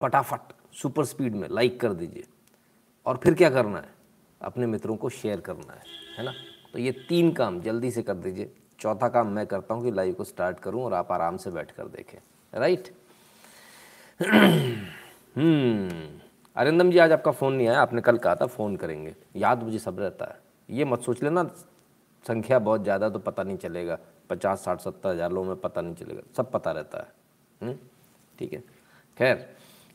फटाफट super speed में like कर दीजिए। और फिर क्या करना है? अपने मित्रों को शेयर करना है है ना? तो ये तीन काम जल्दी से कर दीजिए। चौथा काम मैं करता हूँ कि लाइव को स्टार्ट करूँ और आप आराम से बैठ कर देखें राइट हम्म अरिंदम जी, आज आपका फ़ोन नहीं आया, आपने कल कहा था फ़ोन करेंगे। याद मुझे सब रहता है। ये मत सोच लेना, संख्या बहुत ज़्यादा तो पता नहीं चलेगा। पचास, साठ, सत्तर हज़ार लोगों में पता नहीं चलेगा, सब पता रहता है। हम्म? ठीक है? खैर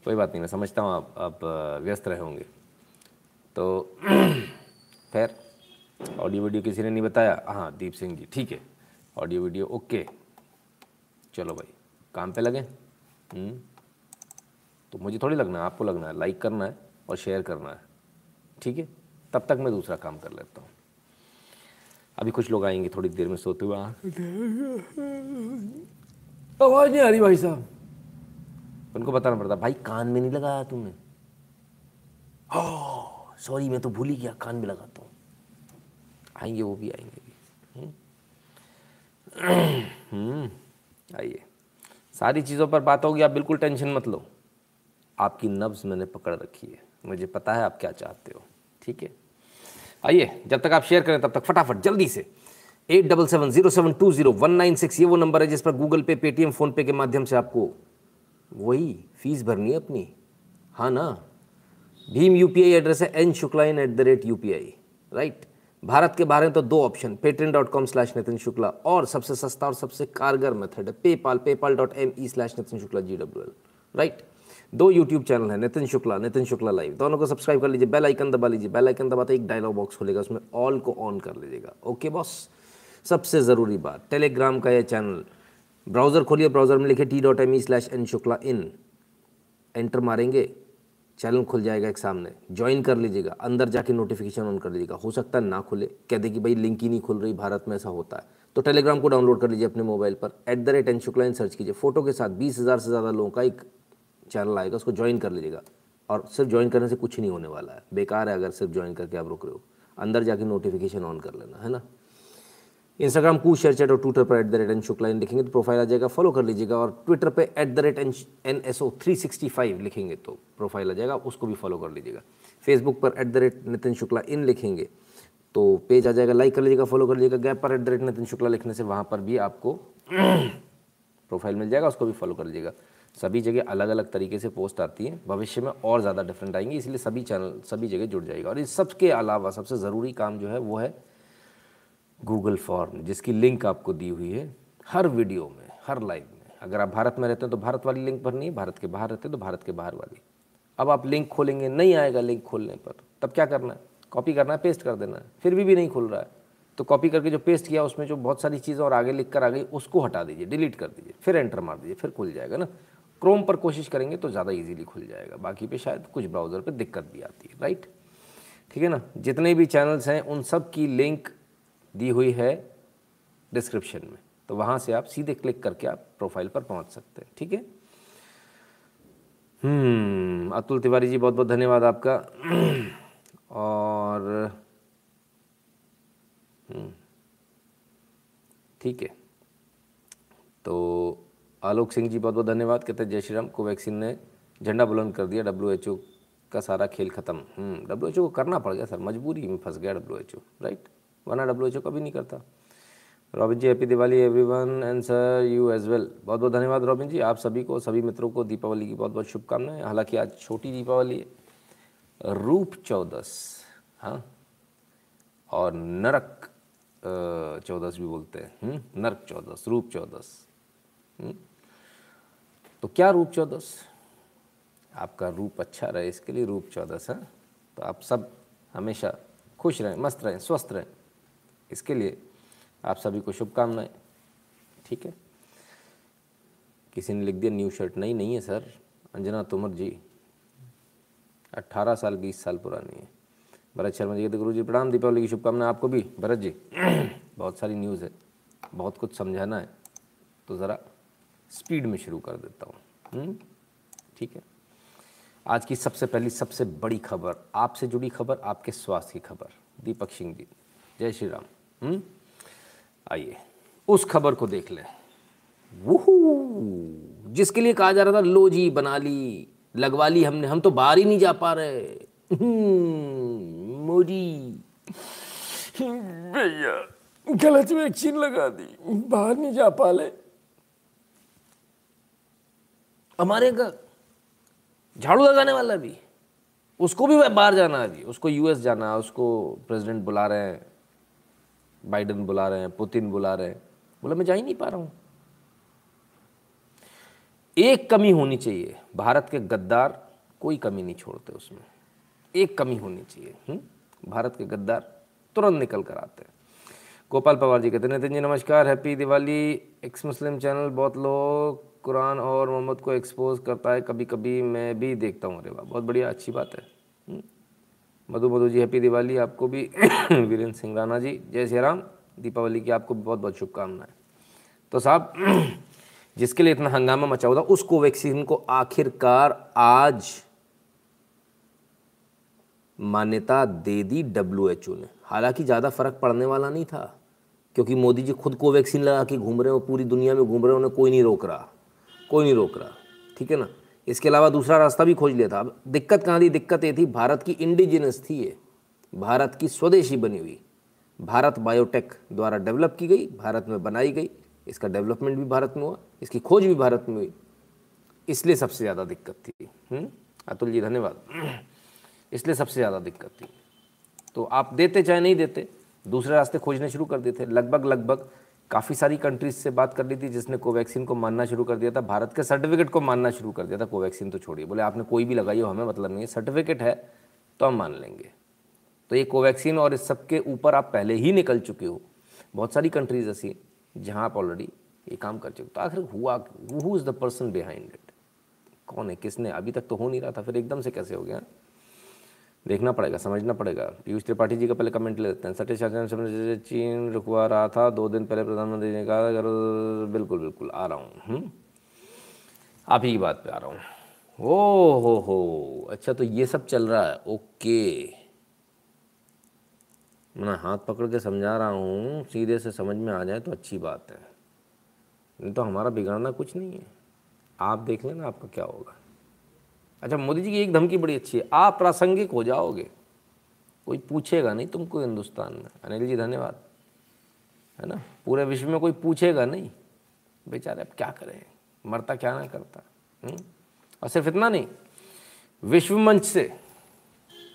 कोई बात नहीं, मैं समझता हूँ आप आप व्यस्त रहे होंगे। तो खैर ऑडियो वीडियो किसी ने नहीं बताया? हाँ दीप सिंह जी, ठीक है। ऑडियो वीडियो ओके चलो भाई, काम पे लगे? हम्म? तो मुझे थोड़ी लगना है, आपको लगना है लाइक करना है और शेयर करना है। ठीक है? तब तक मैं दूसरा काम कर लेता हूँ। अभी कुछ लोग आएँगे, थोड़ी देर में सोते हुए। आवाज़ नहीं आ रही भाई साहब। उनको बताना पड़ता भाई कान में नहीं लगाया तुमने? सॉरी मैं तो भूल ही गया कान में लगाता हूँ। आएँगे वो भी आएँगे। भी हम्म, हम्म, आइए। सारी चीज़ों पर बात होगी आप बिल्कुल टेंशन मत लो। आपकी नब्ज मैंने पकड़ रखी है। मुझे पता है आप क्या चाहते हो ठीक है? आइए जब तक आप शेयर करें तब तक फटाफट जल्दी से। Eight double seven zero seven two zero one nine six ये वो नंबर है जिस पर गूगल पे पेटीएम फ़ोनपे के माध्यम से आपको वही फ़ीस भरनी है अपनी। हाँ ना? भीम यूपीआई एड्रेस है N Shukla in at the rate you right Bharat के बाहर तो दो option Paytm dot com slash Nitin Shukla और सबसे सस्ता और सबसे कारगर मेथड है PayPal PayPal dot M E slash Nitin Shukla G W L right दो यूट्यूब चैनल है नितिन शुक्ला नितिन शुक्ला लाइव दोनों को सब्सक्राइब कर लीजिए बेल आइकन दबा लीजिए। बेल आइकन दबाते एक डायलॉग बॉक्स खुलेगा, उसमें ऑल को ऑन कर लीजिएगा। ओके बॉस सबसे ज़रूरी बात टेलीग्राम का यह चैनल ब्राउज़र खोलिए, ब्राउज़र में लिखे T dot M E slash N Shukla in enter मारेंगे, चैनल खुल जाएगा एक सामने। ज्वाइन कर लीजिएगा, अंदर जाके नोटिफिकेशन ऑन कर लीजिएगा। हो सकता है ना खुले, कह दे कि भाई लिंक ही नहीं खुल रही, भारत में ऐसा होता है। तो टेलीग्राम को डाउनलोड कर लीजिए अपने मोबाइल पर। At the rate N Shukla in search कीजिए। फ़ोटो के साथ बीस हज़ार से ज़्यादा लोगों का एक चैनल आएगा, उसको ज्वाइन कर लीजिएगा। और सिर्फ़ ज्वाइन करने से कुछ नहीं होने वाला है। बेकार है अगर सिर्फ़ ज्वाइन करके आप रुक रहे हो। अंदर जाके नोटिफिकेशन ऑन कर लेना, है ना? इंस्टाग्राम कू शेयर चैट और ट्विटर पर at the rate N Shukla लिखेंगे तो प्रोफ़ाइल आ जाएगा फॉलो कर लीजिएगा और ट्विटर पे at the rate N N S O three sixty five लिखेंगे तो प्रोफ़ाइल आ जाएगा, उसको भी फॉलो कर लीजिएगा। फेसबुक पर at the rate Nitin Shukla in लिखेंगे तो पेज आ जाएगा लाइक कर लीजिएगा फॉलो कर लीजिएगा गैप पर at the rate Nitin Shukla लिखने से वहाँ पर भी आपको प्रोफ़ाइल मिल जाएगा, उसको भी फॉलो कर लीजिएगा। सभी जगह अलग अलग तरीके से पोस्ट आती हैं, भविष्य में और ज़्यादा डिफरेंट आएँगी, इसलिए सभी चैनल सभी जगह जुड़ जाएगा और इस सब के अलावा सबसे ज़रूरी काम जो है वो है गूगल फॉर्म जिसकी लिंक आपको दी हुई है हर वीडियो में, हर लाइव में। अगर आप भारत में रहते हैं तो भारत वाली लिंक भरनी है भारत के बाहर रहते हैं तो भारत के बाहर वाली। अब आप लिंक खोलेंगे, नहीं आएगा लिंक खोलने पर, तब क्या करना है? कॉपी करना है पेस्ट कर देना है। फिर भी भी नहीं खुल रहा है। तो कॉपी करके जो पेस्ट किया, उसमें जो बहुत सारी चीज़ें और आगे लिख कर आ गई, उसको हटा दीजिए डिलीट कर दीजिए, फिर एंटर मार दीजिए, फिर खुल जाएगा ना। क्रोम पर कोशिश करेंगे तो ज़्यादा इजीली खुल जाएगा। बाकी पे शायद कुछ ब्राउज़र पे दिक्कत भी आती है राइट ठीक है ना? जितने भी चैनल्स हैं, उन सब की लिंक दी हुई है डिस्क्रिप्शन में। तो वहाँ से आप सीधे क्लिक करके आप प्रोफ़ाइल पर पहुँच सकते हैं ठीक है? हम्म अतुल तिवारी जी बहुत बहुत धन्यवाद आपका। और हम्म, ठीक है। तो आलोक सिंह जी बहुत बहुत धन्यवाद। कहते हैं जय श्री राम कोवैक्सीन ने झंडा बुलंद कर दिया डब्ल्यू एच ओ का सारा खेल खत्म। डब्ल्यू एच ओ को करना पड़ गया सर। मजबूरी में फंस गया डब्ल्यू एच ओ राइट वरना डब्ल्यू कभी नहीं करता। Robin ji happy Diwali everyone and sir you as well बहुत बहुत धन्यवाद रॉबिन जी आप सभी को सभी मित्रों को दीपावली की बहुत बहुत शुभकामनाएँ। हालाँकि आज छोटी दीपावली है। रूप चौदस हाँ? और नरक चौदस भी बोलते हैं। हम्म, नरक चौदस रूप चौदस। हम्म। तो क्या रूप चौदस? आपका रूप अच्छा रहे इसके लिए रूप चौदस है? तो आप सब हमेशा खुश रहें मस्त रहें स्वस्थ रहें। इसके लिए आप सभी को शुभकामनाएँ, ठीक है? किसी ने लिख दिया, न्यू शर्ट नहीं नहीं है सर। अंजना तोमर जी, अट्ठारह साल बीस साल पुरानी है। भरत शर्मा जी कहते गुरु जी प्रणाम, दीपावली की शुभकामनाएँ आपको भी। भरत जी, बहुत सारी न्यूज़ है, बहुत कुछ समझाना है तो ज़रा स्पीड में शुरू कर देता हूँ। हम्म? ठीक है? आज की सबसे पहली, सबसे बड़ी खबर, आपसे जुड़ी खबर, आपके स्वास्थ्य की खबर। दीपक सिंह जी, जय श्री राम? आइए उस खबर को देख लें। जिसके लिए कहा जा रहा था लो जी बना ली लगवा ली हमने हम तो बाहर ही नहीं जा पा रहे। हम्म, मोदी। भैया गलत वैक्सीन लगा दी बाहर नहीं जा पा ले। हमारे घर झाड़ू लगाने वाला भी उसको भी बाहर जाना है अभी उसको यूएस जाना है उसको प्रेसिडेंट बुला रहे हैं। बाइडन बुला रहे हैं, पुतिन बुला रहे हैं। बोला, मैं जा ही नहीं पा रहा हूँ। एक कमी होनी चाहिए। भारत के गद्दार कोई कमी नहीं छोड़ते उसमें। एक कमी होनी चाहिए। हुँ? हम्म? भारत के गद्दार तुरंत निकल कर आते हैं। गोपाल पवार जी कहते हैं नितिन जी नमस्कार, happy Diwali. Ex Muslim channel बहुत लोग कुरान और मोहम्मद को एक्सपोज करता है। कभी कभी मैं भी देखता हूँ। अरे वाह, बहुत बढ़िया, अच्छी बात है। हम्म? मधु मधु जी, हैप्पी दिवाली आपको भी। वीरेंद्र सिंह राणा जी, जय श्री राम। दीपावली की आपको बहुत बहुत शुभकामनाएँ। तो साहब, जिसके लिए इतना हंगामा मचा हुआ था, उस कोवैक्सीन को आखिरकार आज मान्यता दे दी डब्ल्यू एच ओ ने। हालाँकि ज़्यादा फ़र्क पड़ने वाला नहीं था, क्योंकि मोदी जी खुद कोवैक्सीन लगा के घूम रहे हो पूरी दुनिया में घूम रहे हो, उन्हें कोई नहीं रोक रहा। कोई नहीं रोक रहा, ठीक है ना? इसके अलावा दूसरा रास्ता भी खोज लिया था। अब दिक्कत कहाँ थी? दिक्कत ये थी, भारत की इंडिजिनस थी ये। भारत की स्वदेशी बनी हुई। भारत बायोटेक द्वारा डेवलप की गई, भारत में बनाई गई। इसका डेवलपमेंट भी भारत में हुआ, इसकी खोज भी भारत में हुई। इसलिए सबसे ज़्यादा दिक्कत थी। हम्म? अतुल जी, धन्यवाद। इसलिए सबसे ज़्यादा दिक्कत थी। तो आप देते चाहे नहीं देते, दूसरे रास्ते खोजने शुरू कर देते। लगभग लगभग काफ़ी सारी कंट्रीज़ से बात कर ली थी जिसने कोवैक्सीन को मानना शुरू कर दिया था। भारत के सर्टिफिकेट को मानना शुरू कर दिया था कोवैक्सीन तो छोड़िए। बोले, आपने कोई भी लगाई हो, हमें मतलब नहीं है। सर्टिफिकेट है तो हम मान लेंगे। तो ये कोवैक्सीन और इस सब के ऊपर आप पहले ही निकल चुके हो। बहुत सारी कंट्रीज़ ऐसी जहाँ आप ऑलरेडी ये काम कर चुके तो आखिर हुआ who is the person behind it कौन है, किसने? अभी तक तो हो नहीं रहा था, फिर एकदम से कैसे हो गया? देखना पड़ेगा, समझना पड़ेगा। पीयूष त्रिपाठी जी का पहले कमेंट ले लेते हैं। सत्य जैसे चीन रुकवा रहा था, दो दिन पहले प्रधानमंत्री ने कहा, अगर बिल्कुल बिल्कुल आ रहा हूँ हम्म? आप ही की बात पे आ रहा हूँ। ओ हो हो अच्छा तो ये सब चल रहा है, ओके। मैं हाथ पकड़ के समझा रहा हूँ, सीधे से समझ में आ जाए तो अच्छी बात है। नहीं तो हमारा बिगाड़ना कुछ नहीं है। आप देख लेना आपका क्या होगा। अच्छा मोदी जी की एक धमकी बड़ी अच्छी है। आप प्रासंगिक हो जाओगे। कोई पूछेगा नहीं तुमको हिंदुस्तान में। अनिल जी धन्यवाद। है ना? पूरे विश्व में कोई पूछेगा नहीं। बेचारे अब क्या करें? मरता क्या ना करता। हुँ? हम्म? और सिर्फ़ इतना नहीं विश्व मंच से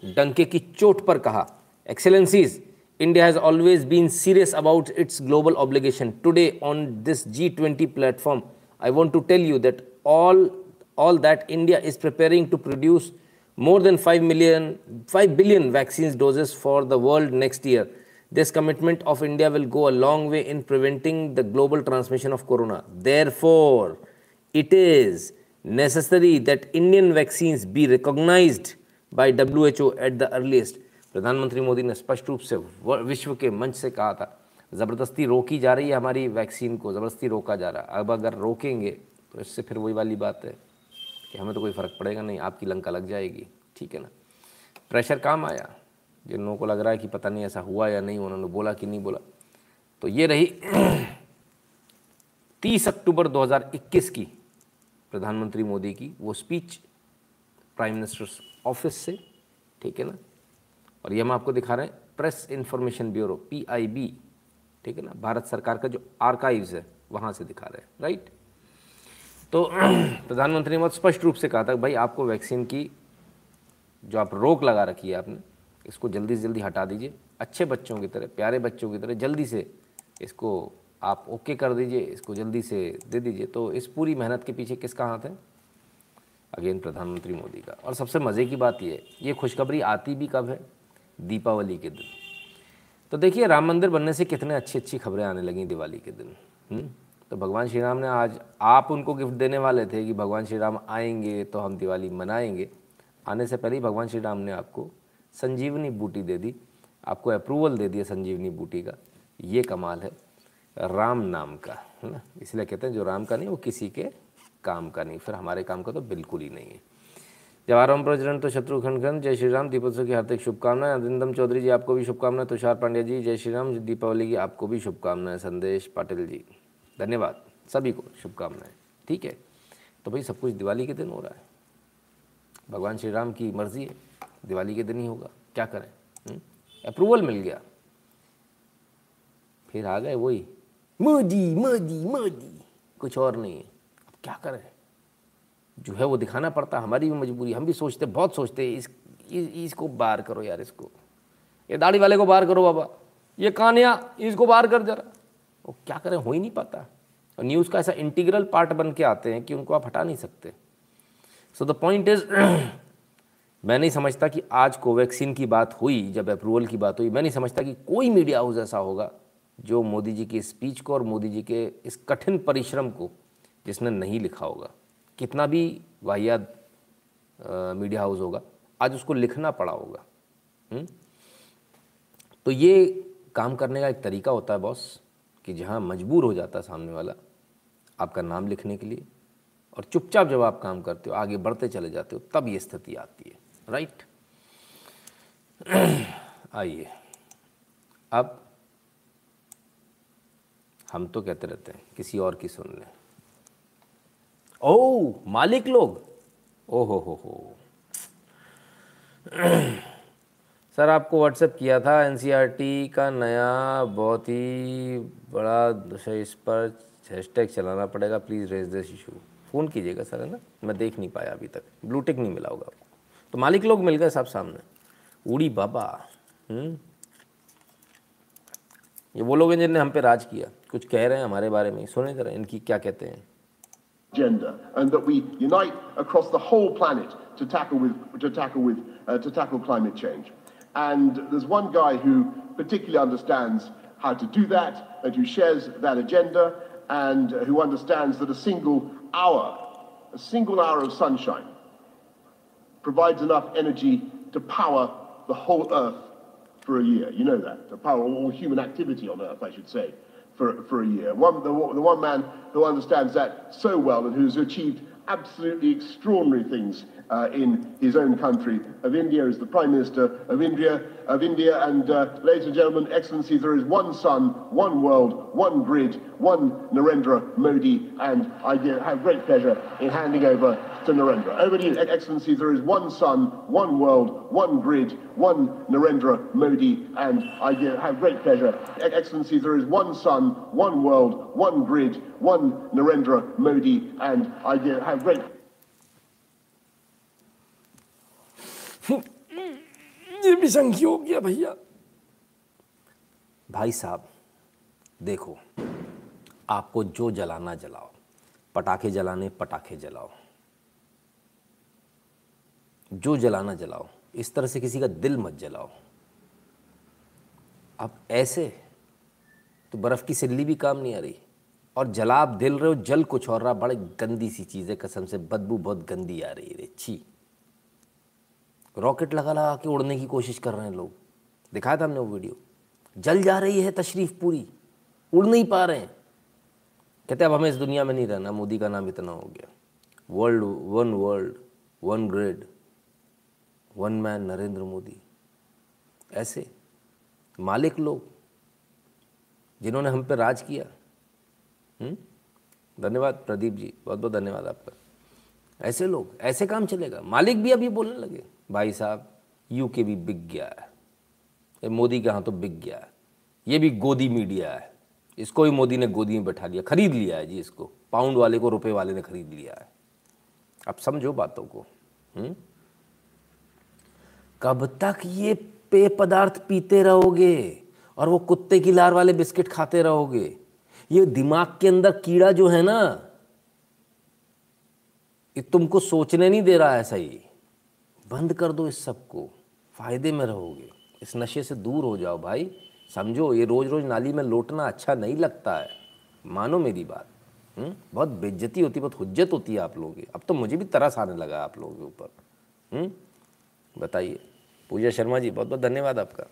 डंके की चोट पर कहा excellencies India always been serious about its global global obligation. Today, on this G20 platform, I want to tell you that all, all that India is preparing to produce more than 5 million, 5 billion vaccines doses for the world next year. This commitment of India will go a long way in preventing the global transmission of corona. Therefore, it is necessary that Indian vaccines be recognized by WHO at the earliest. प्रधानमंत्री मोदी ने स्पष्ट रूप से विश्व के मंच से कहा था ज़बरदस्ती रोकी जा रही है हमारी वैक्सीन को ज़बरदस्ती रोका जा रहा है अब अगर रोकेंगे तो इससे फिर वही वाली बात है कि हमें तो कोई फ़र्क पड़ेगा नहीं, आपकी लंका लग जाएगी, ठीक है ना? प्रेशर काम आया। जिन लोगों को लग रहा है कि पता नहीं ऐसा हुआ या नहीं, उन्होंने बोला कि नहीं बोला। तो ये रही तीस अक्टूबर 2021 की प्रधानमंत्री मोदी की वो स्पीच प्राइम मिनिस्टर ऑफ़िस से, ठीक है ना? और ये हम आपको दिखा रहे हैं प्रेस इंफॉर्मेशन ब्यूरो पीआईबी ठीक है ना? भारत सरकार का जो आर्काइव्स है, वहाँ से दिखा रहे हैं राइट तो प्रधानमंत्री ने बहुत स्पष्ट रूप से कहा था भाई, आपको वैक्सीन की जो आप रोक लगा रखी है आपने, इसको जल्दी से जल्दी हटा दीजिए। अच्छे बच्चों की तरह, प्यारे बच्चों की तरह जल्दी से इसको आप ओके कर दीजिए, इसको जल्दी से दे दीजिए। तो इस पूरी मेहनत के पीछे किसका हाथ है? अगेन प्रधानमंत्री मोदी का। और सबसे मज़े की बात ये ये खुशखबरी आती भी कब है? दीपावली के दिन। तो देखिए, राम मंदिर बनने से कितने अच्छी अच्छी खबरें आने लगी दिवाली के दिन। हुँ? तो भगवान श्री राम ने आज आप उनको गिफ्ट देने वाले थे कि भगवान श्री राम आएँगे तो हम दिवाली मनाएँगे। आने से पहले ही भगवान श्री राम ने आपको संजीवनी बूटी दे दी। आपको अप्रूवल दे दिया संजीवनी बूटी का। ये कमाल है। राम नाम का, है ना? इसलिए कहते हैं जो राम का नहीं, वो किसी के काम का नहीं। फिर हमारे काम का तो बिल्कुल ही नहीं है। जवाहर प्रेसिडेंट तो शत्रुघ्न खंड जय श्री राम, दीपोत्सव की हार्दिक शुभकामनाएँ। अरिंदम चौधरी जी, आपको भी शुभकामनाएँ। तुषार पांड्या जी, जय श्री राम। दीपावली की आपको भी शुभकामनाएँ। संदेश पाटिल जी। धन्यवाद। सभी को शुभकामनाएँ। ठीक है? तो भाई सब कुछ दिवाली के दिन हो रहा है। भगवान श्री राम की मर्ज़ी है। दिवाली के दिन ही होगा। क्या करें? अप्रूवल मिल गया। फिर आ गए वही। मोदी मोदी मोदी। कुछ और नहीं है। अब क्या करें? जो है वो दिखाना पड़ता। हमारी भी मजबूरी। हम भी सोचते बहुत सोचते इस, इस इसको बाहर करो यार इसको। ये दाढ़ी वाले को बाहर करो बाबा। ये कानिया इसको बाहर कर जरा। वो क्या करें, हो ही नहीं पाता। और न्यूज़ का ऐसा इंटीग्रल पार्ट बन के आते हैं कि उनको आप हटा नहीं सकते। सो द पॉइंट इज़ मैं नहीं समझता कि आज कोवैक्सीन की बात हुई, जब अप्रूवल की बात हुई। मैं नहीं समझता कि कोई मीडिया हाउस ऐसा होगा जो मोदी जी की स्पीच को और मोदी जी के इस कठिन परिश्रम को जिसने नहीं लिखा होगा। कितना भी वाहियात मीडिया हाउस होगा, आज उसको लिखना पड़ा होगा। हुँ? हम्म? तो ये काम करने का एक तरीका होता है बॉस कि जहाँ मजबूर हो जाता सामने वाला आपका नाम लिखने के लिए और चुपचाप जब आप काम करते हो, आगे बढ़ते चले जाते हो, तब ये स्थिति आती है। राइट आइए। अब हम तो कहते रहते हैं, किसी और की सुन लें। ओ मालिक लोग। ओ हो हो। हो सर, आपको व्हाट्सएप किया था एनसीईआरटी का नया बहुत ही बड़ा इस पर हैशटैग चलाना पड़ेगा please raise this issue phone कीजिएगा सर है ना मैं देख नहीं पाया अभी तक ब्लूटिक नहीं मिला होगा तो मालिक लोग मिल गए सब सामने उड़ी बाबा हम्म ये वो लोग हैं जिनने हम पे राज किया कुछ कह रहे हैं हमारे बारे में सुने जरा इनकी क्या कहते हैं agenda and that we unite across the whole planet to tackle with to tackle with uh, to tackle climate change and there's one guy who particularly understands how to do that and who shares that agenda and who understands that a single hour a single hour of sunshine provides enough energy to power the whole earth for a year you know that to power all human activity on earth i should say for, for a year. One, the, the one man who understands that so well and who's achieved absolutely extraordinary things uh, in his own country of India is the Prime Minister of India, of India. And uh, ladies and gentlemen, Excellencies, there is one sun, one world, one grid, one Narendra Modi, and I have great pleasure in handing over to Narendra. Over to you, Excellencies. There is one sun, one world, one grid, one Narendra Modi, and I have great pleasure. Excellencies, there is one sun, one world, one grid, one Narendra Modi, and I have great संख्य हो गया भैया। भाई साहब, देखो, आपको जो जलाना जलाओ, पटाखे जलाने, पटाखे जलाओ। जो जलाना जलाओ, इस तरह से किसी का दिल मत जलाओ। अब ऐसे तो बर्फ़ की सिल्ली भी काम नहीं आ रही। और जला आप दिल रहे हो, जल कुछ और रहा, बड़ी गंदी सी चीज़ है कसम से, बदबू बहुत गंदी आ रही है छी। रॉकेट लगा लगा के उड़ने की कोशिश कर रहे हैं लोग। दिखाया था हमने वो वीडियो। जल जा रही है तशरीफ़ पूरी। उड़ नहीं पा रहे हैं। कहते अब हमें इस दुनिया में नहीं रहना। मोदी का नाम इतना हो गया। World one world one grid one man Narendra Modi. ऐसे मालिक लोग जिन्होंने हम पे राज किया। हम्म? धन्यवाद प्रदीप जी। बहुत बहुत धन्यवाद आपका। ऐसे लोग, ऐसे काम चलेगा। मालिक भी अभी बोलने लगे। भाई साहब यूके भी बिक गया है। मोदी के यहाँ तो बिक गया है। ये भी गोदी मीडिया है। इसको भी मोदी ने गोदी में बैठा लिया, खरीद लिया है जी इसको। पाउंड वाले को, रुपए वाले ने खरीद लिया है। अब समझो बातों को हुँ? हम्म? कब तक ये पेय पदार्थ पीते रहोगे और वो कुत्ते की लार वाले बिस्किट खाते रहोगे? ये दिमाग के अंदर कीड़ा जो है ना, ये तुमको सोचने नहीं दे रहा है सही। बंद कर दो इस सबको। फ़ायदे में रहोगे। इस नशे से दूर हो जाओ भाई। समझो, ये रोज़ रोज़ नाली में लौटना अच्छा नहीं लगता है। मानो मेरी बात। हुँ? हम्म? बहुत बेज्जती होती, बहुत हुज्जत होती है आप लोगों की। अब तो मुझे भी तरस आने लगा आप लोगों के ऊपर। हम्म? बताइए। पूजा शर्मा जी बहुत बहुत धन्यवाद आपका।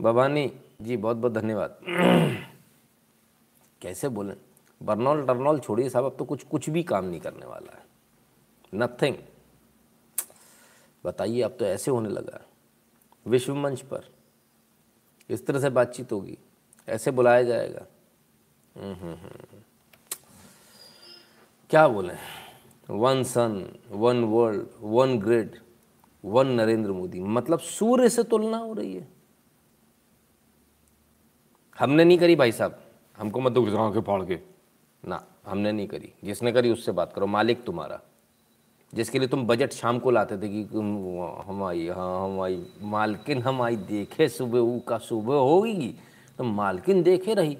भवानी जी बहुत बहुत धन्यवाद। कैसे बोलें? बर्नौल टर्नौल छोड़िए साहब, अब तो कुछ कुछ भी काम नहीं करने वाला है। नथिंग बताइए अब तो ऐसे होने लगा विश्व मंच पर इस तरह से बातचीत होगी ऐसे बुलाया जाएगा। हम्म, हम्म, हम्म। क्या बोलें? One sun one world one grid one Narendra Modi मतलब सूर्य से तुलना हो रही है। हमने नहीं करी भाई साहब। हमको मत दो के फाड़ के। ना हमने नहीं करी। जिसने करी उससे बात करो। मालिक तुम्हारा। जिसके लिए तुम बजट शाम को लाते थे कि हम आई हाँ हम आई, मालकिन हम आई, देखे सुबह ऊ का सुबह होगी। तो मालकिन देखे रही।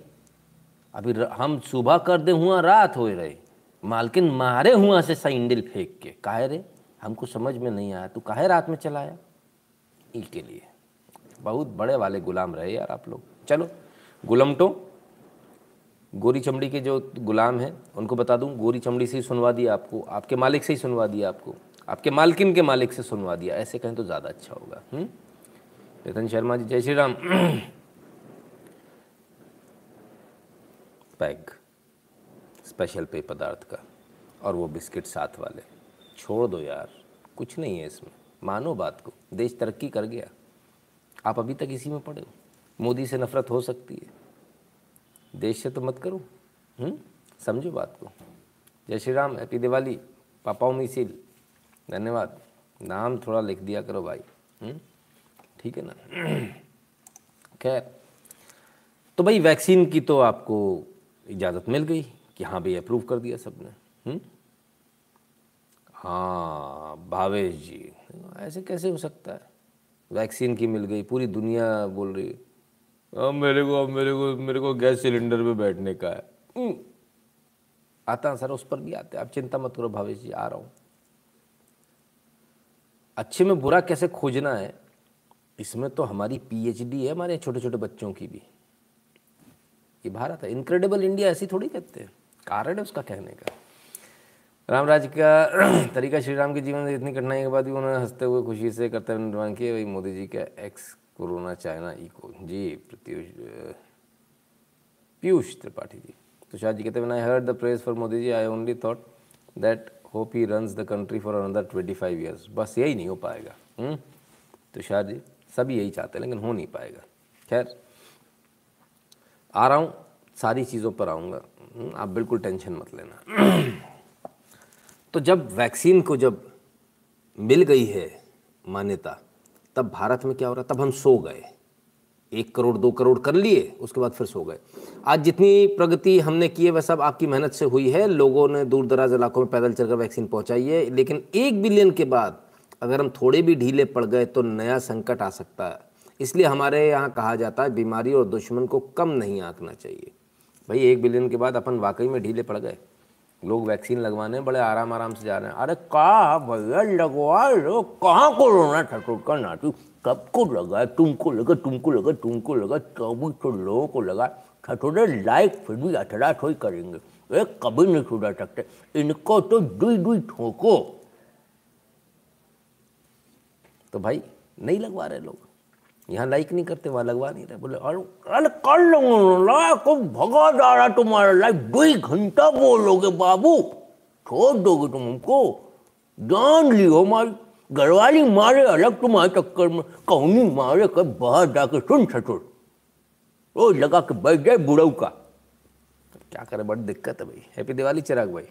अभी हम सुबह कर दे हुआ, रात हो रहे। मालकिन मारे हुआ से सैंडल फेंक के। काहे रे? हमको समझ में नहीं आया। तू काहे रात में चलाया? इसके लिए। बहुत बड़े वाले गुलाम रहे यार आप लोग। चलो, गुलमटो। गोरी चमड़ी के जो गुलाम हैं, उनको बता दूँ, गोरी चमड़ी से ही सुनवा दिया आपको, आपके मालिक से ही सुनवा दिया आपको, आपके मालकिन के मालिक से सुनवा दिया, ऐसे कहें तो ज़्यादा अच्छा होगा नितिन शर्मा जी, जय श्री राम। पैग स्पेशल पेय पदार्थ का, और वो बिस्किट साथ वाले, छोड़ दो यार, कुछ नहीं है इसमें, मानो बात को, देश तरक्की कर गया, आप अभी तक इसी में पड़े हो, मोदी से नफरत हो सकती है। देश से तो मत करो हम्म? समझो बात को। जय श्री राम, हैप्पी दिवाली। पापाओ मिसिल धन्यवाद। नाम थोड़ा लिख दिया करो भाई हम्म? ठीक है ना? खैर तो भाई वैक्सीन की तो आपको इजाज़त मिल गई कि हाँ भाई अप्रूव कर दिया सबने हम्म? हाँ भावेश जी, ऐसे कैसे हो सकता है? वैक्सीन की मिल गई, पूरी दुनिया बोल रही है। अब मेरे को, अब मेरे को मेरे को गैस सिलेंडर पे बैठने का है। हम्म। आता सर, उस पर भी आते हैं। आप चिंता मत करो, भावेश जी, आ रहा हूँ। अच्छे में बुरा कैसे खोजना है? इसमें तो हमारी पीएचडी है, हमारे छोटे छोटे बच्चों की भी। ये भारत है। इनक्रेडिबल इंडिया ऐसी थोड़ी कहते हैं। कारण है उसका कहने का। रामराज का तरीका श्री राम के जीवन से इतनी कठिनाई के बाद भी उन्होंने हँसते हुए खुशी से कर्तव्य निर्माण किए। वही मोदी जी का एक्स कोरोना चाइना इको, जी, प्रत्युष पीयूष त्रिपाठी जी। तुषार जी कहते हैं I heard the praise for Modi ji I only thought that hope he runs the country for another twenty five years बस यही नहीं हो पाएगा। हम्म? तुषार जी सभी यही चाहते हैं, लेकिन हो नहीं पाएगा। खैर, आ रहा हूँ, सारी चीज़ों पर आऊँगा। हम्म? आप बिल्कुल टेंशन मत लेना। तो जब वैक्सीन को जब मिल गई है मान्यता तब भारत में क्या हो रहा, तब हम सो गए। एक करोड़, दो करोड़ कर लिए, उसके बाद फिर सो गए। आज जितनी प्रगति हमने की है, वह सब आपकी मेहनत से हुई है। लोगों ने दूर दराज इलाकों में पैदल चलकर वैक्सीन पहुंचाई है, लेकिन एक बिलियन के बाद अगर हम थोड़े भी ढीले पड़ गए तो नया संकट आ सकता है। इसलिए हमारे यहाँ कहा जाता है, बीमारी और दुश्मन को कम नहीं आंकना चाहिए। भाई, एक बिलियन के बाद अपन वाकई में ढीले पड़ गए। लोग वैक्सीन लगवाने बड़े आराम आराम से जा रहे हैं। अरे कहा भैया? लगवा लो। कहाँ कोरोना था? का नाटू कब को लगा, तुमको लगा तुमको लगा तुमको लगा, चौबीस सौ लोगों को लगा थोड़े लाइक फिर भी अठरा थोड़ी करेंगे। एक कभी नहीं छुड़ा सकते। इनको तो दुई दुई ठोको। तो भाई, नहीं लगवा रहे लोग। यहाँ लाइक नहीं करते, वहाँ लगवा नहीं रहे। बोले, अरे कर लूँगा को भगा जा रहा तुम्हारा लाइक दो ही घंटा बोलोगे, बाबू। छोड़ दोगे तुम हमको जान लियो हमारी घरवाली मारे अलग तुम्हारे चक्कर में। कहनी मारे कर बाहर जाके सुन ससुर। रोज लगा के बैठ जाए बुढ़ऊ का। क्या करे, बड़ी दिक्कत है भाई। हैप्पी दिवाली चिराग भाई।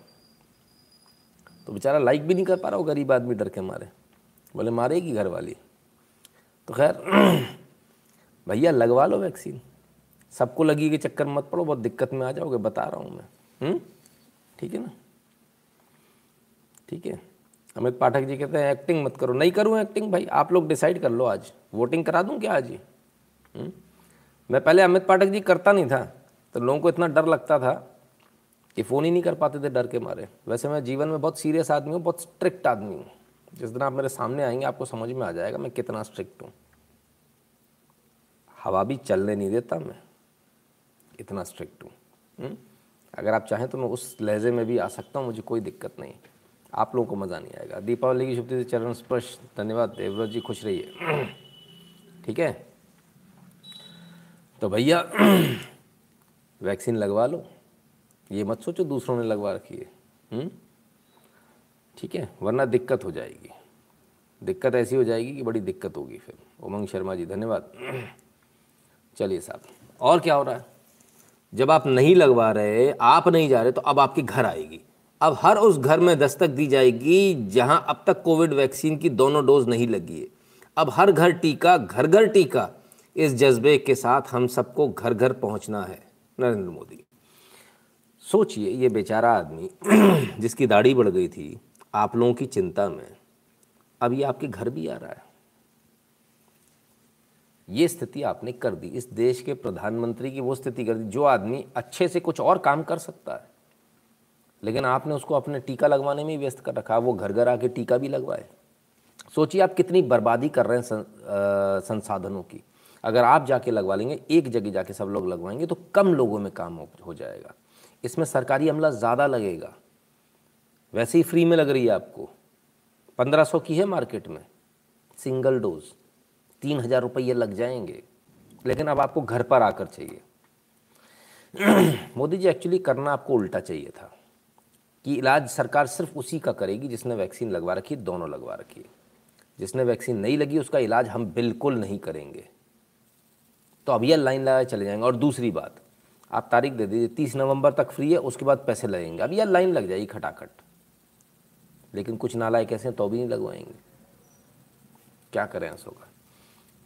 तो बेचारा लाइक भी नहीं कर पा रहा हो गरीब आदमी डर के मारे। बोले, मारेगी घर वाली तो खैर, भैया, लगवा लो वैक्सीन। सबको लगी के चक्कर मत पड़ो, बहुत दिक्कत में आ जाओगे, बता रहा हूँ मैं। हम्म? ठीक है ना? ठीक है। अमित पाठक जी कहते हैं एक्टिंग मत करो। नहीं करूँ एक्टिंग भाई, आप लोग डिसाइड कर लो आज। वोटिंग करा दूँ क्या आज ही? हम्म? मैं पहले अमित पाठक जी करता नहीं था तो लोगों को इतना डर लगता था कि फ़ोन ही नहीं कर पाते थे डर के मारे। वैसे मैं जीवन में बहुत सीरियस आदमी हूँ, बहुत स्ट्रिक्ट आदमी हूँ। जिस दिन आप मेरे सामने आएँगे, आपको समझ में आ जाएगा मैं कितना स्ट्रिक्ट हूँ। हवा भी चलने नहीं देता मैं, इतना स्ट्रिक्ट हूँ। हम्म? अगर आप चाहें तो मैं उस लहजे में भी आ सकता हूँ, मुझे कोई दिक्कत नहीं। आप लोगों को मज़ा नहीं आएगा। दीपावली की शुभ से चरण स्पर्श, धन्यवाद। देवव्रत जी, खुश रहिए। ठीक है? तो भैया वैक्सीन लगवा लो। ये मत सोचो दूसरों ने लगवा रखी है। हम्म? ठीक है, वरना दिक्कत हो जाएगी। दिक्कत ऐसी हो जाएगी कि बड़ी दिक्कत होगी फिर। उमंग शर्मा जी, धन्यवाद। चलिए साहब, और क्या हो रहा है? जब आप नहीं लगवा रहे, आप नहीं जा रहे तो अब आपके घर आएगी। अब हर उस घर में दस्तक दी जाएगी जहाँ अब तक कोविड वैक्सीन की दोनों डोज नहीं लगी है। अब हर घर टीका घर घर टीका, इस जज्बे के साथ हम सबको घर घर पहुँचना है, नरेंद्र मोदी। सोचिए, ये बेचारा आदमी जिसकी दाढ़ी बढ़ गई थी आप लोगों की चिंता में अब ये आपके घर भी आ रहा है। ये स्थिति आपने कर दी। इस देश के प्रधानमंत्री की वो स्थिति कर दी जो आदमी अच्छे से कुछ और काम कर सकता है। लेकिन आपने उसको अपने टीका लगवाने में व्यस्त कर रखा। वो घर घर आके टीका भी लगवाए। सोचिए आप कितनी बर्बादी कर रहे हैं संसाधनों की। अगर आप जाके लगवा लेंगे एक जगह जाके सब लोग लगवाएँगे तो कम लोगों में काम हो, हो जाएगा। इसमें सरकारी अमला ज़्यादा लगेगा। वैसे ही फ्री में लग रही है आपको। पंद्रह सौ की है मार्केट में। Single dose. तीन हज़ार रुपये लग जाएँगे। लेकिन अब आपको घर पर आकर चाहिए। मोदी जी एक्चुअली करना आपको उल्टा चाहिए था। कि इलाज सरकार सिर्फ़ उसी का करेगी जिसने वैक्सीन लगवा रखी दोनों लगवा रखी है। जिसने वैक्सीन नहीं लगी, उसका इलाज हम बिल्कुल नहीं करेंगे। तो अब यह लाइन लगा चले जाएँगे। और दूसरी बात, आप तारीख दे दीजिए, तीस नवंबर तक फ्री है, उसके बाद पैसे लगेंगे। अब यह लाइन लग जाएगी खटाखट। लेकिन कुछ नालायक ऐसे हैं तो भी नहीं लगवाएँगे। क्या करें ऐसो का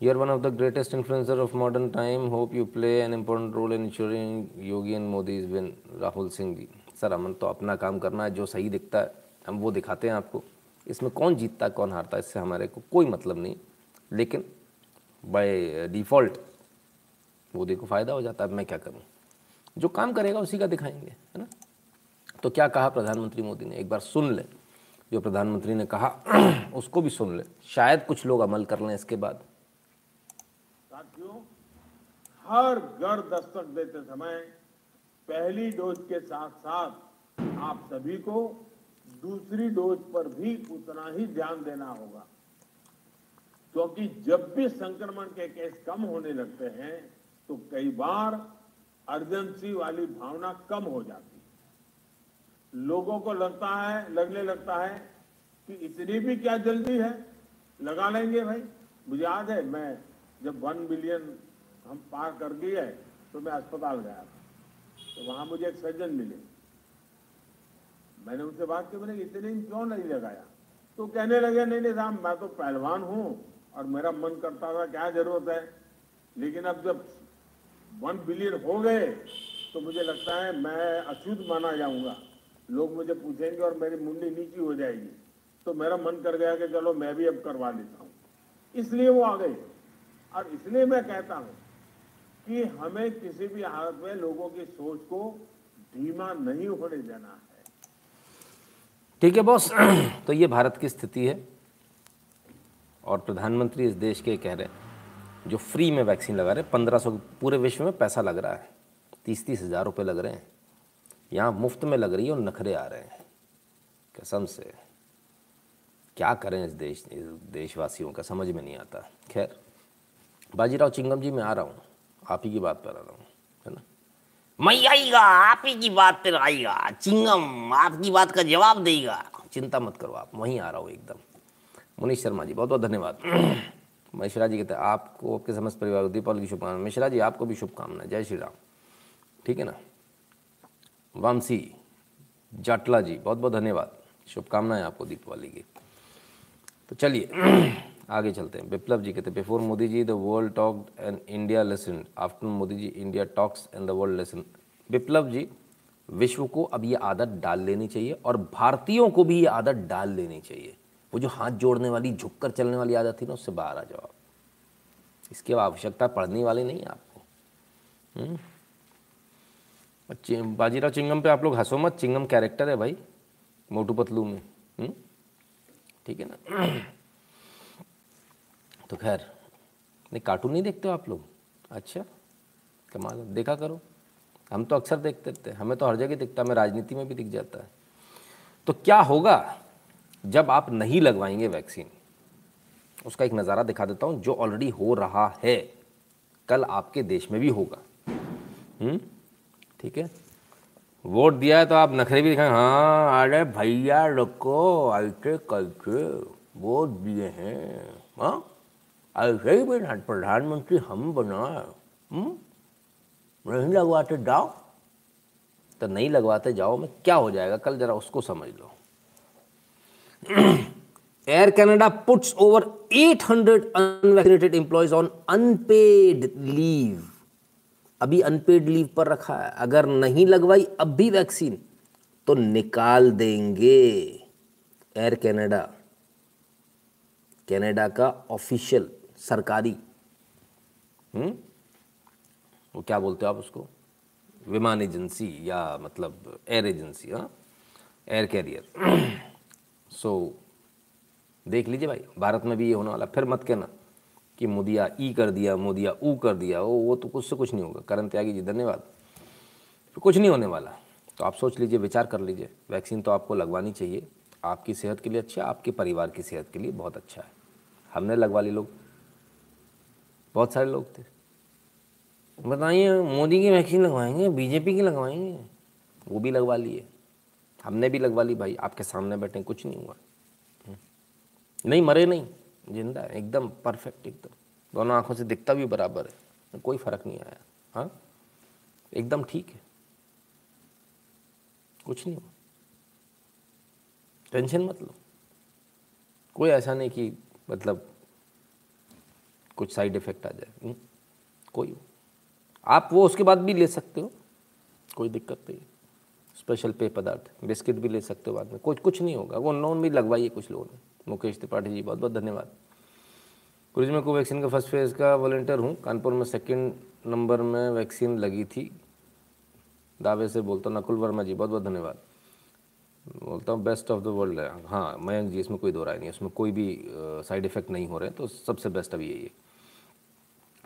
you are one of the greatest influencer of modern time hope you play an important role in ensuring Yogi and Modi is win Rahul Singh ji sir Aman तो अपना काम करना है, जो सही दिखता है, हम वो दिखाते हैं आपको। इसमें कौन जीतता है कौन हारता है इससे हमारे को कोई मतलब नहीं। लेकिन बाय डिफ़ॉल्ट मोदी को फ़ायदा हो जाता है मैं क्या करूँ? जो काम करेगा, उसी का दिखाएँगे, है ना? तो क्या कहा प्रधानमंत्री मोदी ने? एक बार सुन ले। जो प्रधानमंत्री ने कहा, उसको भी सुन ले। शायद कुछ लोग अमल कर लें इसके बाद। साथियों, हर घर दस्तक देते समय पहली डोज के साथ साथ आप सभी को दूसरी डोज पर भी उतना ही ध्यान देना होगा। क्योंकि जब भी संक्रमण के केस कम होने लगते हैं तो कई बार अर्जेंसी वाली भावना कम हो जाती है। लोगों को लगता है, लगने लगता है कि इतनी भी क्या जल्दी है? लगा लेंगे भाई। मुझे याद है, मैं जब वन बिलियन हम पार कर दिए तो मैं अस्पताल गया था। तो वहाँ मुझे एक सर्जन मिले। मैंने उनसे बात की मैंने इतने दिन क्यों नहीं लगाया? तो कहने लगे, नहीं नहीं साहब मैं तो पहलवान हूँ और मेरा मन करता था, क्या ज़रूरत है? लेकिन अब जब वन बिलियन हो गए तो मुझे लगता है मैं अशुद्ध माना जाऊँगा। लोग मुझे पूछेंगे और मेरी मुंडी नीची हो जाएगी। तो मेरा मन कर गया कि चलो मैं भी अब करवा लेता हूँ। इसलिए वो आ गए और इसलिए मैं कहता हूँ कि हमें किसी भी हालत में लोगों की सोच को धीमा नहीं होने देना है। ठीक है बॉस। तो ये भारत की स्थिति है। और प्रधानमंत्री इस देश के कह रहे जो फ्री में वैक्सीन लगा रहे हैं, पंद्रह सौ पूरे विश्व में पैसा लग रहा है। तीस तीस हज़ार रुपये लग रहे हैं। यहाँ मुफ़्त में लग रही है और नखरे आ रहे हैं। कसम से। क्या करें इस देश, इस देशवासियों का समझ में नहीं आता। खैर, बाजीराव चिंगम जी, मैं आ रहा हूँ। आप ही की बात पर आ रहा हूँ, है ना? मैं आएगा, आप ही की बात पर आएगा। चिंगम, आपकी बात का जवाब देगा। चिंता मत करो आप, वहीं आ रहा हूँ एकदम। मुनीश शर्मा जी बहुत बहुत धन्यवाद। मिश्रा जी कहते हैं, आपको, आपके समस्त परिवार दीपावली की शुभकामनाएँ। मिश्रा जी, आपको भी शुभकामनाएँ। जय श्री राम। ठीक है ना? वामसी जाटला जी बहुत बहुत धन्यवाद। शुभकामनाएँ आपको दीपावली की। तो चलिए, आगे चलते हैं। विप्लव जी कहते हैं, before Modi ji, the world talk and India listen after Modi ji, India talks and the world listen Viplav ji, विश्व को अब ये आदत डाल लेनी चाहिए और भारतीयों को भी ये आदत डाल लेनी चाहिए। वो जो हाथ जोड़ने वाली, झुककर चलने वाली आदत थी ना, उससे बाहर आ जाओ आप। इसकी आवश्यकता पढ़ने वाली नहीं है आपको। हम्म? बाजीराव चिंगम पे आप लोग हंसो मत, चिंगम कैरेक्टर है भाई मोटू पतलू में हम्म? ठीक है ना? तो खैर, नहीं कार्टून नहीं देखते हो आप लोग? अच्छा कमाल, देखा करो। हम तो अक्सर देखते रहते हैं, हमें तो हर जगह दिखता है, हमें राजनीति में भी दिख जाता है। तो क्या होगा जब आप नहीं लगवाएँगे वैक्सीन उसका एक नज़ारा दिखा देता हूँ, जो ऑलरेडी हो रहा है, कल आपके देश में भी होगा। हम्म? ठीक है? वोट दिया है तो आप नखरे भी दिखाएँ। हाँ अरे भैया लोग ऐसे कैसे वोट दिए हैं। हाँ ऐसे ही भी प्रधानमंत्री हम बना। हम्म? नहीं लगवाते जाओ। तो नहीं लगवाते जाओ में क्या हो जाएगा? कल जरा उसको समझ लो। Air Canada puts over 800 unvaccinated employees on unpaid leave अभी अनपेड लीव पर रखा है। अगर नहीं लगवाई, अब भी वैक्सीन तो निकाल देंगे। एयर कनाडा कनाडा का ऑफिशियल सरकारी। हम्म? वो क्या बोलते हो आप उसको? विमान एजेंसी या मतलब एयर एजेंसी हाँ? एयर कैरियर सो देख लीजिए भाई, भारत में भी ये होने वाला फिर मत कहना। कि मोदिया ई कर दिया, मोदिया ऊ कर दिया, वो वो तो कुछ से कुछ नहीं होगा। करण त्यागी जी, धन्यवाद। फिर कुछ नहीं होने वाला। तो आप सोच लीजिए, विचार कर लीजिए। वैक्सीन तो आपको लगवानी चाहिए। आपकी सेहत के लिए अच्छा आपके परिवार की सेहत के लिए बहुत अच्छा है। हमने लगवा ली लोग। बहुत सारे लोग थे। बताइए, मोदी की वैक्सीन लगवाएँगे, बीजेपी की लगवाएँगे? वो भी लगवा लिए। हमने भी लगवा ली भाई। आपके सामने बैठे, कुछ नहीं हुआ। नहीं, मरे नहीं। ज़िंदा है एकदम परफेक्ट एकदम। दोनों आँखों से दिखता भी बराबर है कोई फ़र्क नहीं आया। हाँ? एकदम ठीक है। कुछ नहीं हुआ। टेंशन मत लो। कोई ऐसा नहीं कि मतलब कुछ साइड इफ़ेक्ट आ जाए। हम्म, कोई आप वो उसके बाद भी ले सकते हो। कोई दिक्कत नहीं। स्पेशल पेय पदार्थ, बिस्किट भी ले सकते हो बाद में। कुछ कुछ नहीं होगा। वो नॉन भी लगवाइए कुछ लोगों ने। मुकेश त्रिपाठी जी, बहुत बहुत धन्यवाद। गुरु जी मैं कोवैक्सीन का फ़र्स्ट फ़ेज़ का वॉल्टियर हूँ। कानपुर में सेकेंड नंबर में वैक्सीन लगी थी। दावे से बोलता हूँ, नकुल वर्मा जी, बहुत बहुत धन्यवाद। बोलता हूँ बेस्ट ऑफ़ द वर्ल्ड है। हाँ मयंक जी, इसमें कोई दो राय नहीं इसमें कोई भी साइड इफ़ेक्ट नहीं हो रहे तो सबसे बेस्ट अभी यही है।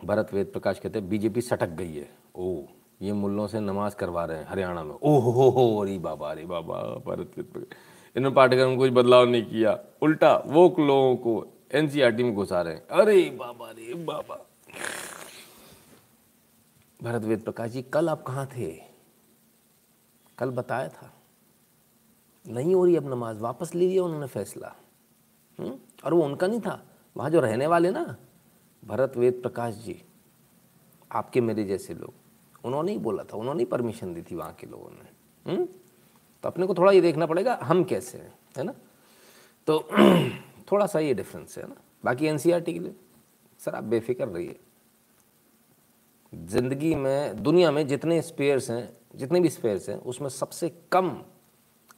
भरत वेद प्रकाश कहते हैं, बीजेपी सटक गई है। ओ ये मुल्लों से नमाज़ करवा रहे हैं, हरियाणा में। ओ हो हो अरे बाबा अरे बाबा भरत इन्होंने पाठ्यक्रम में कुछ बदलाव नहीं किया। उल्टा, वो लोगों को एनसीईआरटी में घुसा रहे हैं। अरे बाबा अरे बाबा। भरत वेद प्रकाश जी, कल आप कहाँ थे? कल बताया था। नहीं हो रही अब नमाज़, वापस ले लिया उन्होंने फैसला। हुँ? और वो उनका नहीं था, वहाँ जो रहने वाले ना भरत वेद प्रकाश जी, आपके मेरे जैसे लोग। उन्होंने ही बोला था, उन्होंने ही परमिशन दी थी वहाँ के लोगों ने। हुँ? तो अपने को थोड़ा ये देखना पड़ेगा, हम कैसे हैं, है ना? तो थोड़ा सा ये डिफरेंस है ना? बाकी एन के लिए, सर, आप बेफिक्र रहिए। ज़िंदगी में, दुनिया में जितने स्पेयर्स हैं, जितने भी स्पेयर्स हैं, उसमें सबसे कम,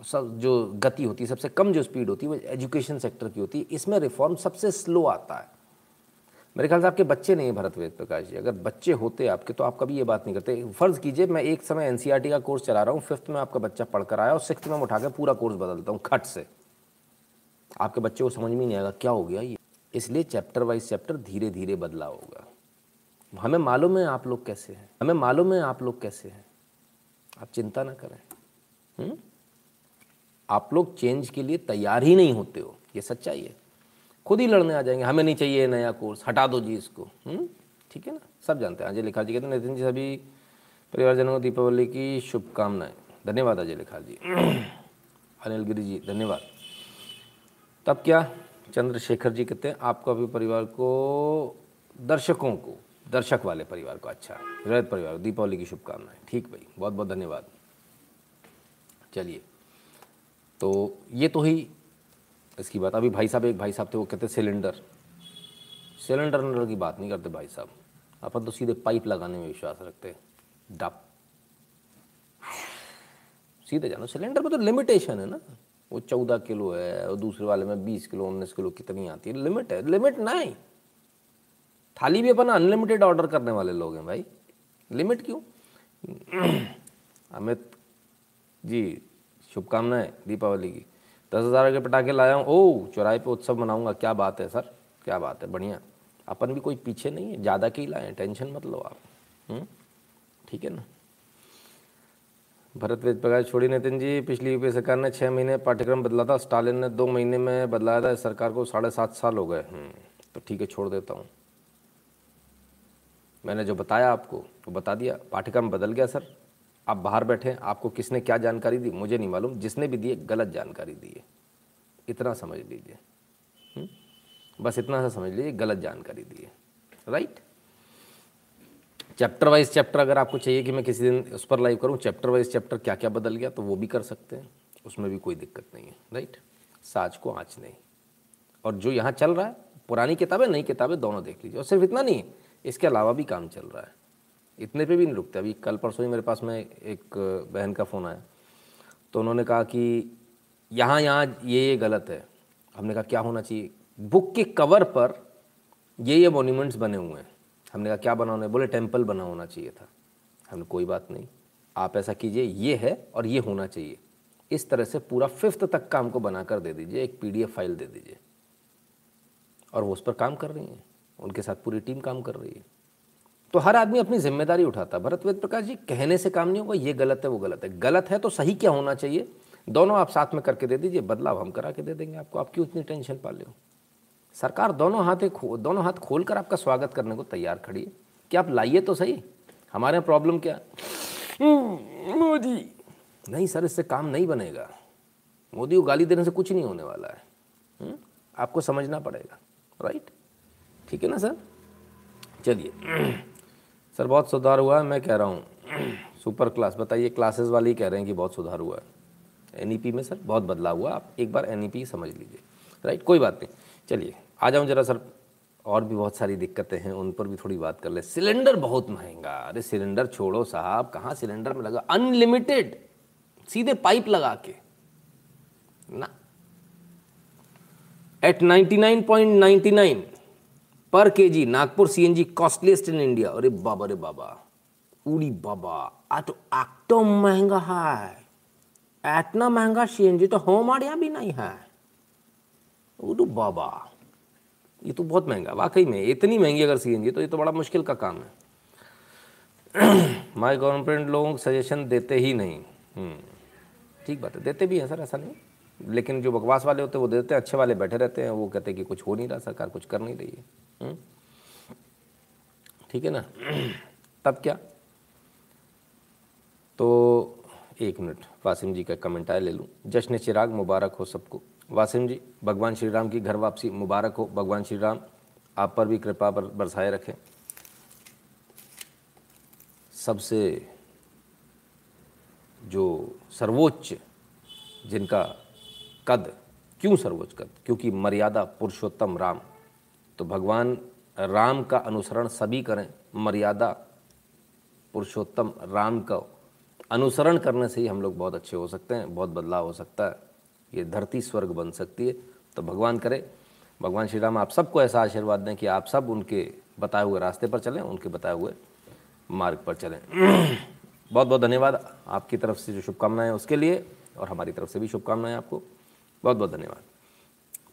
सब जो गति होती है, सबसे कम जो स्पीड होती है, वो एजुकेशन सेक्टर की होती है। इसमें रिफॉर्म सबसे स्लो आता है। मेरे ख्याल से आपके बच्चे नहीं हैं भरत वेद प्रकाश जी। अगर बच्चे होते आपके तो आप कभी ये बात नहीं करते। फ़र्ज़ कीजिए, मैं एक समय एन का कोर्स चला रहा हूँ फिफ्थ में आपका बच्चा पढ़कर आया और सिक्स में उठा के पूरा कोर्स बदलता हूँ, खट से। आपके बच्चे को समझ में नहीं आएगा, क्या हो गया ये? इसलिए चैप्टर वाइज चैप्टर धीरे धीरे बदला होगा। हमें मालूम है आप लोग कैसे हैं। हमें मालूम है आप लोग कैसे हैं। आप चिंता ना करें। हुँ? हम्म? आप लोग चेंज के लिए तैयार ही नहीं होते हो, ये सच्चाई है। खुद ही लड़ने आ जाएँगे, हमें नहीं चाहिए नया कोर्स हटा दो जी इसको। हम्म? ठीक है ना? सब जानते हैं। अजय लिखा जी कहते हैं, नितिन जी, सभी परिवारजनों को दीपावली की शुभकामनाएँ। धन्यवाद अजय लिखा जी। अनिल गिरी जी, धन्यवाद। तब क्या? चंद्रशेखर जी कहते हैं, आपको अभी परिवार को, दर्शकों को, दर्शक वाले परिवार को अच्छा रैत परिवार दीपावली की शुभकामनाएँ। ठीक भाई बहुत बहुत धन्यवाद। चलिए तो ये तो ही इसकी बात। अभी भाई साहब एक भाई साहब थे, वो कहते सिलेंडर। सिलेंडर की बात नहीं करते भाई साहब। अपन तो सीधे पाइप लगाने में विश्वास रखते डप। सीधे जानो। सिलेंडर में तो लिमिटेशन है ना। वो चौदह किलो है और दूसरे वाले में बीस किलो, उन्नीस किलो कितनी आती है। लिमिट है। लिमिट नहीं। थाली भी अपन अनलिमिटेड ऑर्डर करने वाले लोग हैं भाई। लिमिट क्यों? अमित जी, शुभकामनाएँ दीपावली की। दस हज़ार के पटाखे लाया हूँ। ओ चौराहे पे उत्सव मनाऊँगा। क्या बात है सर क्या बात है बढ़िया। अपन भी कोई पीछे नहीं है ज़्यादा के ही लाए टेंशन मत लो आप। हम्म? ठीक है ना? भरत वेद प्रकाश छोड़ी नितिन जी पिछली यूपी सरकार ने छः महीने पाठ्यक्रम बदला था स्टालिन ने दो महीने में बदलाया था इस सरकार को साढ़े सात साल हो गए। हम्म, तो ठीक है छोड़ देता हूँ। मैंने जो बताया आपको वो तो बता दिया। पाठ्यक्रम बदल गया सर। आप बाहर बैठे आपको किसने क्या जानकारी दी? मुझे नहीं मालूम। जिसने भी दी गलत जानकारी दी है इतना समझ लीजिए। हम्म? बस इतना सा समझ लीजिए, गलत जानकारी दी है राइट चैप्टर वाइज चैप्टर अगर आपको चाहिए कि मैं किसी दिन उस पर लाइव करूँ चैप्टर वाइज चैप्टर क्या क्या बदल गया तो वो भी कर सकते हैं। उसमें भी कोई दिक्कत नहीं है। राइट साज को आँच नहीं। और जो यहाँ चल रहा है, पुरानी किताबें, नई किताबें, दोनों देख लीजिए। और सिर्फ़ इतना नहीं, इसके अलावा भी काम चल रहा है। इतने पे भी नहीं रुकते। अभी कल परसों ही मेरे पास में एक बहन का फ़ोन आया। तो उन्होंने कहा कि यहाँ यहाँ ये ये गलत है। हमने कहा, क्या होना चाहिए? बुक के कवर पर ये ये मोन्यूमेंट्स बने हुए हैं। हमने कहा, क्या बना होना बोले टेंपल बना होना चाहिए था। हमने कोई बात नहीं। आप ऐसा कीजिए, ये है और ये होना चाहिए। इस तरह से पूरा फिफ्थ तक का हमको बनाकर दे दीजिए, एक पीडीएफ फ़ाइल दे दीजिए। और वो उस पर काम कर रही हैं। उनके साथ पूरी टीम काम कर रही है। तो हर आदमी अपनी ज़िम्मेदारी उठाता है। भरत वेद प्रकाश जी कहने से काम नहीं होगा ये गलत है वो गलत है। गलत है तो सही क्या होना चाहिए? दोनों आप साथ में करके दे दीजिए बदलाव हम करा के दे देंगे आपको। आप क्यों इतनी टेंशन पाले हो? सरकार दोनों हाथ दोनों हाथ खोल कर आपका स्वागत करने को तैयार खड़ी है। कि आप लाइए तो सही? हमारे यहाँ प्रॉब्लम क्या? हम्म, मोदी। नहीं सर इससे काम नहीं बनेगा। मोदी को गाली देने से कुछ नहीं होने वाला है हुँ? हम्म, आपको समझना पड़ेगा राइट? ठीक है ना सर? चलिए। सर, बहुत सुधार हुआ है, मैं कह रहा हूँ। सुपर क्लास बताइए क्लासेस वाले ही कह रहे हैं कि बहुत सुधार हुआ है। एन e में सर, बहुत बदलाव हुआ, आप एक बार एन e समझ लीजिए। राइट कोई बात नहीं। चलिए, आ जाऊँ जरा सर, और भी बहुत सारी दिक्कतें हैं, उन पर भी थोड़ी बात कर ले। सिलेंडर बहुत महँगा, अरे सिलेंडर छोड़ो साहब, कहाँ सिलेंडर में लगा? अनलिमिटेड सीधे पाइप लगा के। ना। एट 99.99 पर KG Nagpur CNG costliest in India अरे बाबा रे बाबा। उड़ी बाबा। आ तो एक्टो महँगा है। इतना महँगा सीएनजी तो हमारे भी नहीं है। तो बाबा। ये तो बहुत महँगा वाकई में इतनी महँगी अगर सी तो ये तो बड़ा मुश्किल का काम है। माई गवर्नमेंट लोगों सजेशन देते ही नहीं। हम्म, ठीक बात है। देते भी हैं सर ऐसा नहीं। लेकिन जो बकवास वाले होते हैं वो देते हैं अच्छे वाले बैठे रहते हैं वो कहते हैं कि कुछ हो नहीं रहा सरकार कुछ कर नहीं रही है। ठीक है ना? तब क्या? तो एक मिनट, वासिम जी का कमेंट आया, ले लूँ। जश्न चिराग, मुबारक हो सबको। वासिम जी, भगवान श्री राम की घर वापसी, मुबारक हो। भगवान श्री राम आप पर भी कृपा पर बरसाए रखें। सबसे जो सर्वोच्च, जिनका कद, क्यों सर्वोच्च कद? क्योंकि मर्यादा पुरुषोत्तम राम। तो भगवान राम का अनुसरण सभी करें, मर्यादा पुरुषोत्तम राम का अनुसरण करने से ही हम लोग बहुत अच्छे हो सकते हैं, बहुत बदलाव हो सकता है, ये धरती स्वर्ग बन सकती है। तो भगवान करे, भगवान श्री राम, आप सबको ऐसा आशीर्वाद दें कि आप सब उनके बताए हुए रास्ते पर चलें, उनके बताए हुए मार्ग पर चलें। बहुत बहुत धन्यवाद आपकी तरफ़ से जो शुभकामनाएँ उसके लिए, और हमारी तरफ़ से भी शुभकामनाएँ आपको। बहुत बहुत धन्यवाद।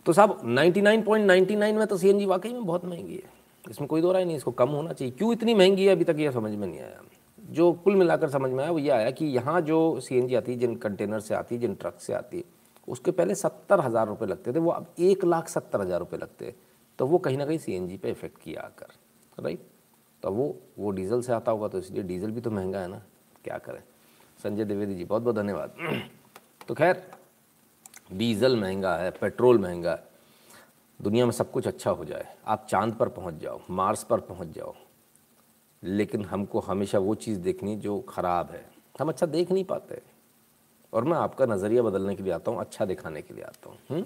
तो साहब 99.99 में तो सीएनजी वाकई में बहुत महँगी है। इसमें कोई दो राय नहीं, इसको कम होना चाहिए। क्यों इतनी महँगी है? अभी तक यह समझ में नहीं आया। जो कुल मिलाकर समझ में आया, वो ये आया कि यहाँ जो सीएनजी आती है जिन कंटेनर से आती है जिन ट्रक से आती है उसके पहले सत्तर हज़ार रुपये लगते थे, वो अब एक लाख सत्तर हज़ार रुपये लगते तो वो कहीं ना कहीं सी एन पे इफ़ेक्ट किया आकर राइट तो वो वो डीजल से आता होगा तो इसलिए डीजल भी तो महँगा है ना। क्या करें? संजय द्विवेदी जी बहुत बहुत धन्यवाद। तो खैर डीजल महँगा है, पेट्रोल महँगा है, दुनिया में सब कुछ अच्छा हो जाए, आप चाँद पर पहुँच जाओ मार्स पर पहुँच जाओ, लेकिन हमको हमेशा वो चीज़ देखनी जो ख़राब है। हम अच्छा देख नहीं पाते। और मैं आपका नज़रिया बदलने के लिए आता हूँ अच्छा दिखाने के लिए आता हूँ। हम्म?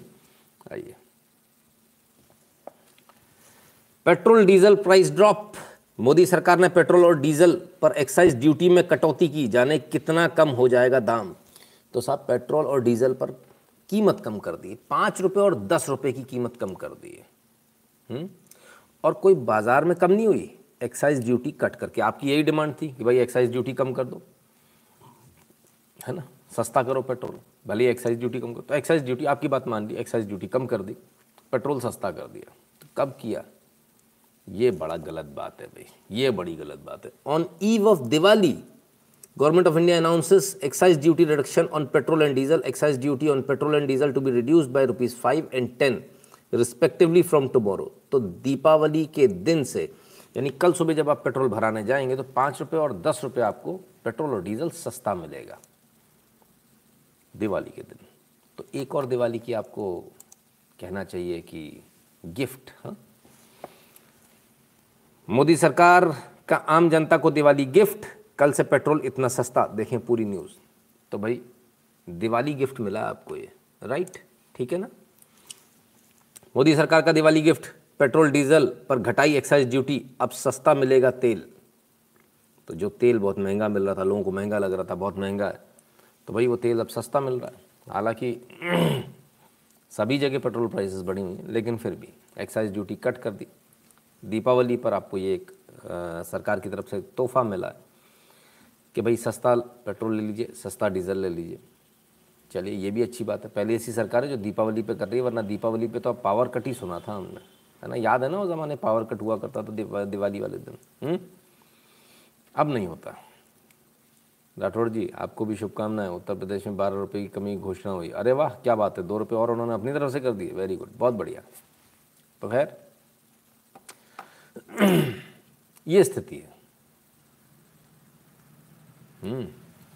आइए। Petrol, diesel price drop Modi सरकार ने पेट्रोल और डीजल पर एक्साइज ड्यूटी में कटौती की, जाने कितना कम हो जाएगा दाम। तो साहब, पेट्रोल और डीजल पर कीमत कम कर दी, पाँच रुपये और दस रुपये की कीमत कम कर दी है। हम्म? और कोई बाज़ार में कम नहीं हुई? एक्साइज ड्यूटी कट करके। आपकी यही डिमांड थी कि भाई एक्साइज ड्यूटी कम कर दो। है ना? सस्ता करो पेट्रोल भले एक्साइज ड्यूटी कम करो। तो एक्साइज ड्यूटी आपकी बात मान ली एक्साइज ड्यूटी कम कर दी। पेट्रोल सस्ता कर दिया। तो कब किया? ये बड़ा गलत बात है भाई। ये बड़ी गलत बात है। On eve of Diwali government of India announces excise duty reduction on petrol and diesel excise duty on petrol and diesel to be reduced by rupees five and ten respectively from tomorrow तो दीपावली के दिन से, यानी कल सुबह जब आप petrol भराने जाएँगे तो पाँच रुपये और दस रुपये आपको पेट्रोल और डीजल सस्ता मिलेगा। दिवाली के दिन। तो एक और दिवाली की आपको कहना चाहिए कि गिफ्ट हाँ? मोदी सरकार का आम जनता को दिवाली गिफ्ट कल से पेट्रोल इतना सस्ता देखें पूरी न्यूज़। तो भाई दिवाली गिफ्ट मिला आपको ये राइट? ठीक है ना? मोदी सरकार का दिवाली गिफ्ट पेट्रोल डीजल पर घटाई एक्साइज ड्यूटी अब सस्ता मिलेगा तेल। तो जो तेल बहुत महँगा मिल रहा था लोगों को महँगा लग रहा था बहुत महँगा है। तो भाई वो तेल अब सस्ता मिल रहा है। हालाँकि सभी जगह पेट्रोल प्राइसेस बढ़ी हुई हैं लेकिन फिर भी एक्साइज ड्यूटी कट कर दी। दीपावली पर आपको ये एक आ, सरकार की तरफ़ से तोहफा मिला है। कि भाई सस्ता पेट्रोल ले लीजिए सस्ता डीजल ले लीजिए। चलिए ये भी अच्छी बात है। पहले ऐसी सरकार है जो दीपावली पे कर रही है वरना दीपावली पे तो अब पावर कट ही सुना था हमने। है ना? याद है ना वो ज़माने पावर कट हुआ करता था दिवाली वाले दिन? हुँ? अब नहीं होता। राठौड़ जी आपको भी शुभकामनाएँ। उत्तर प्रदेश में बारह रुपये की कमी घोषणा हुई। अरे वाह क्या बात है। दो रुपये और उन्होंने अपनी तरफ़ से कर दिए। वेरी गुड बहुत बढ़िया। तो खैर ये स्थिति है। हम्म,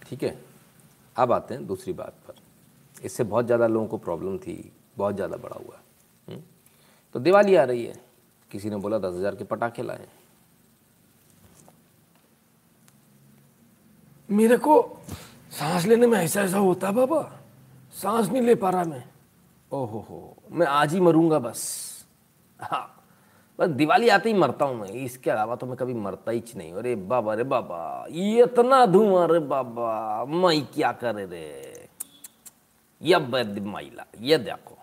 ठीक है। अब आते हैं दूसरी बात पर। इससे बहुत ज़्यादा लोगों को प्रॉब्लम थी बहुत ज़्यादा बड़ा हुआ। हम्म, तो दिवाली आ रही है। किसी ने बोला दस हज़ार के पटाखे लाए। मेरे को सांस लेने में ऐसा ऐसा होता बाबा। सांस नहीं ले पा रहा मैं। ओहो हो मैं आज ही मरूँगा बस। हाँ बस दिवाली आते ही मरता हूँ मैं, इसके अलावा तो मैं कभी मरता ही नहीं। अरे बाबा अरे बाबा, ये इतना धुआँ, अरे बाबा मैं क्या करे रे? ये माइला, ये देखो,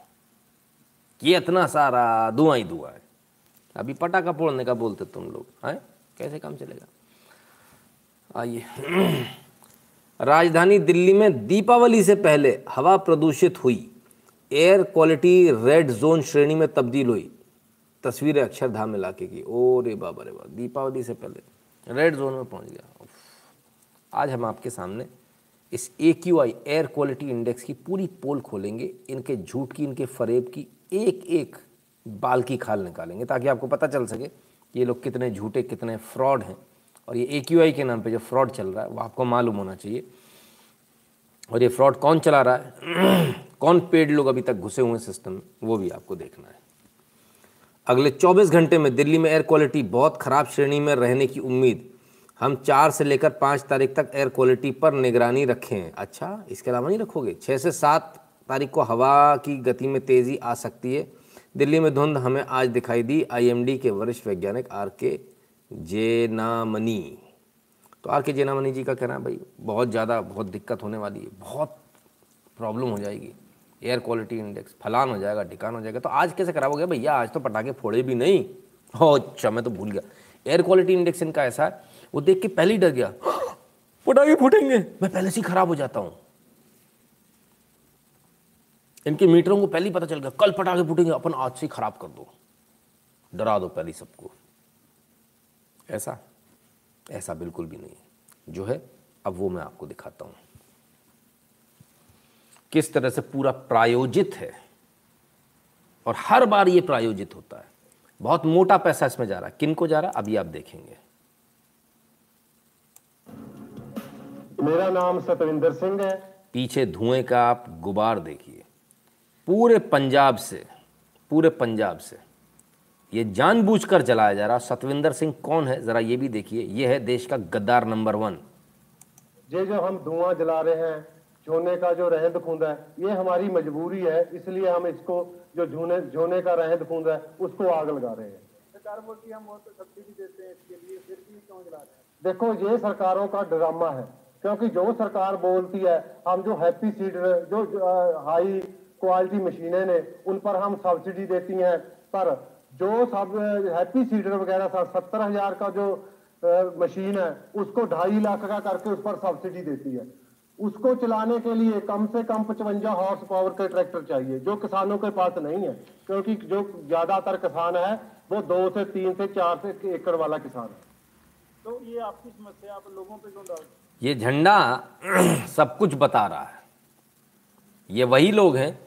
ये इतना सारा धुआँ ही धुआँ है। अभी पटाखा फोड़ने का बोलते तुम लोग, हैं? कैसे काम चलेगा? आइए। राजधानी दिल्ली में दीपावली से पहले हवा प्रदूषित हुई। एयर क्वालिटी रेड जोन श्रेणी में तब्दील हुई। तस्वीरें अक्षरधाम इलाके की। ओ रे बाबा रे बाबा, दीपावली से पहले। रेड जोन में पहुँच गया। आज हम आपके सामने इस A Q I air quality index की पूरी पोल खोलेंगे। इनके झूठ की, इनके फरेब की एक एक बाल की खाल निकालेंगे ताकि आपको पता चल सके ये लोग कितने झूठे, कितने फ्रॉड हैं। और ये ए क्यू आई के नाम पे जो फ्रॉड चल रहा है, वो आपको मालूम होना चाहिए। और ये फ्रॉड कौन चला रहा है? कौन पेड लोग अभी तक घुसे हुए सिस्टम में? वो भी आपको देखना है। अगले 24 घंटे में दिल्ली में एयर क्वालिटी बहुत ख़राब श्रेणी में रहने की उम्मीद। हम चार से लेकर पाँच तारीख तक एयर क्वालिटी पर निगरानी रखे। अच्छा इसके अलावा नहीं रखोगे? छः से सात तारीख को हवा की गति में तेज़ी आ सकती है। दिल्ली में धुंध हमें आज दिखाई दी आईएमडी के वरिष्ठ वैज्ञानिक आर के जेनामनी। तो आर के जेनामनी जी का कहना है, भाई, बहुत ज़्यादा, बहुत दिक्कत होने वाली है, बहुत प्रॉब्लम हो जाएगी। एयर क्वालिटी इंडेक्स फलान हो जाएगा, ढिकान हो जाएगा। तो आज कैसे खराब हो गया? भैया, आज तो पटाखे फोड़े भी नहीं। हो अच्छा मैं तो भूल गया। एयर क्वालिटी इंडेक्स इनका ऐसा है, वो देख के पहले ही डर गया। पटाखे फूटेंगे। मैं पहले से ही खराब हो जाता हूँ। इनके मीटरों को पहले ही पता चल गया, कल पटाखे फूटेंगे, अपन आज से ही खराब कर दो। डरा दो पहले सबको। ऐसा? ऐसा बिल्कुल भी नहीं। जो है, अब वो मैं आपको दिखाता हूँ। किस तरह से पूरा प्रायोजित है। और हर बार ये प्रायोजित होता है। बहुत मोटा पैसा इसमें जा रहा है। किन को जा रहा है? अभी आप देखेंगे। मेरा नाम सतविंदर सिंह है। पीछे धुएँ का आप गुबार देखिए। पूरे पंजाब से पूरे पंजाब से ये जानबूझकर जलाया जा रहा सतविंदर सिंह कौन है? जरा ये भी देखिए। ये है देश का गद्दार नंबर वन। ये जो हम धुआँ जला रहे हैं झोने का जो रहद खूंद है ये हमारी मजबूरी है इसलिए हम इसको जो झोने झोने का रहद खूंद है उसको आग लगा रहे हैं। सरकार बोलती है हम बहुत सब्सिडी देते हैं इसके लिए फिर भी क्यों जला रहे हैं? देखो ये सरकारों का ड्रामा है क्योंकि जो सरकार बोलती है हम जो हैप्पी सीडर जो हाई क्वालिटी मशीनें ने उन पर हम सब्सिडी देती हैं पर जो सब हैप्पी सीडर वगैरह सर सत्तर हज़ार का जो मशीन है उसको ढाई लाख का करके उस पर सब्सिडी देती है। उसको चलाने के लिए कम से कम पचवंजा हॉर्स पावर के ट्रैक्टर चाहिए जो किसानों के पास नहीं है क्योंकि जो ज़्यादातर किसान है वो दो से तीन से चार से एकड़ वाला किसान है। तो ये आपकी समस्या आप लोगों पे क्यों डाल ये झंडा सब कुछ बता रहा है। ये वही लोग हैं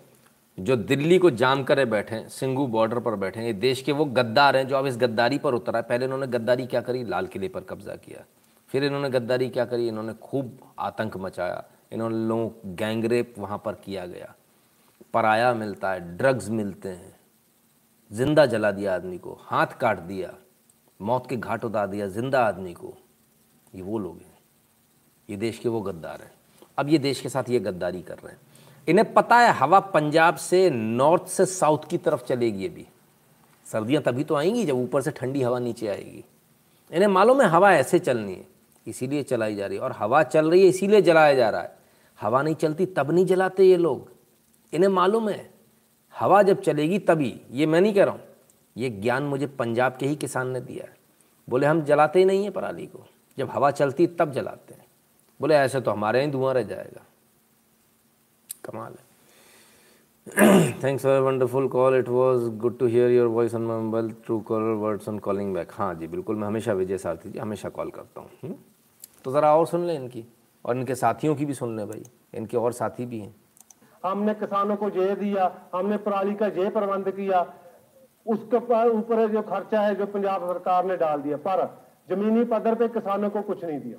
जो दिल्ली को जाम करे बैठे हैं सिंगू बॉर्डर पर बैठे हैं। ये देश के वो गद्दार हैं जो अब इस गद्दारी पर उतरा है पहले इन्होंने गद्दारी क्या करी? लाल किले पर कब्जा किया। फिर इन्होंने गद्दारी क्या करी? इन्होंने खूब आतंक मचाया। इन्होंने लोगों गैंगरेप वहाँ पर किया गया। पराया मिलता है, ड्रग्स मिलते हैं। ज़िंदा जला दिया आदमी को, हाथ काट दिया, मौत के घाट उतार दिया ज़िंदा आदमी को। ये वो लोग हैं। ये देश के वो गद्दार हैं। अब ये देश के साथ ये गद्दारी कर रहे हैं। इन्हें पता है, हवा पंजाब से नॉर्थ से साउथ की तरफ़ चलेगी अभी। सर्दियाँ तभी तो आएँगी जब ऊपर से ठंडी हवा नीचे आएगी। इन्हें मालूम है हवा ऐसे चलनी है। इसीलिए चलाई जा रही है। और हवा चल रही है, इसीलिए जलाया जा रहा है। हवा नहीं चलती, तब नहीं जलाते ये लोग। इन्हें मालूम है, हवा जब चलेगी तभी। ये मैं नहीं कह रहा हूँ, ये ज्ञान मुझे पंजाब के ही किसान ने दिया है। बोले, हम जलाते ही नहीं हैं पराली को। जब हवा चलती, तब जलाते हैं। बोले, ऐसे तो हमारे यहाँ धुआँ रह जाएगा। कमाल है। Thanks for wonderful call it was good to hear your voice on mobile Truecaller words on calling back हाँ जी, बिल्कुल, मैं हमेशा विजय सारथी जी, हमेशा कॉल करता हूँ। हम्म? तो ज़रा और सुन लें इनकी और इनके साथियों की भी सुन लें भाई इनके और साथी भी हैं। हमने किसानों को ये दिया हमने पराली का ये प्रबंध किया। उसके ऊपर जो खर्चा है जो पंजाब सरकार ने डाल दिया पर जमीनी पदर पे किसानों को कुछ नहीं दिया।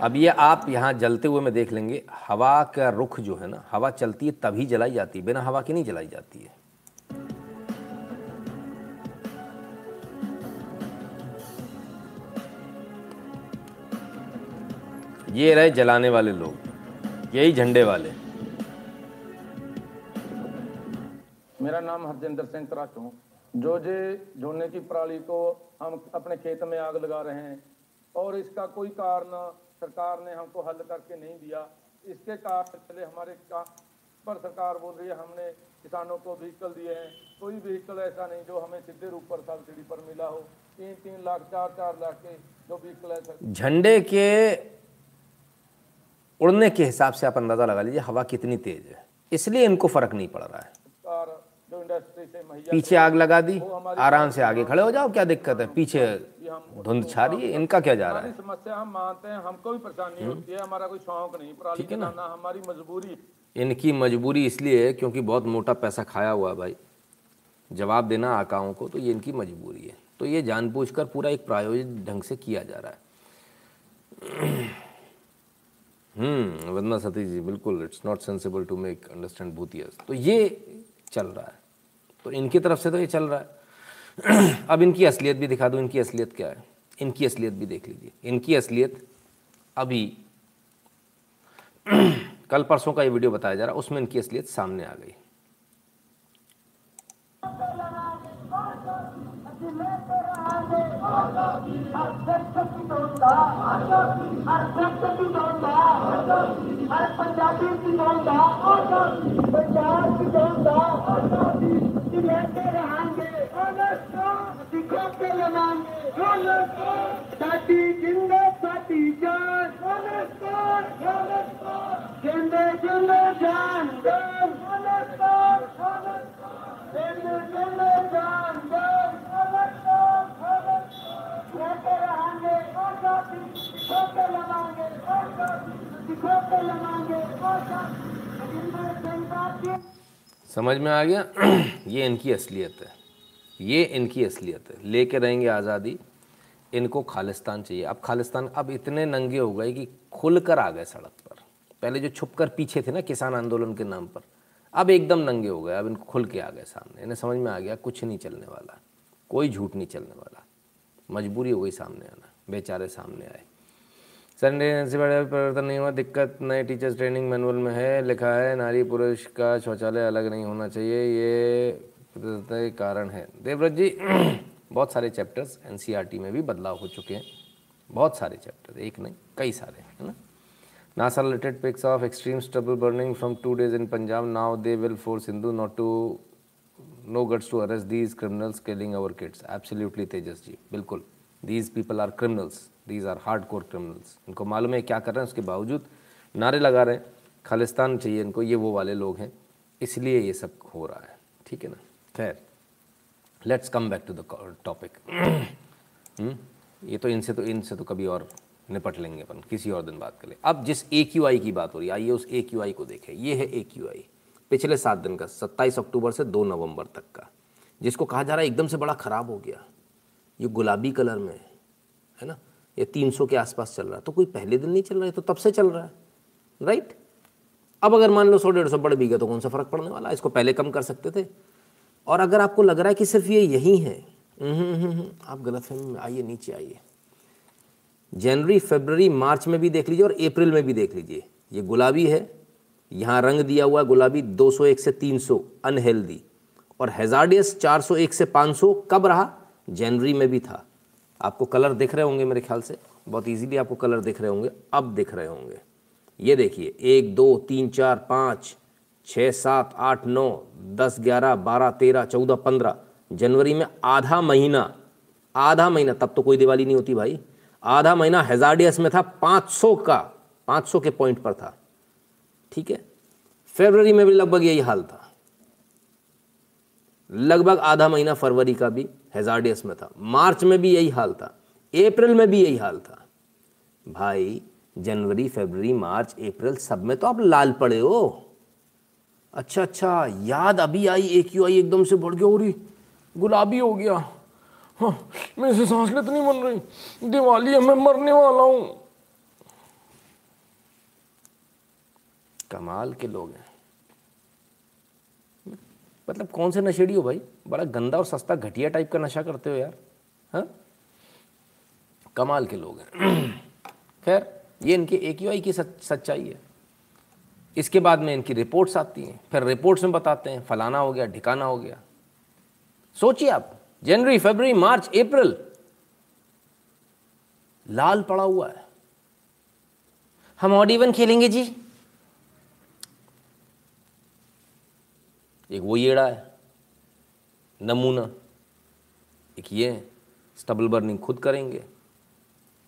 अब ये आप यहाँ जलते हुए में देख लेंगे हवा का रुख जो है ना हवा चलती है तभी जलाई जाती है बिना हवा के नहीं जलाई जाती है। ये रहे जलाने वाले लोग यही झंडे वाले। मेरा नाम हरजिंदर सिंह कराचों जो जे झोने की पराली को हम अपने खेत में आग लगा रहे हैं और इसका कोई कारण सरकार ने हमको हल करके नहीं दिया। इसके कारण चले हमारे का पर सरकार बोल रही है हमने किसानों को व्हीकल दिए हैं। कोई व्हीकल ऐसा नहीं जो हमें सीधे रूप पर सब्सिडी पर मिला हो। तीन तीन लाख चार चार लाख के जो व्हीकल है झंडे के उड़ने के हिसाब से आप अंदाज़ा लगा लीजिए हवा कितनी तेज है। इसलिए इनको फ़र्क नहीं पड़ रहा है। पीछे आग लगा दी आराम से आगे खड़े हो जाओ क्या दिक्कत है? पीछे धुंध छा रही है इनका क्या जा रहा है? समस्या हम मानते हैं हमको भी परेशानी होती है हमारा कोई शौक नहीं ठीक है ना? हमारी मजबूरी। इनकी मजबूरी इसलिए है क्योंकि बहुत मोटा पैसा खाया हुआ है भाई। जवाब देना आकाओं को तो ये इनकी मजबूरी है। तो ये जानबूझकर पूरा एक प्रायोजित ढंग से किया जा रहा है। हम्म वंदना सतीश जी, बिल्कुल it's not sensible to make understand भूतियस। तो ये चल रहा है। तो इनकी तरफ़ से तो ये चल रहा है। अब इनकी असलियत भी दिखा दूँ, इनकी असलियत क्या है? इनकी असलियत भी देख लीजिए। इनकी असलियत अभी कल परसों का ये वीडियो बताया जा रहा है उसमें इनकी असलियत सामने आ गई। था हर सिख थी चवनि था हर पंजाबी थी चवनि था पंजाब थी चवनि था लड़के रहांगे सिखों के लड़ांगे साथी जिंदे साथी जान जिंदे जिंदे जान जिंदे जिंदे जान रहेंगे सिखों के लगाएँगे सिखों के लगाएँगे ज़िंदा समझ में आ गया? ये इनकी असलियत है। ये इनकी असलियत है। लेके रहेंगे आज़ादी। इनको खालिस्तान चाहिए। अब खालिस्तान अब इतने नंगे हो गए कि खुलकर आ गए सड़क पर। पहले जो छुप कर पीछे थे ना किसान आंदोलन के नाम पर, अब एकदम नंगे हो गए। अब इनको खुल के आ गए सामने। इन्हें समझ में आ गया कुछ नहीं चलने वाला। कोई झूठ नहीं चलने वाला। मजबूरी हो गई सामने आना, बेचारे सामने आए। संडे से बड़ा परिवर्तन नहीं हुआ, दिक्कत नए टीचर्स ट्रेनिंग मैनुअल में है, लिखा है, नारी पुरुष का शौचालय अलग नहीं होना चाहिए, ये कारण है। देवव्रत जी, बहुत सारे चैप्टर्स एन में भी बदलाव हो चुके हैं। बहुत सारे चैप्टर एक नहीं, कई सारे, है ना? NASA related pics of extreme stubble burning from two days in Punjab. Now they will force Hindu not to no guts to arrest these criminals killing our kids. Absolutely, Tejas ji. बिल्कुल these people are criminals. These are hardcore criminals. इनको मालूम है क्या कर रहे हैं? उसके बावजूद नारे लगा रहे हैं। खालिस्तान चाहिए इनको। ये वो वाले लोग हैं। इसलिए ये सब हो रहा है। ठीक है ना? खैर let's come back to the topic ये तो इनसे तो इनसे तो कभी और निपट लेंगे अपन, किसी और दिन बात कर करें अब जिस ए क्यू आई की बात हो रही है, आइए उस ए क्यू आई को देखें। ये है ए क्यू आई पिछले सात दिन का सत्ताईस अक्टूबर से दो नवंबर तक का जिसको कहा जा रहा है एकदम से बड़ा ख़राब हो गया। ये गुलाबी कलर में है ना? ये तीन सौ के आसपास चल रहा है। तो कोई पहले दिन नहीं चल रहा है तो तब से चल रहा है राइट अब अगर मान लो सौ डेढ़ सौ बढ़ भी गया तो कौन सा फ़र्क पड़ने वाला इसको पहले कम कर सकते थे। और अगर आपको लग रहा है कि सिर्फ़ ये यही है हम्म, हम्म, हम्म, आप गलत फहमी में आइए नीचे आइए। जनवरी फरवरी मार्च में भी देख लीजिए और अप्रैल में भी देख लीजिए। ये गुलाबी है यहाँ रंग दिया हुआ है गुलाबी 201 से 300 अनहेल्दी। और हेजार्डियस 401 से 500 कब रहा? जनवरी में भी था। आपको कलर दिख रहे होंगे मेरे ख्याल से। बहुत इजीली आपको कलर दिख रहे होंगे। अब दिख रहे होंगे। ये देखिए, एक, दो, तीन, चार, पाँच, छः, सात, आठ, नौ, दस, ग्यारह, बारह, तेरह, चौदह, पंद्रह। जनवरी में आधा महीना आधा महीना, तब तो कोई दिवाली नहीं होती भाई। आधा महीना हेजार्डियस में था 500 का 500 के पॉइंट पर था। ठीक है? फरवरी में भी लगभग यही हाल था। लगभग आधा महीना फरवरी का भी हेजार्डियस में था। मार्च में भी यही हाल था। अप्रैल में भी यही हाल था। भाई, जनवरी, फरवरी, मार्च, अप्रैल, सब में तो आप लाल पड़े हो। अच्छा अच्छा याद अभी आई एक यू आई एकदम से बढ़ गया हो रही गुलाबी हो गया। हाँ मेरे से सांस लेते नहीं बन रही। दिवाली है, मैं मरने वाला हूँ। कमाल के लोग हैं। मतलब कौन से नशेड़ी हो भाई? बड़ा गंदा और सस्ता घटिया टाइप का नशा करते हो यार हाँ? कमाल के लोग हैं। खैर ये इनके एक की सच, सच्चाई है। इसके बाद में इनकी रिपोर्ट्स आती हैं। फिर रिपोर्ट्स में बताते हैं फलाना हो गया ढिकाना हो गया। सोचिए आप जनवरी फरवरी मार्च अप्रैल लाल पड़ा हुआ है। हम ऑड इवन खेलेंगे जी। एक वो येड़ा है, नमूना। एक ये स्टबल बर्निंग खुद करेंगे।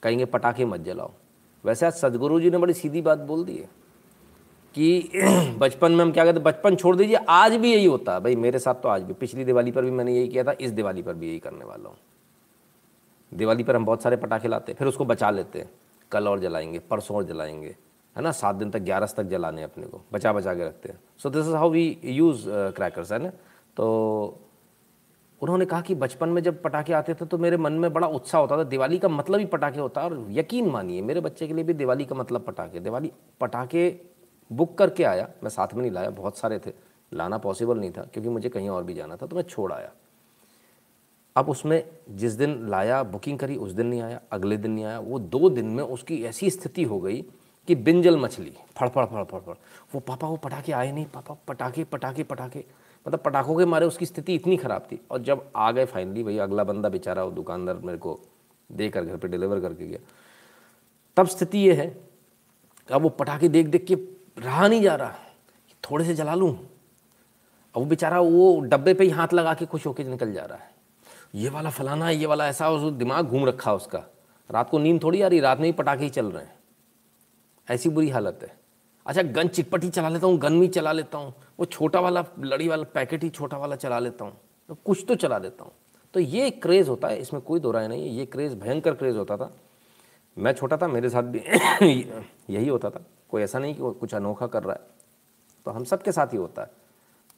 कहेंगे, पटाखे मत जलाओ। वैसे आज सदगुरु जी ने बड़ी सीधी बात बोल दी है कि बचपन में हम क्या कहते बचपन छोड़ दीजिए, आज भी यही होता है। भाई, मेरे साथ तो आज भी, पिछली दिवाली पर भी मैंने यही किया था, इस दिवाली पर भी यही करने वाला हूँ। दिवाली पर हम बहुत सारे पटाखे लाते हैं, फिर उसको बचा लेते हैं। कल और जलाएँगे, परसों और जलाएँगे। है ना, सात दिन तक ग्यारह तक जलाने अपने को बचा बचा के रखते हैं। So this is how we use crackers है ना? तो उन्होंने कहा कि बचपन में जब पटाखे आते थे तो मेरे मन में बड़ा उत्साह होता था। दिवाली का मतलब ही पटाखे होता है, और यकीन मानिए, मेरे बच्चे के लिए भी दिवाली का मतलब पटाखे। दिवाली, पटाखे बुक करके आया, मैं साथ में नहीं लाया, बहुत सारे थे। लाना पॉसिबल नहीं था, क्योंकि मुझे कहीं और भी जाना था तो मैं छोड़ आया। अब उसमें जिस दिन लाया बुकिंग करी, उस दिन नहीं आया, अगले दिन नहीं आया, वो दो दिन में उसकी ऐसी स्थिति हो गई कि बिंजल मछली, फड़ फड़ फड़ वो पापा वो पटाखे आए नहीं, पापा पटाखे पटाखे पटाखे। मतलब पटाखों के मारे उसकी स्थिति इतनी ख़राब थी। और जब आ गए फाइनली भाई, अगला बंदा बेचारा वो दुकानदार मेरे को दे कर घर पे डिलीवर करके गया। तब स्थिति ये है अब वो पटाखे देख देख के रहा नहीं जा रहा। थोड़े से जला लूँ? अब वो बेचारा वो डब्बे पे ही हाथ लगा के खुश होकर निकल जा रहा है। ये वाला फलाना है ये वाला ऐसा, उस दिमाग घूम रखा उसका। रात को नींद थोड़ी आ रही, रात में ही पटाखे ही चल रहे हैं। ऐसी बुरी हालत है। अच्छा गन चिटपटी चला लेता हूँ, गन भी चला लेता हूँ, वो छोटा वाला, लड़ी वाला पैकेट ही छोटा वाला चला लेता हूँ तो कुछ तो चला देता हूँ। तो ये क्रेज़ होता है, इसमें कोई दो राय नहीं है, ये क्रेज़ भयंकर क्रेज़ होता था। मैं छोटा था, मेरे साथ भी यही होता था, कोई ऐसा नहीं कि वो कुछ अनोखा कर रहा है। तो हम सब के साथ ही होता है।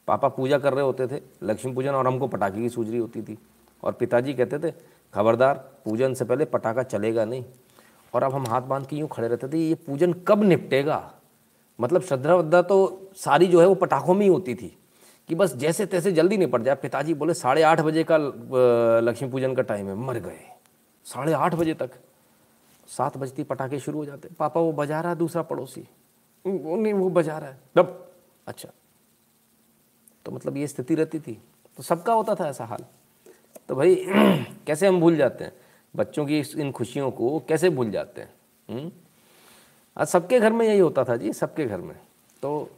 पापा पूजा कर रहे होते थे, लक्ष्मी पूजन, और हमको पटाखे की सूझ रही होती थी। और पिताजी कहते थे, खबरदार, पूजन से पहले पटाखा चलेगा नहीं और अब हम हाथ बाँध के यूँ खड़े रहते थे, ये पूजन कब निपटेगा? मतलब श्रद्धा वद्धा तो सारी जो है वो पटाखों में ही होती थी, कि बस जैसे तैसे जल्दी निपट जाए। पिताजी बोले, साढ़े आठ बजे का लक्ष्मी पूजन का टाइम है। मर गए। साढ़े आठ बजे तक। सात बजती पटाखे शुरू हो जाते। पापा, वो बजा रहा है दूसरा पड़ोसी। वो नहीं, वो बजा रहा है। डब अच्छा। तो मतलब ये स्थिति रहती थी। तो सबका होता था ऐसा हाल। तो भाई, कैसे हम भूल जाते हैं? बच्चों की इन खुशियों को कैसे भूल जाते हैं? हम्म? आज सबके घर में यही होता था जी, सबके घर में। तो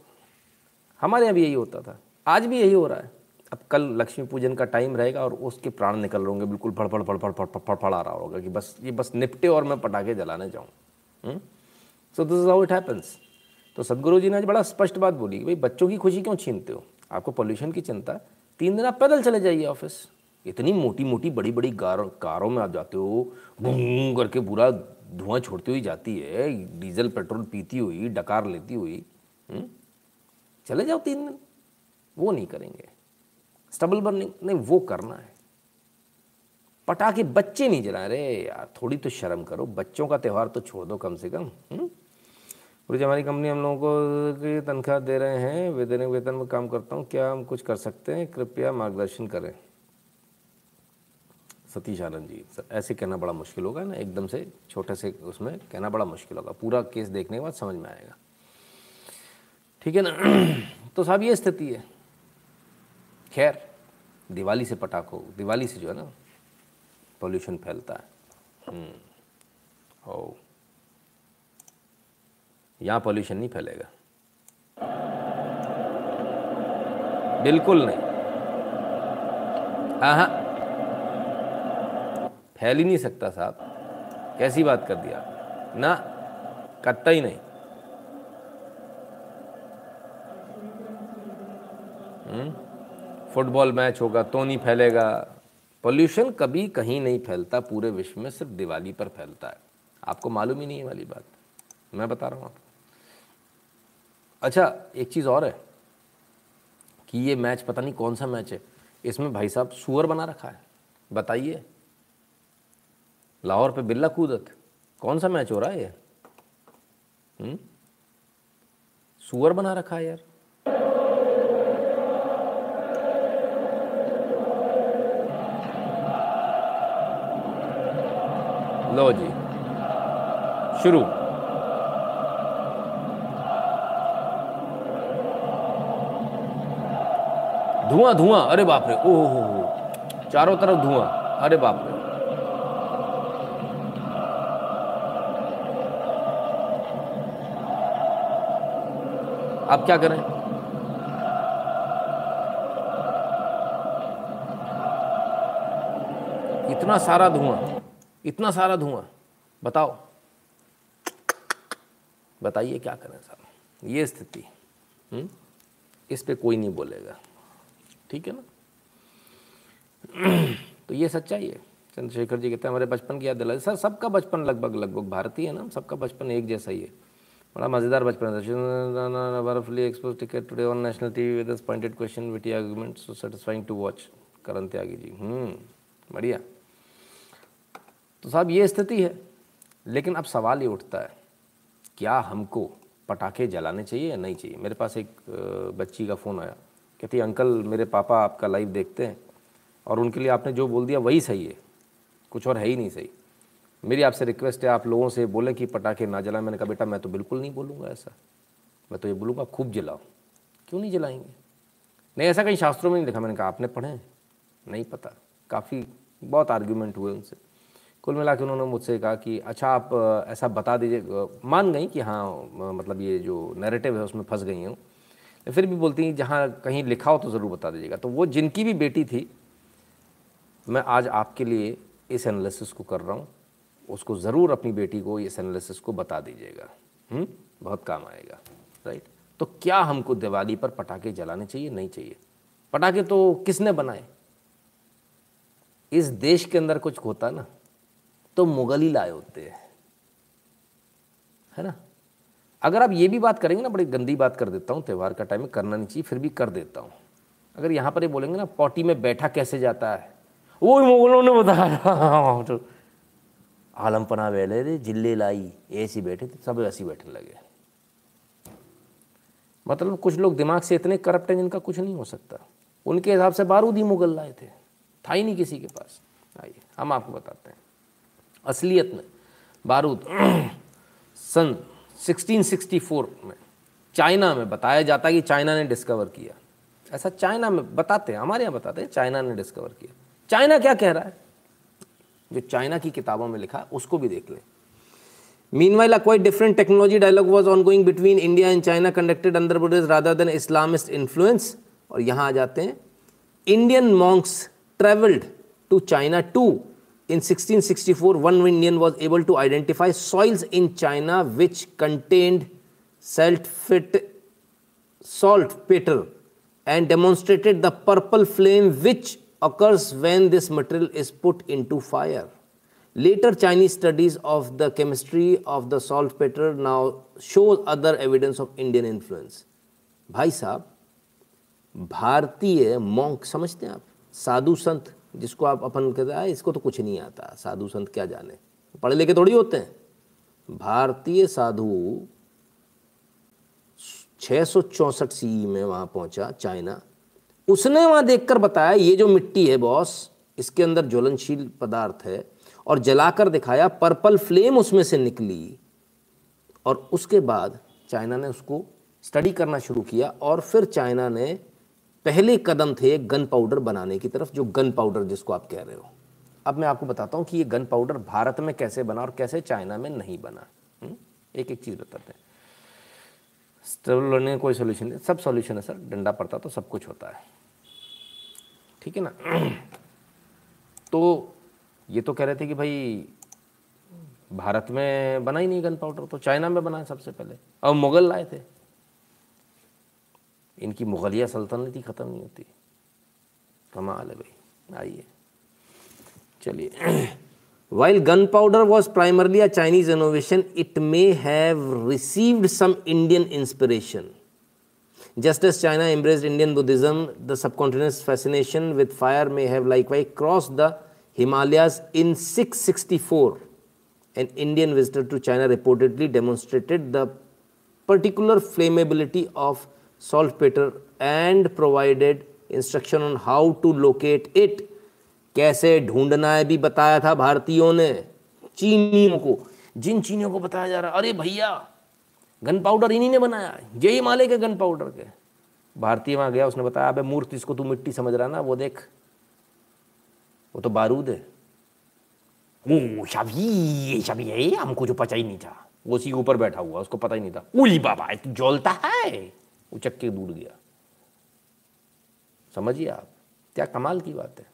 हमारे यहाँ भी यही होता था। आज भी यही हो रहा है। अब कल लक्ष्मी पूजन का टाइम रहेगा और उसके प्राण निकल रहे होंगे, बिल्कुल फड़ फड़ फड़ फड़ फड़ फड़ फड़ आ रहा होगा कि बस, ये बस निपटे और मैं पटाखे जलाने जाऊँ। So this is how it happens तो सदगुरु जी ने आज बड़ा स्पष्ट बात बोली कि भाई, बच्चों की खुशी क्यों छीनते हो? आपको पोल्यूशन की चिंता है। तीन दिन आप पैदल चले जाइए ऑफ़िस इतनी मोटी मोटी बड़ी बड़ी कार में आप जाते हो बूम करके पूरा धुआँ छोड़ती हुई जाती है, डीजल, पेट्रोल पीती हुई, डकार लेती हुई हुँ? चले जाओ तीन दिन, वो नहीं करेंगे। स्टबल बर्निंग, नहीं, वो करना है। पटाखे बच्चे नहीं जला रहे, यार, थोड़ी तो शर्म करो, बच्चों का त्यौहार तो छोड़ दो कम से कम पूरी हमारी कंपनी हम लोगों को तनख्वाह दे रहे हैं, वेतन वेतन में काम करता हूँ, क्या हम कुछ कर सकते हैं? कृपया मार्गदर्शन करें। सतीश आनंद जी सर ऐसे कहना बड़ा मुश्किल होगा ना एकदम से छोटे से उसमें कहना बड़ा मुश्किल होगा। पूरा केस देखने के बाद समझ में आएगा। ठीक है ना? तो साहब ये स्थिति है। खैर दिवाली से पटाखों दिवाली से जो है ना पोल्यूशन फैलता है। हम्म, ओ यहाँ पॉल्यूशन नहीं फैलेगा। बिल्कुल नहीं। हाँ हाँ। फैल ही नहीं सकता साहब। कैसी बात कर दिया ना कत्ता ही नहीं। हम्म? फुटबॉल मैच होगा तो नहीं फैलेगा। पोल्यूशन कभी कहीं नहीं फैलता, पूरे विश्व में सिर्फ़ दिवाली पर फैलता है। आपको मालूम ही नहीं है वाली बात। मैं बता रहा हूँ आपको। अच्छा एक चीज़ और है कि ये मैच पता नहीं कौन सा मैच है। इसमें भाई साहब सुअर बना रखा है। बताइए। लाहौर पे बिल्ला कूदत कौन सा मैच हो रहा है ये? हम्म? सुअर बना रखा है यार। लो जी। शुरू। धुआँ धुआँ। अरे बाप रे ओह चारों तरफ़ धुआँ। अरे बाप रे। अब क्या करें? इतना सारा धुआँ, इतना सारा धुआँ, बताओ। बताइए क्या करें साहब? ये स्थिति हम्म? इस पे कोई नहीं बोलेगा, ठीक है ना? तो ये सच्चाई है। चंद्रशेखर जी कहते हैं, हमारे बचपन की याद दिला सर सबका बचपन लगभग लगभग भारतीय है ना? सबका बचपन एक जैसा ही है। बड़ा मज़ेदार बचपन है बर्फली ticket today on national with pointed question witty so satisfying to watch Karan Tyagi ji. हम्म बढ़िया। तो साहब, ये स्थिति है, लेकिन अब सवाल ये उठता है, क्या हमको पटाखे जलाने चाहिए या नहीं चाहिए? मेरे पास एक बच्ची का फ़ोन आया। कहती अंकल, मेरे पापा आपका लाइव देखते हैं, और उनके लिए आपने जो बोल दिया, वही सही है। कुछ और है ही नहीं सही। मेरी आपसे रिक्वेस्ट है, आप लोगों से बोलें कि पटाखे ना जलाएँ। मैंने कहा, बेटा, मैं तो बिल्कुल नहीं बोलूँगा ऐसा। मैं तो ये बोलूँगा, खूब जलाओ। क्यों नहीं जलाएँगे? नहीं, ऐसा कहीं शास्त्रों में नहीं लिखा मैंने कहा, आपने पढ़े नहीं पता। काफ़ी बहुत आर्ग्यूमेंट हुए उनसे। कुल मिला के उन्होंने मुझसे कहा कि अच्छा आप ऐसा बता दीजिए। मान गई कि हाँ मतलब ये जो नैरेटिव है, उसमें फंस गई हूँ। फिर भी बोलती हैं, जहाँ कहीं लिखा हो तो ज़रूर बता दीजिएगा। तो वो जिनकी भी बेटी थी, मैं आज आपके लिए इस एनालिसिस को कर रहा हूँ। उसको ज़रूर अपनी बेटी को इस एनालिसिस को बता दीजिएगा। हम्म? बहुत काम आएगा राइट तो क्या हमको दिवाली पर पटाखे जलाने चाहिए? नहीं चाहिए। पटाखे तो किसने बनाए? इस देश के अंदर कुछ होता ना तो मुगल ही लाए होते हैं। है ना? अगर आप ये भी बात करेंगे ना, बड़ी गंदी बात कर देता हूँ, त्यौहार का टाइम करना नहीं चाहिए, फिर भी कर देता हूँ। अगर यहाँ पर ये बोलेंगे ना, पॉटी में बैठा कैसे जाता है? वो मुगलों ने बताया। आलमपना वेले रे ज़िले लाई ऐसे बैठे थे, सब ऐसे बैठने लगे। मतलब कुछ लोग दिमाग से इतने करप्ट हैं जिनका कुछ नहीं हो सकता। उनके हिसाब से बारूद मुगल लाए थे। था ही नहीं किसी के पास। आइए, हम आपको बताते हैं। असलियत में, बारूद सन 1664 में, चाइना में बताया जाता है कि चाइना ने डिस्कवर किया। ऐसा चाइना में बताते हैं, हमारे यहाँ बताते हैं, चाइना ने डिस्कवर किया। चाइना क्या कह रहा है? जो चाइना की किताबों में लिखा है उसको भी देख लें। Meanwhile quite different technology dialogue was ongoing between India and China conducted under Buddhist rather than Islamist influence और यहाँ आ जाते हैं। Indian monks travelled to China to in 1664 one Indian was able to identify soils in China which contained salt fit saltpetre and demonstrated the purple flame which occurs when this material is put into fire. Later Chinese studies of the chemistry of the saltpeter now shows other evidence of Indian influence. भाई साहब भारतीय monk समझते हैं आप साधु संत जिसको आप अपन कहते हैं इसको तो कुछ नहीं आता साधु संत क्या जाने पढ़े लिखे थोड़ी होते हैं भारतीय साधु छः सौ चौंसठ सी में वहाँ पहुँचा चाइना उसने वहाँ देखकर बताया, ये जो मिट्टी है बॉस इसके अंदर ज्वलनशील पदार्थ है और जलाकर दिखाया, पर्पल फ्लेम उसमें से निकली। और उसके बाद चाइना ने उसको स्टडी करना शुरू किया और फिर चाइना ने पहले कदम थे गन पाउडर बनाने की तरफ़, जो गन पाउडर जिसको आप कह रहे हो। अब मैं आपको बताता हूँ कि ये गन पाउडर भारत में कैसे बना और कैसे चाइना में नहीं बना। हुँ? एक एक चीज़ बताते हैं। कोई सोल्यूशन नहीं, सब सोल्यूशन है, सर। डंडा पड़ता तो सब कुछ होता है। ठीक है ना? तो ये तो कह रहे थे कि भाई, भारत में बना ही नहीं गन पाउडर तो चाइना में बना सबसे पहले। और मुगल लाए थे। इनकी मुगलिया सल्तनत ही ख़त्म नहीं होती। कमाल है भाई। आइए। चलिए। While gunpowder was primarily a Chinese innovation it may have received some Indian inspiration. Just as China embraced Indian Buddhism the subcontinent's fascination with fire may have likewise cross the Himalayas in six sixty four an Indian visitor to China reportedly demonstrated the particular flammability of saltpetre and provided instruction on how to locate it कैसे ढूंढना है भी बताया था भारतीयों ने। चीनियों को। जिन चीनियों को बताया जा रहा अरे भैया गन पाउडर इन्हीं ने बनाया। ये हिमालय के गन पाउडर के। भारतीय वहाँ गया, उसने बताया, अबे मूर्ति इसको तू मिट्टी समझ रहा ना, वो देख। वो तो बारूद है। ओ शबी शबी है, हमको जो पचा ही नहीं था। वो उसी के ऊपर बैठा हुआ, उसको पता ही नहीं था। उली बाबा तू जलता है। वो चक्के दूर गया। समझिए आप, क्या कमाल की बात है।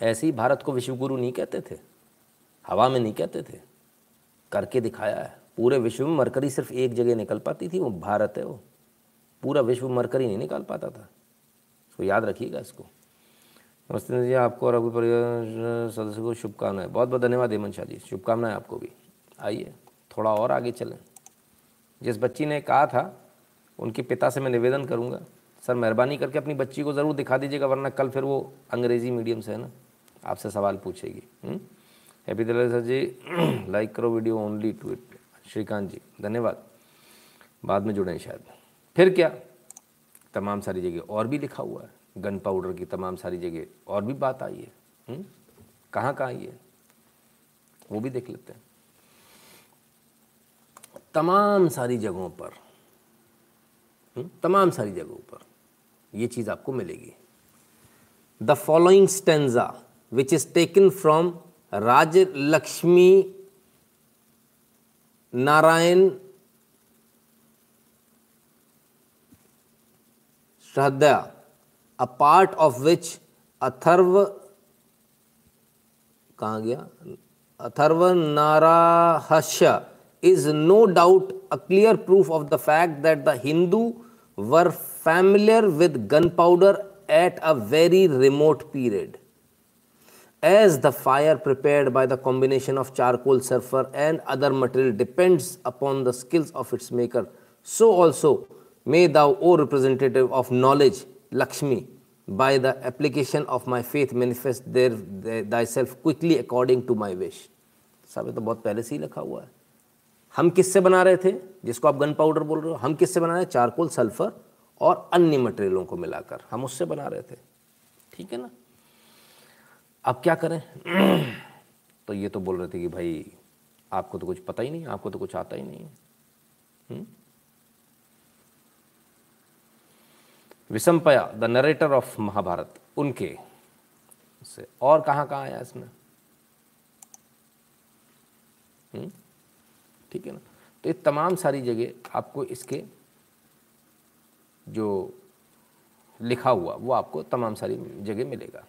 ऐसे ही भारत को विश्वगुरु नहीं कहते थे। हवा में नहीं कहते थे। करके दिखाया है। पूरे विश्व में मरकरी सिर्फ़ एक जगह निकल पाती थी, वो भारत है वो। पूरा विश्व मरकरी नहीं निकाल पाता था। इसको याद रखिएगा इसको। नमस्ते जी, आपको और अभी परिवार सदस्य को शुभकामनाएँ। बहुत बहुत धन्यवाद हेमंत शाह जी। शुभकामनाएँ आपको भी। आइए, थोड़ा और आगे चलें। जिस बच्ची ने कहा था, उनके पिता से मैं निवेदन करूँगा, सर, मेहरबानी करके अपनी बच्ची को ज़रूर दिखा दीजिएगा, वरना कल फिर वो अंग्रेज़ी मीडियम से है ना, आपसे सवाल पूछेगी। हैप्पी दिल सर जी। लाइक करो video only to it Shrikant ji, धन्यवाद। बाद में जुड़ें शायद। फिर क्या? तमाम सारी जगह और भी लिखा हुआ है। गन पाउडर की तमाम सारी जगह और भी बात आई है। हुँ? कहाँ कहाँ आई है? वो भी देख लेते हैं। तमाम सारी जगहों पर हुँ? तमाम सारी जगहों पर ये चीज़ आपको मिलेगी। The following stanza which is taken from Raj Lakshmi Narayan Shraddha a part of which Atharva कहाँ गया Atharva नाराहस्य is no doubt a clear proof of the fact that the Hindu were familiar with gunpowder at a very remote period. As the fire prepare by the combination of charcoal sulphur and other material depends upon the skills of its maker so also may thou O representative of knowledge Lakshmi by the application of my faith manifest there thy self quickly according to my wish सब तो बहुत पहले से ही लिखा हुआ है। हम किससे बना रहे थे? जिसको आप गन पाउडर बोल रहे हो, हम किससे बना रहे हैं? चारकोल सल्फ़र और अन्य मटेरियलों को मिलाकर। हम उससे बना रहे थे। ठीक है ना? अब क्या करें? तो ये तो बोल रहे थे कि भाई, आपको तो कुछ पता ही नहीं, आपको तो कुछ आता ही नहीं। है विषमपया द नरेटर ऑफ़ महाभारत, उनके। से और कहाँ कहाँ आया इसमें? ठीक है ना? तो ये तमाम सारी जगह आपको इसके जो लिखा हुआ, वो आपको तमाम सारी जगह मिलेगा।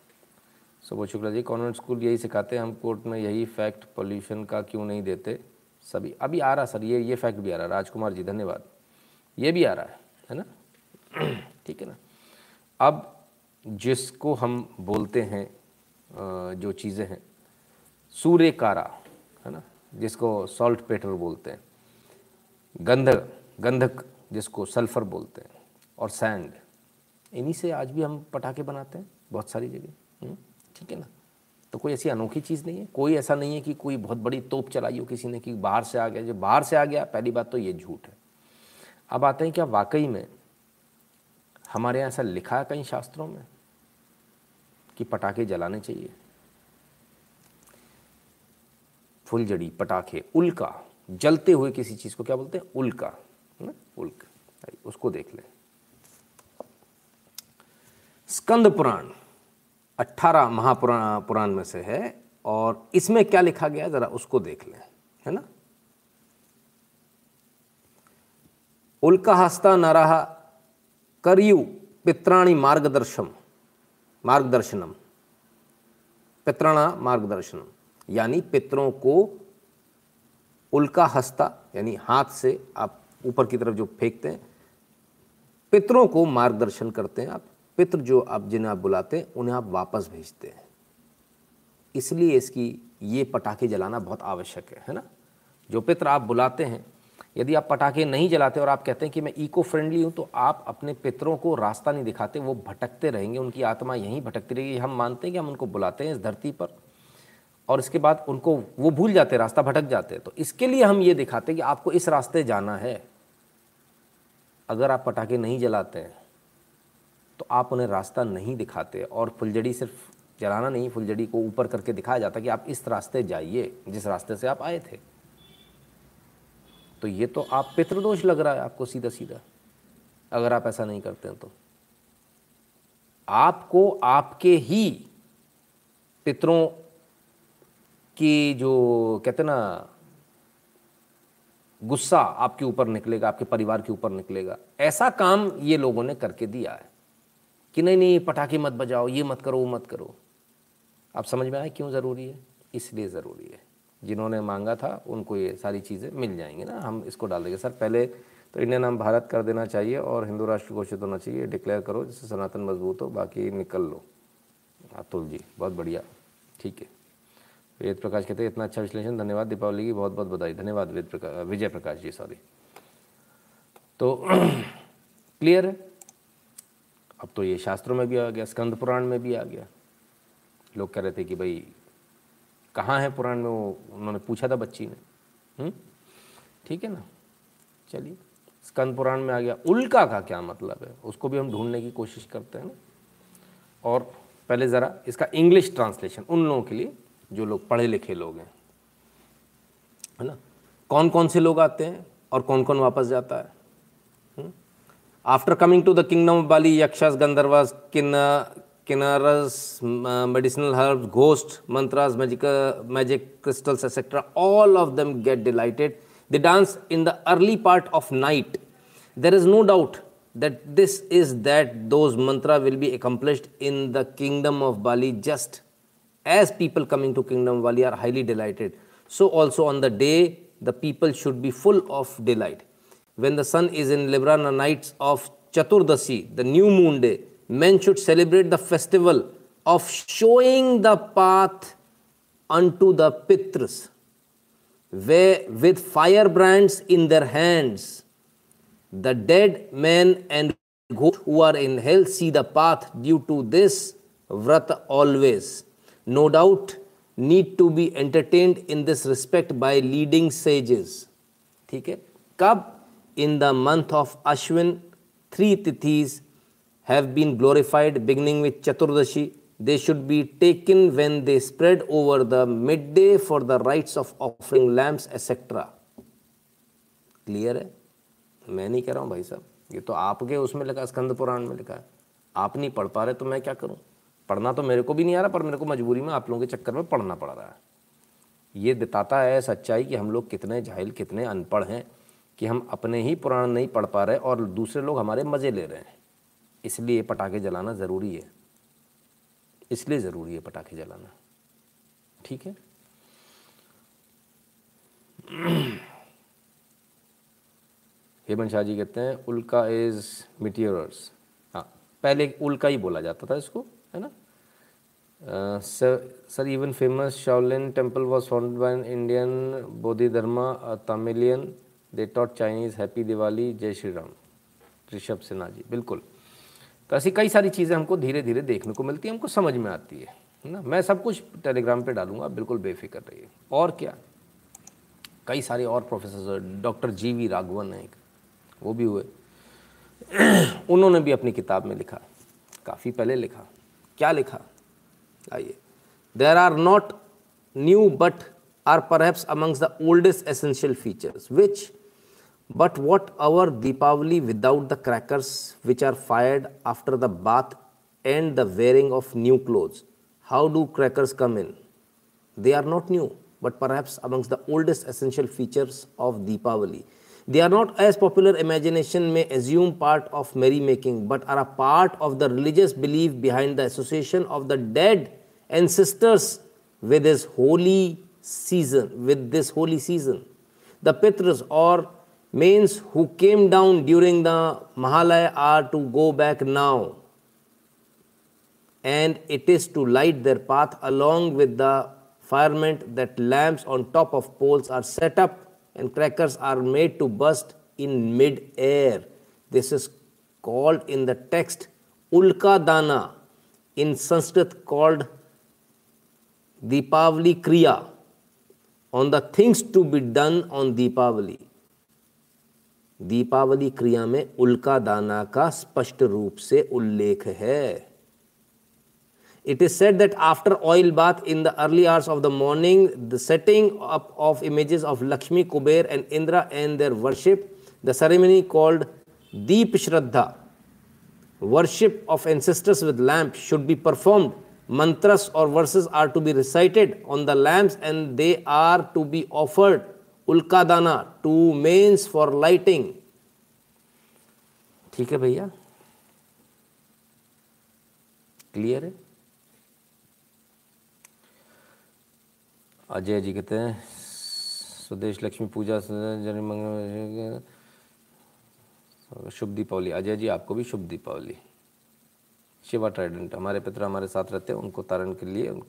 सुबह शुक्ला जी, कॉन्वेंट स्कूल यही सिखाते हैं, हम कोर्ट में यही फैक्ट पोल्यूशन का क्यों नहीं देते? सभी, अभी आ रहा, सर, ये ये फैक्ट भी आ रहा है राजकुमार जी, धन्यवाद। ये भी आ रहा है है ना? ठीक है ना? अब जिसको हम बोलते हैं जो चीज़ें हैं सूर्य कारा है ना? जिसको सॉल्ट पेटर बोलते हैं, गंधक गंधक जिसको सल्फ़र बोलते हैं, और सैंड इन्हीं से आज भी हम पटाखे बनाते हैं, बहुत सारी जगह ठीक है ना? तो कोई ऐसी अनोखी चीज़ नहीं है। कोई ऐसा नहीं है कि कोई बहुत बड़ी तोप चलाई हो किसी ने कि बाहर से आ गया, जो बाहर से आ गया, पहली बात तो ये झूठ है। अब आते हैं क्या वाकई में हमारे यहाँ ऐसा लिखा है कहीं शास्त्रों में कि पटाखे जलाने चाहिए? फुलझड़ी, पटाखे, उल्का, जलते हुए किसी चीज़ को क्या बोलते हैं? उल्का ना? उल्क। उसको देख लें। स्कंद पुराण। अट्ठारह महापुराण, पुराण में से है, और इसमें क्या लिखा गया जरा उसको देख लें, है ना? उल्का हस्ता नरह करयु पित्राणि मार्गदर्शम, मार्गदर्शनम। पित्राणा मार्गदर्शनम, यानी पितरों को उल्का हस्ता, यानी हाथ से आप ऊपर की तरफ़ जो फेंकते हैं, पितरों को मार्गदर्शन करते हैं आप। पितृ जो आप, जिन्हें आप बुलाते हैं, उन्हें आप वापस भेजते हैं। इसलिए इसकी ये पटाखे जलाना बहुत आवश्यक है है ना? जो पितृ आप बुलाते हैं, यदि आप पटाखे नहीं जलाते और आप कहते हैं कि मैं इको फ्रेंडली हूँ तो आप अपने पितरों को रास्ता नहीं दिखाते, वो भटकते रहेंगे, उनकी आत्मा यहीं भटकती रहेगी। हम मानते हैं कि हम उनको बुलाते हैं इस धरती पर और इसके बाद उनको वो भूल जाते, रास्ता भटक जाते। तो इसके लिए हम ये दिखाते हैं कि आपको इस रास्ते जाना है। अगर आप पटाखे नहीं जलाते हैं तो आप उन्हें रास्ता नहीं दिखाते और फुलझड़ी सिर्फ़ जलाना नहीं, फुलझड़ी को ऊपर करके दिखाया जाता कि आप इस रास्ते जाइए, जिस रास्ते से आप आए थे। तो ये तो आप पितृदोष लग रहा है आपको सीधा सीधा अगर आप ऐसा नहीं करते हैं तो। आपको आपके ही पितरों की जो कहते ना, गुस्सा आपके ऊपर निकलेगा, आपके परिवार के ऊपर निकलेगा। ऐसा काम ये लोगों ने करके दिया है। कि नहीं नहीं, पटाखे मत बजाओ, ये मत करो, वो मत करो। आप समझ में आए क्यों ज़रूरी है? इसलिए ज़रूरी है। जिन्होंने मांगा था, उनको ये सारी चीज़ें मिल जाएँगी ना। हम इसको डाल देंगे। सर, पहले तो इंडिया नाम भारत कर देना चाहिए और हिंदू राष्ट्र घोषित होना चाहिए। डिक्लेयर करो, जिससे सनातन मज़बूत हो, बाकी निकल लो। अतुल जी, बहुत बढ़िया। ठीक है। वेद प्रकाश कहते हैं, इतना अच्छा विश्लेषण। धन्यवाद दीपावली की, बहुत बहुत बधाई। धन्यवाद वेद प्रकाश विजय प्रकाश जी, सॉरी। तो क्लियर है? अब तो ये शास्त्रों में भी आ गया, स्कंद पुराण में भी आ गया। लोग कह रहे थे कि भाई, कहाँ है पुराण में वो? उन्होंने पूछा था बच्ची ने। हम्म? ठीक है ना? चलिए, स्कंद पुराण में आ गया। उल्का का क्या मतलब है? उसको भी हम ढूँढने की कोशिश करते हैं ना। और पहले ज़रा इसका इंग्लिश ट्रांसलेशन उन लोगों के लिए जो लोग पढ़े लिखे लोग हैं। है ना? कौन कौन से लोग आते हैं और कौन कौन वापस जाता है? After coming to the kingdom of Bali, yakshas, gandharvas, kinnaras, uh, medicinal herbs, ghosts, mantras, magical magic crystals, etc., all of them get delighted. They dance in the early part of night. There is no doubt that this is that those mantra will be accomplished in the kingdom of Bali just as people coming to kingdom of Bali are highly delighted. So also on the day, the people should be full of delight When the sun is in Libra on the nights of Chaturdasi, the new moon day, men should celebrate the festival of showing the path unto the Pitras, where with firebrands in their hands the dead men and ghosts who are in hell see the path due to this vrata always. No doubt, need to be entertained in this respect by leading sages. ठीक है कब in the month of Ashwin, three tithis have been glorified, beginning with Chaturdashi. They should be taken when they spread over the midday for the rites of offering lamps, etc. Clear है मैं नहीं कह रहा हूँ भाई साहब ये तो आपके उसमें लिखा स्कंद पुराण में लिखा है आप नहीं पढ़ पा रहे तो मैं क्या करूँ पढ़ना तो मेरे को भी नहीं आ रहा पर मेरे को मजबूरी में आप लोगों के चक्कर में पढ़ना पड़ रहा है ये बताता है सच्चाई कि हम लोग कितने जाहिल कितने अनपढ़ हैं कि हम अपने ही पुराण नहीं पढ़ पा रहे और दूसरे लोग हमारे मज़े ले रहे हैं। इसलिए पटाखे जलाना ज़रूरी है। इसलिए ज़रूरी है पटाखे जलाना। ठीक है? हेमंत शाह जी कहते हैं, उल्का इज़ मिटियर्स हाँ पहले उल्का ही बोला जाता था इसको, है ना? Sir even famous Shaolin temple was founded by Indian Bodhidharma Tamilian they taught Chinese happy Diwali जय श्री राम ऋषभ सिन्हा जी बिल्कुल। तो ऐसी कई सारी चीज़ें हमको धीरे धीरे देखने को मिलती है, हमको समझ में आती है ना? मैं सब कुछ टेलीग्राम पे डालूँगा बिल्कुल बेफिक्र रहिए। और क्या? कई सारे और professor doctor G V Raghavan है वो भी हुए। उन्होंने भी अपनी किताब में लिखा, काफ़ी पहले लिखा। क्या लिखा? आइए। There are not new but are perhaps amongst the oldest essential features which but what our Deepavali without the crackers which are fired after the bath and the wearing of new clothes? How do crackers come in? They are not new, but perhaps amongst the oldest essential features of Deepavali. They are not as popular imagination may assume part of merrymaking, but are a part of the religious belief behind the association of the dead ancestors with this holy season, with this holy season. The Pitras or mains who came down during the Mahalaya are to go back now and it is to light their path along with the firement that lamps on top of poles are set up and crackers are made to burst in mid-air. This is called in the text Ulka Dana, in Sanskrit called Deepavali Kriya, on the things to be done on Deepavali. Deepavali क्रिया में उल्का दाना का स्पष्ट रूप से उल्लेख है। It is said that after oil bath in the early hours of the morning the setting up of images of Lakshmi Kuber and Indra and their worship the ceremony called Deep Shraddha worship of ancestors with lamp should be performed mantras और verses are to be recited on the lamp and they are to be offered ulkadana to manes for lighting ठीक है भैया? Clear है? अजय जी कहते हैं स्वदेश लक्ष्मी पूजा जन मंगल शुभ दीपावली। अजय जी, आपको भी शुभ दीपावली। शिवा ट्राइडेंट, हमारे पितर हमारे साथ रहते हैं, उनको तारण के लिए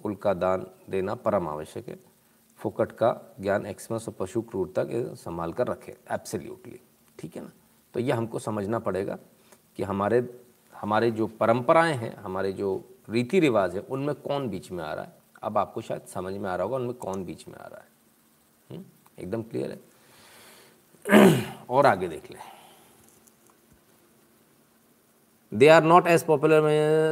उल्का दान देना परम आवश्यक है। फोकट का ज्ञान एक्समस और पशु क्रूरता के संभाल कर रखे एब्सोल्युटली ठीक है ना? तो ये हमको समझना पड़ेगा कि हमारे हमारे जो परंपराएँ हैं, हमारे जो रीति रिवाज है, उनमें कौन बीच में आ रहा है? अब आपको शायद समझ में आ रहा होगा, उनमें कौन बीच में आ रहा है। हुँ? एकदम क्लियर है? और आगे देख लें। They are not as popular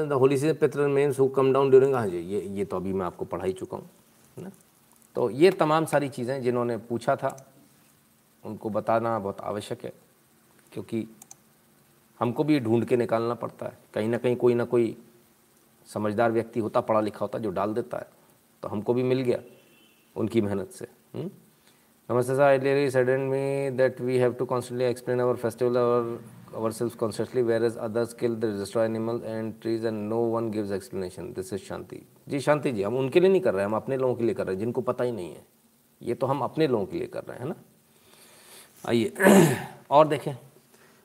the holy season Pitr manes who come down during हाँ जी, ये ये तो अभी मैं आपको पढ़ा ही चुका है ना? तो ये तमाम सारी चीज़ें जिन्होंने पूछा था, उनको बताना बहुत आवश्यक है, क्योंकि हमको भी ढूंढ के निकालना पड़ता है। कहीं ना कहीं कोई ना कोई समझदार व्यक्ति होता पढ़ा लिखा होता जो डाल देता है तो हमको भी मिल गया उनकी मेहनत से। नमस्ते sir I really saddens me that we have to constantly explain our festival और our self consciously whereas others kill the animal and trees and no one gives explanation this is Shanti ji, Shanti ji, हम उनके लिए नहीं कर रहे, हम अपने लोगों के लिए कर रहे हैं जिनको पता ही नहीं है। ये तो हम अपने लोगों के लिए कर रहे हैं ना? आइए, और देखें।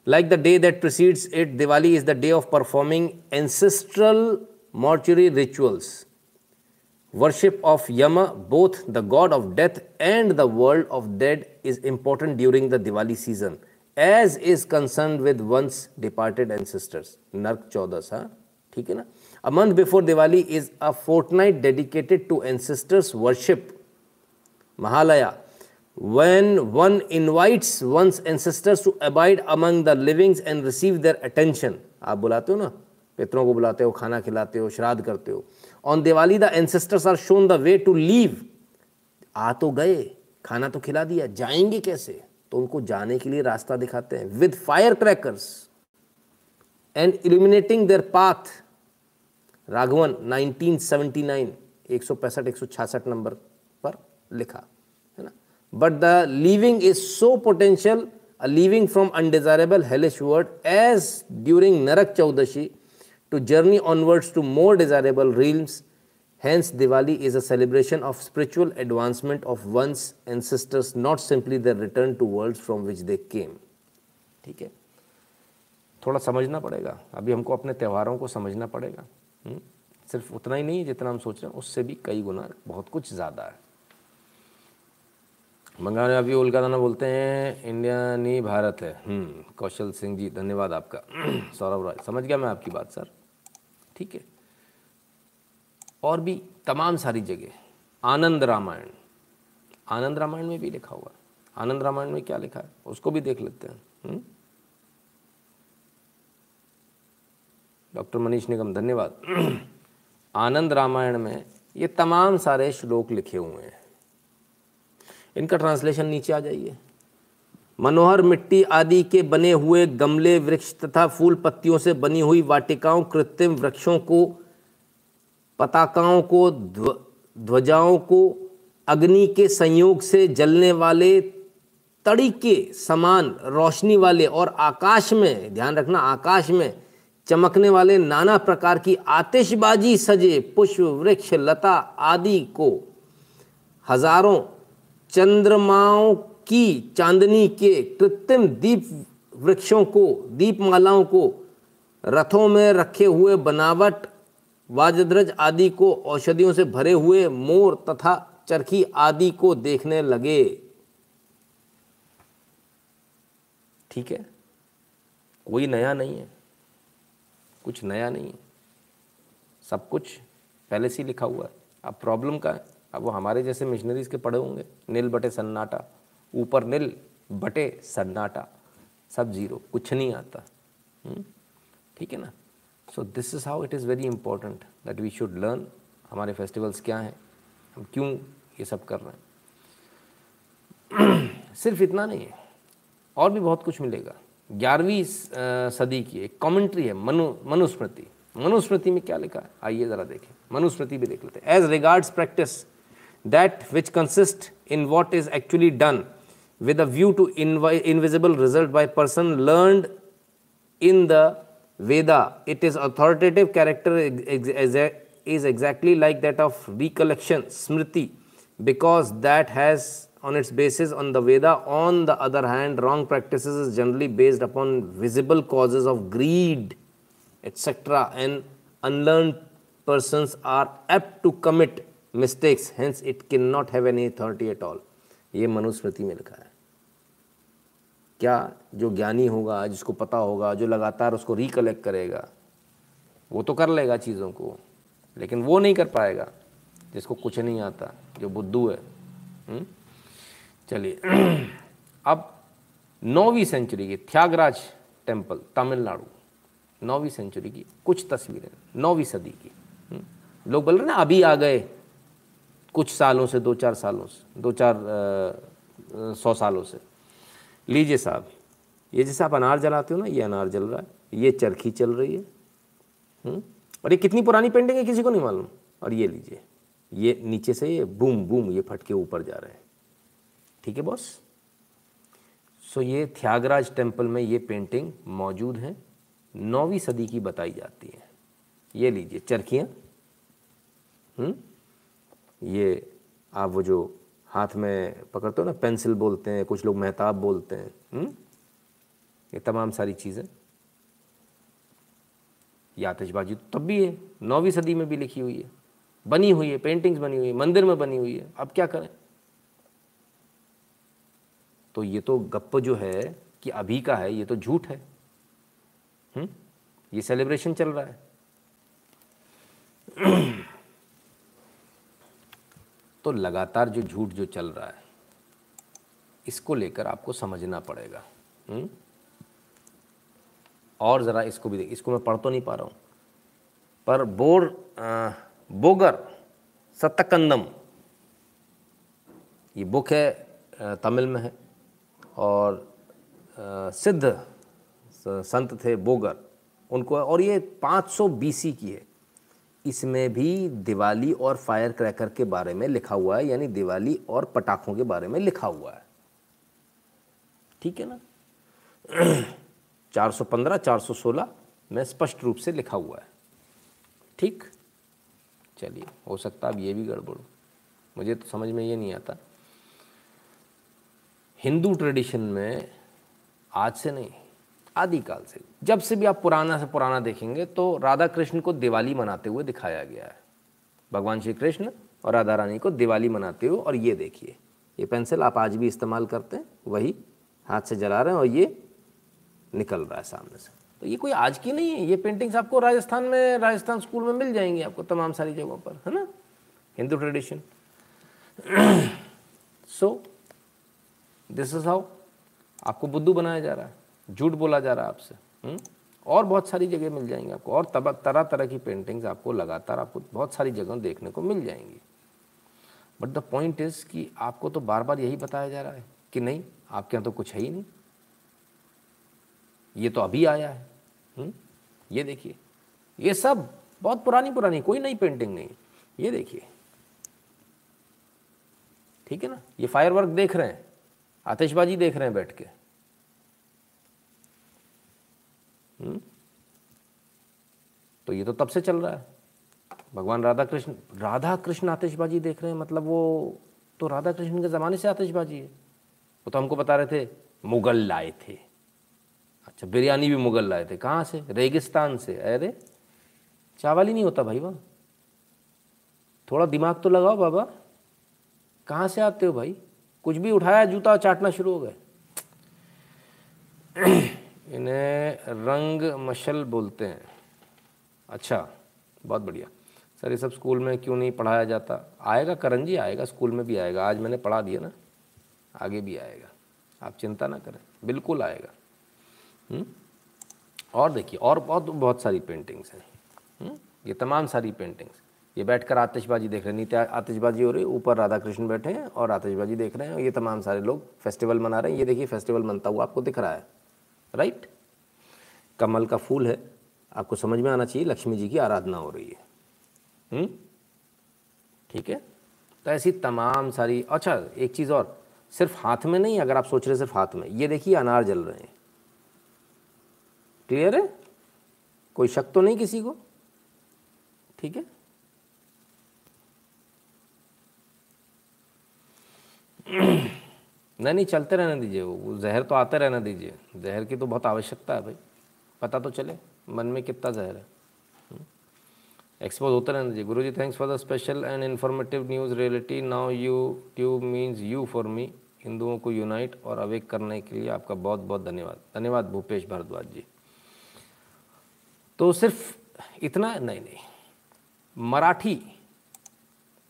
Like the day that precedes it Diwali is the day of performing ancestral mortuary rituals worship of Yama both the god of death and the world of dead is important during the Diwali season as is concern with one's departed ancestors Narak Chaudas हाँ ठीक है ना A month before Diwali is a fortnight dedicated to ancestors worship, Mahalaya, when one invites one's ancestors to abide among the livings and receive their attention. आप बुलाते हो ना पितरों को बुलाते हो खाना खिलाते हो श्राद्ध करते हो on Diwali the ancestors are shown the way to leave आ तो गए खाना तो खिला दिया जाएँगे कैसे तो उनको जाने के लिए रास्ता दिखाते हैं with fire crackers and illuminating their path Raghavan 1979 एक सौ नंबर पर लिखा, है ना? But the living is so potential a living from undesirable hellish world as during Narak Chaudashi to journey onwards to more desirable realms hence Diwali is a celebration of spiritual advancement of ones and sisters not simply the return to world from which they came ठीक है? थोड़ा समझना पड़ेगा। अभी हमको अपने त्योहारों को समझना पड़ेगा। हुँ? सिर्फ़ उतना ही नहीं है जितना हम सोच रहे हैं, उससे भी कई गुना बहुत कुछ ज़्यादा है। बंगाल में अभी उल्कादाना बोलते हैं, इंडिया नहीं, भारत है। कौशल सिंह जी, धन्यवाद आपका। सौरभ राय, समझ गया मैं आपकी बात, सर? ठीक है। और भी तमाम सारी जगह, आनंद रामायण। आनंद रामायण में भी लिखा हुआ आनंद रामायण में क्या लिखा है? उसको भी देख लेते हैं। हम्म? डॉक्टर मनीष निगम, धन्यवाद। आनंद रामायण में ये तमाम सारे श्लोक लिखे हुए हैं। इनका ट्रांसलेशन नीचे आ जाइए। मनोहर मिट्टी आदि के बने हुए गमले, वृक्ष तथा फूल पत्तियों से बनी हुई वाटिकाओं, कृत्रिम वृक्षों को, पताकाओं को, ध्व- ध्वजाओं को, अग्नि के संयोग से जलने वाले, तड़ी के समान रोशनी वाले और आकाश में, ध्यान रखना, आकाश में चमकने वाले नाना प्रकार की आतिशबाजी, सजे, पुष्प, वृक्ष, लता आदि को हज़ारों चंद्रमाओं की चांदनी के कृत्रिम दीप वृक्षों को, दीपमालाओं को, रथों में रखे हुए बनावट, वाजद्रज आदि को, औषधियों से भरे हुए मोर तथा चरखी आदि को देखने लगे। ठीक है? कोई नया नहीं है। कुछ नया नहीं है। सब कुछ पहले से ही लिखा हुआ है। अब प्रॉब्लम का है। अब वो हमारे जैसे मिशनरीज के पढ़े होंगे। नील बटे सन्नाटा। ऊपर नील बटे सन्नाटा। सब ज़ीरो कुछ नहीं आता। हम्म? ठीक है ना? So this is how it is very important that we should learn हमारे फेस्टिवल्स क्या हैं। हम क्यों ये सब कर रहे हैं? सिर्फ़ इतना नहीं है। और भी बहुत कुछ मिलेगा। ग्यारहवीं सदी की एक कॉमेंट्री है, मनु, मनुस्मृति। मनुस्मृति में क्या लिखा? है आइए जरा देखें। मनुस्मृति भी देख लेते हैं। As regards practice that which consist in what is actually done with a view to invisible result by person learn in the Veda it is authoritative character is exactly like that of recollection smriti because that has on its basis on the Veda. On the other hand, wrong practices is generally based upon visible causes of greed, etc. And unlearned persons are apt to commit mistakes. Hence, it cannot have any authority at all. ये मनुस्मृति में लिखा है क्या जो ज्ञानी होगा जिसको पता होगा जो लगातार उसको रिकलेक्ट करेगा वो तो कर लेगा चीज़ों को लेकिन वो नहीं कर पाएगा जिसको कुछ नहीं आता जो बुद्धू है हम्म? चलिए। अब नौवीं सेंचुरी की त्यागराज टेंपल तमिलनाडु। नौवीं सेंचुरी की कुछ तस्वीरें नौवीं सदी की। हम्म? लोग बोल रहे ना अभी आ गए। कुछ सालों से दो चार सालों से दो चार अ, सौ सालों से। लीजिए साहब ये जैसे आप अनार जलाते हो ना ये अनार जल रहा है ये चरखी चल रही है। हम्म? और ये कितनी पुरानी पेंटिंग है किसी को नहीं मालूम। और ये लीजिए ये नीचे से ये बूम बूम ये फटके ऊपर जा रहे हैं। ठीक है बॉस सो ये त्यागराज टेंपल में ये पेंटिंग मौजूद है। नौवीं सदी की बताई जाती है। ये लीजिए, चरखियाँ। हम्म? ये आप वो जो हाथ में पकड़ते हो ना पेंसिल बोलते हैं, कुछ लोग मेहताब बोलते हैं। हम्म? ये तमाम सारी चीज़ें। ये आतिशबाजी तो तब भी है। नौवीं सदी में भी लिखी हुई है। बनी हुई है पेंटिंग्स बनी हुई है, मंदिर में बनी हुई है। अब क्या करें? तो ये तो गप्प जो है कि अभी का है ये तो झूठ है। हम्म? ये सेलिब्रेशन चल रहा है। तो लगातार जो झूठ जो चल रहा है इसको लेकर आपको समझना पड़ेगा। हुँ? और ज़रा इसको भी देख इसको मैं पढ़ तो नहीं पा रहा हूँ। पर बोर अ, बोगर सतकंदम ये बुक है तमिल में है। और सिद्ध संत थे बोगर। उनको, और ये 500 बीसी की है। इसमें भी दिवाली और फायर क्रैकर के बारे में लिखा हुआ है, यानी दिवाली और पटाखों के बारे में लिखा हुआ है। ठीक है ना? 415 416 में स्पष्ट रूप से लिखा हुआ है। ठीक? चलिए, हो सकता अब ये भी गड़बड़ मुझे तो समझ में ये नहीं आता। हिंदू ट्रेडिशन में आज से नहीं आदिकाल से। जब से भी आप पुराना से पुराना देखेंगे तो राधा कृष्ण को दिवाली मनाते हुए दिखाया गया है। भगवान श्री कृष्ण और राधा रानी को दिवाली मनाते हुए, और ये देखिए, ये पेंसिल आप आज भी इस्तेमाल करते हैं, वही हाथ से जला रहे हैं और ये निकल रहा है सामने से। तो ये कोई आज की नहीं है, ये पेंटिंग्स आपको राजस्थान में, राजस्थान स्कूल में मिल जाएँगी आपको तमाम सारी जगहों पर, है ना? Hindu tradition so this is how आपको बुद्धू बनाया जा रहा है। झूठ बोला जा रहा है आपसे। और बहुत सारी जगह मिल जाएँगी आपको। और तरह तरह की पेंटिंग्स आपको लगातार आपको बहुत सारी जगह देखने को मिल जाएँगी। बट द पॉइंट इज़ कि आपको तो बार बार यही बताया जा रहा है कि नहीं, आपके यहाँ तो कुछ है ही नहीं। ये तो अभी आया है। हुँ? ये देखिए। ये सब बहुत पुरानी पुरानी कोई नई पेंटिंग नहीं। ये देखिए। ठीक है ना? ये फायरवर्क देख रहे हैं। आतिशबाजी देख रहे हैं बैठ के। हुँ? तो ये तो तब से चल रहा है। भगवान राधा कृष्ण राधा कृष्ण आतिशबाजी देख रहे हैं मतलब वो तो राधा कृष्ण के ज़माने से आतिशबाजी है। वो तो हमको बता रहे थे, मुगल लाए थे। अच्छा बिरयानी भी मुगल लाए थे। कहाँ से? रेगिस्तान से। अरे, चावल ही नहीं होता भाई वहाँ। थोड़ा दिमाग तो लगाओ बाबा। कहाँ से आते हो भाई? कुछ भी उठाया, जूता चाटना शुरू हो गए। इन्हें रंग मशल बोलते हैं। अच्छा बहुत बढ़िया। सर, ये सब स्कूल में क्यों नहीं पढ़ाया जाता? आएगा करण जी, आएगा, स्कूल में भी आएगा। आज मैंने पढ़ा दिया ना। आगे भी आएगा। आप चिंता ना करें। बिल्कुल आएगा। हुँ? और देखिए, और बहुत बहुत सारी पेंटिंग्स हैं। ये तमाम सारी पेंटिंग्स ये बैठकर आतिशबाजी देख रहे हैं। नीचे आतिशबाजी हो रही है, ऊपर राधा कृष्ण बैठे हैं और आतिशबाजी देख रहे हैं। और ये तमाम सारे लोग फेस्टिवल मना रहे हैं। ये देखिए, फेस्टिवल मनता हुआ आपको दिख रहा है। राइट? कमल का फूल है। आपको समझ में आना चाहिए, लक्ष्मी जी की आराधना हो रही है। हुँ? ठीक है? तो ऐसी तमाम सारी अच्छा एक चीज़ और। सिर्फ़ हाथ में नहीं, अगर आप सोच रहे सिर्फ़ हाथ में। ये देखिए, अनार जल रहे हैं। क्लियर है? कोई शक तो नहीं किसी को? ठीक है? नहीं नहीं, चलते रहने दीजिए, वो जहर तो आते रहने दीजिए। जहर की तो बहुत आवश्यकता है भाई। पता तो चले, मन में कितना जहर है। एक्सपोज होते रहने दीजिए। Guru ji thanks for the special and informative news reality now YouTube means you for me हिंदुओं को यूनाइट और अवेक करने के लिए आपका बहुत बहुत धन्यवाद। धन्यवाद, भूपेश भारद्वाज जी। तो सिर्फ़ इतना, नहीं नहीं। मराठी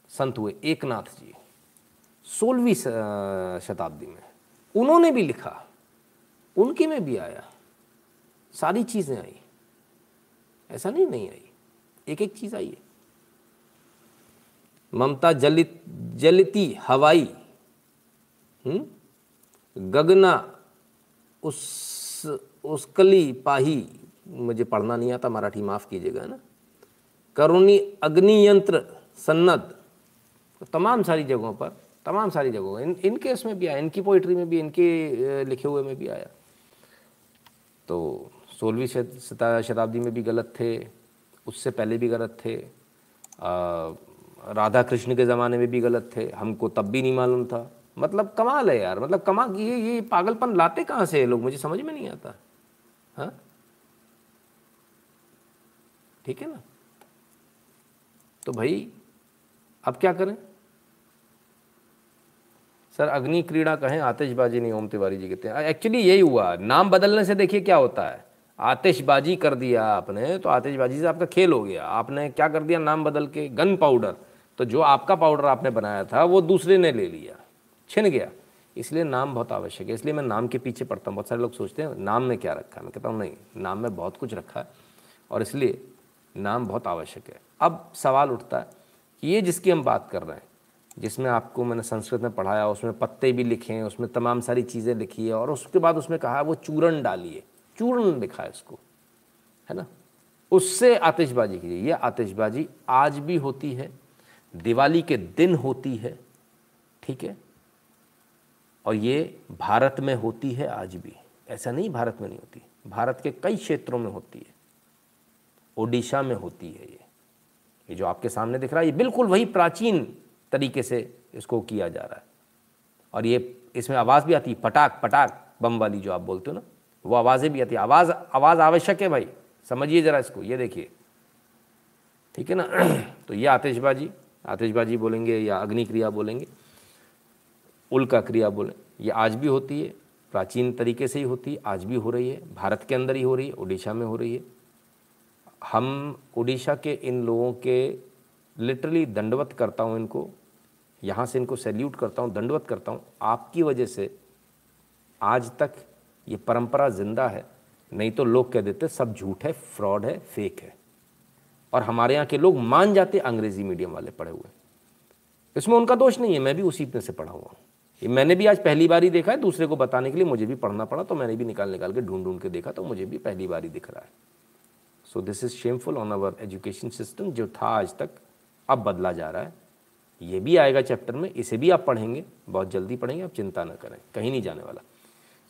संत हुए, एकनाथ जी। सोलहवीं शताब्दी में। उन्होंने भी लिखा, उनके में भी आया। सारी चीज़ें आई। ऐसा नहीं नहीं आई। एक एक चीज़ आई है। ममता जलित, जलती हवाई, हुँ? गगना, उस, उसकली पाही, मुझे पढ़ना नहीं आता, मराठी माफ़ कीजिएगा ना? करुणी अग्नियंत्र सन्नद तो तमाम सारी जगहों पर तमाम सारी जगहों इन इनके उसमें भी आया इनकी पोइट्री में भी इनके लिखे हुए में भी आया। तो सोलहवीं शताब्दी में भी गलत थे उससे पहले भी गलत थे आ, राधा कृष्ण के ज़माने में भी गलत थे हमको तब भी नहीं मालूम था। मतलब कमाल है यार मतलब कमाल ये ये पागलपन लाते कहाँ से लोग मुझे समझ में नहीं आता। हाँ? ठीक है ना? तो भाई अब क्या करें? सर, अग्नि क्रीड़ा कहें, आतिशबाजी नहीं, ओम तिवारी जी कहते हैं। एक्चुअली यही हुआ, नाम बदलने से देखिए क्या होता है। आतिशबाजी कर दिया आपने तो आतिशबाजी से आपका खेल हो गया। आपने क्या कर दिया, नाम बदल के, गन पाउडर। तो जो आपका पाउडर आपने बनाया था, वो दूसरे ने ले लिया। छिन गया। इसलिए नाम बहुत आवश्यक है। इसलिए मैं नाम के पीछे पढ़ता हूँ। बहुत सारे लोग सोचते हैं, नाम में क्या रखा मैं कहता हूँ, नहीं, नाम में बहुत कुछ रखा है। और इसलिए नाम बहुत आवश्यक है। अब सवाल उठता है कि ये जिसकी हम बात कर रहे हैं जिसमें आपको मैंने संस्कृत में पढ़ाया, उसमें पत्ते भी लिखे हैं, उसमें तमाम सारी चीज़ें लिखी है, और उसके बाद उसमें कहा वो चूरन डालिए। चूर्ण लिखा है इसको है ना? उससे आतिशबाजी कीजिए। ये आतिशबाजी आज भी होती है, दिवाली के दिन होती है, ठीक है? और ये भारत में होती है आज भी। ऐसा नहीं भारत में नहीं होती, भारत के कई क्षेत्रों में होती है। ओडिशा में होती है ये। ये जो आपके सामने दिख रहा है, ये बिल्कुल वही प्राचीन तरीके से इसको किया जा रहा है। और ये, इसमें आवाज़ भी आती है पटाख पटाक, बम वाली जो आप बोलते हो ना, वो आवाज़ें भी आती है। आवाज़ आवाज़ आवश्यक है भाई, समझिए ज़रा इसको, ये देखिए। ठीक है ना? तो ये आतिशबाजी आतिशबाजी बोलेंगे या अग्नि क्रिया बोलेंगे उल्का क्रिया बोलें, ये आज भी होती है, प्राचीन तरीके से ही होती है, आज भी हो रही है, भारत के अंदर ही हो रही है उड़ीसा में हो रही है। हम उड़ीसा के इन लोगों के लिटरली दंडवत करता हूँ इनको, यहाँ से इनको सैल्यूट करता हूँ, दंडवत करता हूँ, आपकी वजह से आज तक ये परंपरा ज़िंदा है। नहीं तो लोग कह देते, सब झूठ है, फ्रॉड है, फेक है। और हमारे यहाँ के लोग मान जाते अंग्रेज़ी मीडियम वाले पढ़े हुए। इसमें उनका दोष नहीं है, मैं भी उसी में से पढ़ा हुआ हूँ। ये मैंने भी आज पहली बार ही देखा है, दूसरे को बताने के लिए मुझे भी पढ़ना पड़ा तो मैंने भी निकाल निकाल के ढूंढ ढूंढ के देखा तो मुझे भी पहली बार ही दिख रहा है। So this is shameful on our education system जो था आज तक अब बदला जा रहा है। ये भी आएगा चैप्टर में, इसे भी आप पढ़ेंगे, बहुत जल्दी पढ़ेंगे, आप चिंता ना करें, कहीं नहीं जाने वाला।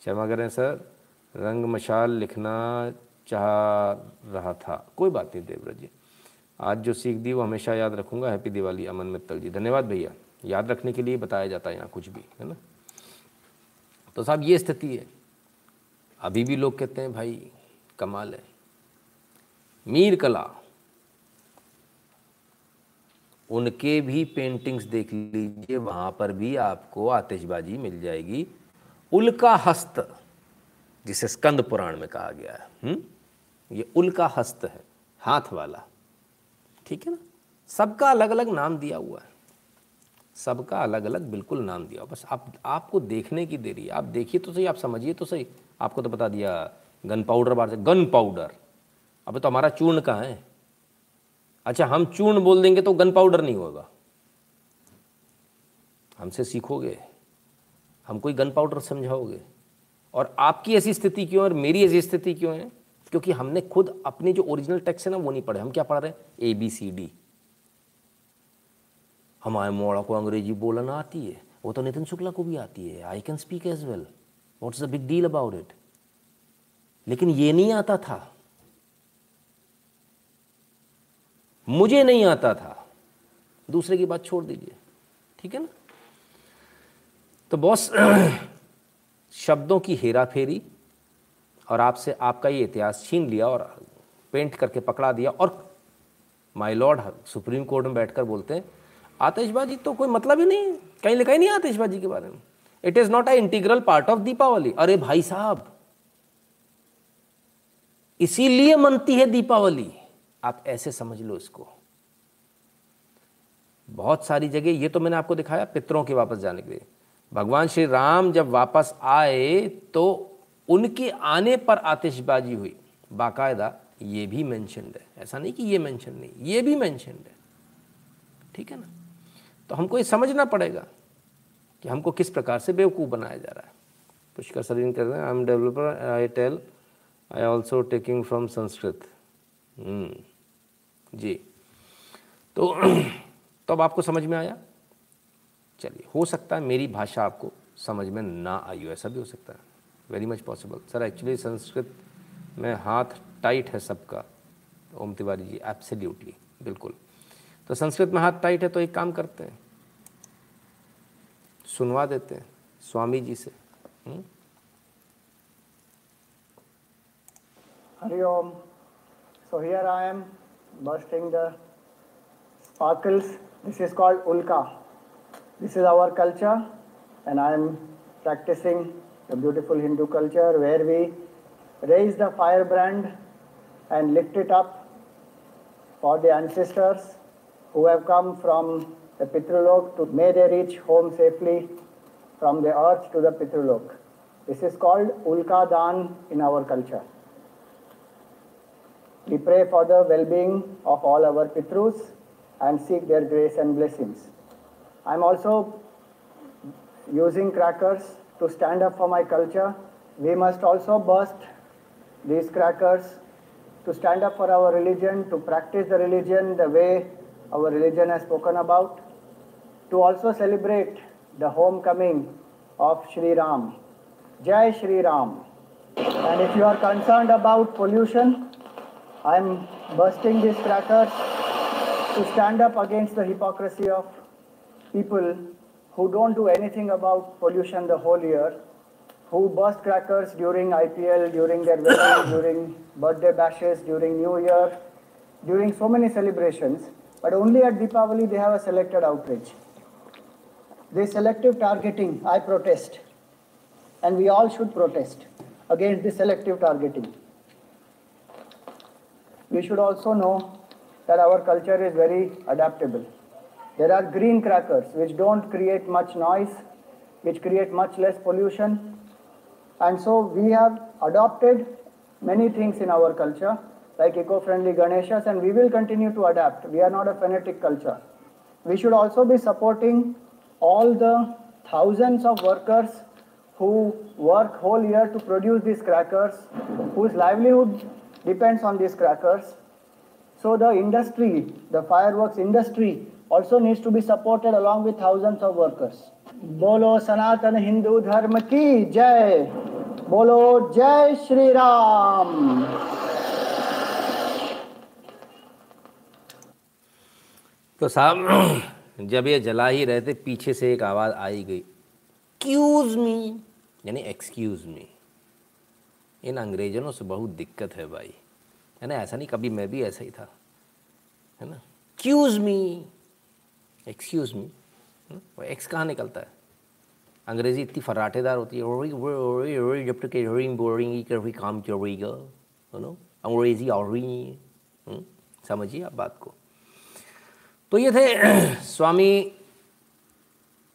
शर्मा करें सर, रंग मशाल लिखना चाह रहा था। कोई बात नहीं, देवव्रत जी। आज जो सीख दी, वो हमेशा याद रखूँगा। हैप्पी दिवाली, अमन मित्तल जी। धन्यवाद भैया। याद रखने के लिए बताया जाता है यहाँ कुछ भी, है ना? तो साहब, ये स्थिति है। अभी भी लोग कहते हैं, भाई, कमाल है। मीर कला उनके भी पेंटिंग्स देख लीजिए, वहाँ पर भी आपको आतिशबाजी मिल जाएगी। उल्का हस्त, जिसे स्कंद पुराण में कहा गया है हुँ? ये उल्का हस्त है, हाथ वाला। ठीक है ना? सबका अलग अलग नाम दिया हुआ है। सबका अलग अलग बिल्कुल नाम दिया हुआ बस आप, आपको देखने की देरी है। आप देखिए तो सही, आप समझिए तो सही। आपको तो बता दिया गन पाउडर बार से। गन पाउडर अबे तो हमारा चूर्ण कहाँ है? अच्छा हम चूर्ण बोल देंगे तो गन पाउडर नहीं होगा। हमसे सीखोगे। हम कोई गन पाउडर समझाओगे। और आपकी ऐसी स्थिति क्यों है और मेरी ऐसी स्थिति क्यों है? क्योंकि हमने खुद अपने जो ओरिजिनल टेक्स्ट है ना, वो नहीं पढ़े। हम क्या पढ़ रहे हैं? ए बी सी डी हमारे मोड़ा को अंग्रेज़ी बोलना आती है। वो तो नितिन शुक्ला को भी आती है। I can speak as well what's the big deal about it लेकिन ये नहीं आता था। मुझे नहीं आता था। दूसरे की बात छोड़ दीजिए। ठीक है ना? तो बॉस, शब्दों की हेरा फेरी और आपसे आपका ये इतिहास छीन लिया और पेंट करके पकड़ा दिया और माय लॉर्ड सुप्रीम कोर्ट में बैठकर बोलते हैं, आतिशबाजी तो कोई मतलब ही नहीं कहीं लिखा ही नहीं आतिशबाजी के बारे में। It is not a integral part of Deepawali. अरे भाई साहब, इसीलिए मनती है दीपावली। आप ऐसे समझ लो इसको। बहुत सारी जगह ये तो मैंने आपको दिखाया पितरों के वापस जाने के लिए। भगवान श्री राम जब वापस आए तो उनके आने पर आतिशबाजी हुई। बाकायदा ये भी मैंशनड है। ऐसा नहीं कि ये मैंशन नहीं, ये भी मैंशनड है। ठीक है ना? तो हमको ये समझना पड़ेगा कि हमको किस प्रकार से बेवकूफ़ बनाया जा रहा है। पुष्कर सलीन कर रहे हैं I am developer I tell I also taking from Sanskrit. जी। तो तो अब आपको समझ में आया? चलिए, हो सकता है मेरी भाषा आपको समझ में ना आई हो, ऐसा भी हो सकता है। Very much possible sir actually Sanskrit में हाथ टाइट है सबका, ओम तिवारी जी एब्सोल्युटली बिल्कुल। तो संस्कृत में हाथ टाइट है तो एक काम करते हैं। सुनवा देते हैं, स्वामी जी से। हुँ? So here I am bursting the sparkles. This is called Ulka. This is our culture, and I am practicing the beautiful Hindu culture where we raise the firebrand and lift it up for the ancestors who have come from the Pitrulok to may they reach home safely from the earth to the Pitrulok. This is called Ulka Dan in our culture. We pray for the well-being of all our Pitrus and seek their grace and blessings. I'm also using crackers to stand up for my culture. We must also burst these crackers to stand up for our religion, to practice the religion the way our religion has spoken about, to also celebrate the homecoming of Sri Ram. Jai Sri Ram. And if you are concerned about pollution, I'm bursting these crackers to stand up against the hypocrisy of people who don't do anything about pollution the whole year, who burst crackers during IPL, during their wedding, during birthday bashes, during New Year, during so many celebrations, but only at Deepavali they have a selected outrage. This selective targeting, I protest, and we all should protest against this selective targeting. We should also know that our culture is very adaptable. There are green crackers which don't create much noise, which create much less pollution, And so we have adopted many things in our culture, like eco-friendly Ganeshas, and we will continue to adapt. We are not a fanatic culture. We should also be supporting all the thousands of workers who work whole year to produce these crackers, whose livelihood depends on these crackers. So the industry, the fireworks industry, also needs to be supported along with thousands of workers. बोलो सनातन हिंदू धर्म की जय बोलो जय श्री राम तो साहब जब ये जला ही रहे थे पीछे से एक आवाज़ आई गई क्यूज मी यानी एक्सक्यूज मी इन अंग्रेज़ों से बहुत दिक्कत है भाई। है ना? ऐसा नहीं, कभी मैं भी ऐसा ही था। है ना? क्यूज मी एक्सक्यूज मी वो एक्स कहाँ निकलता है? अंग्रेज़ी इतनी फर्राटेदार होती है। जब तक बोरिंग कभी काम चलेगा है ना अंग्रेज़ी और रही है। समझिए आप बात को। तो ये थे स्वामी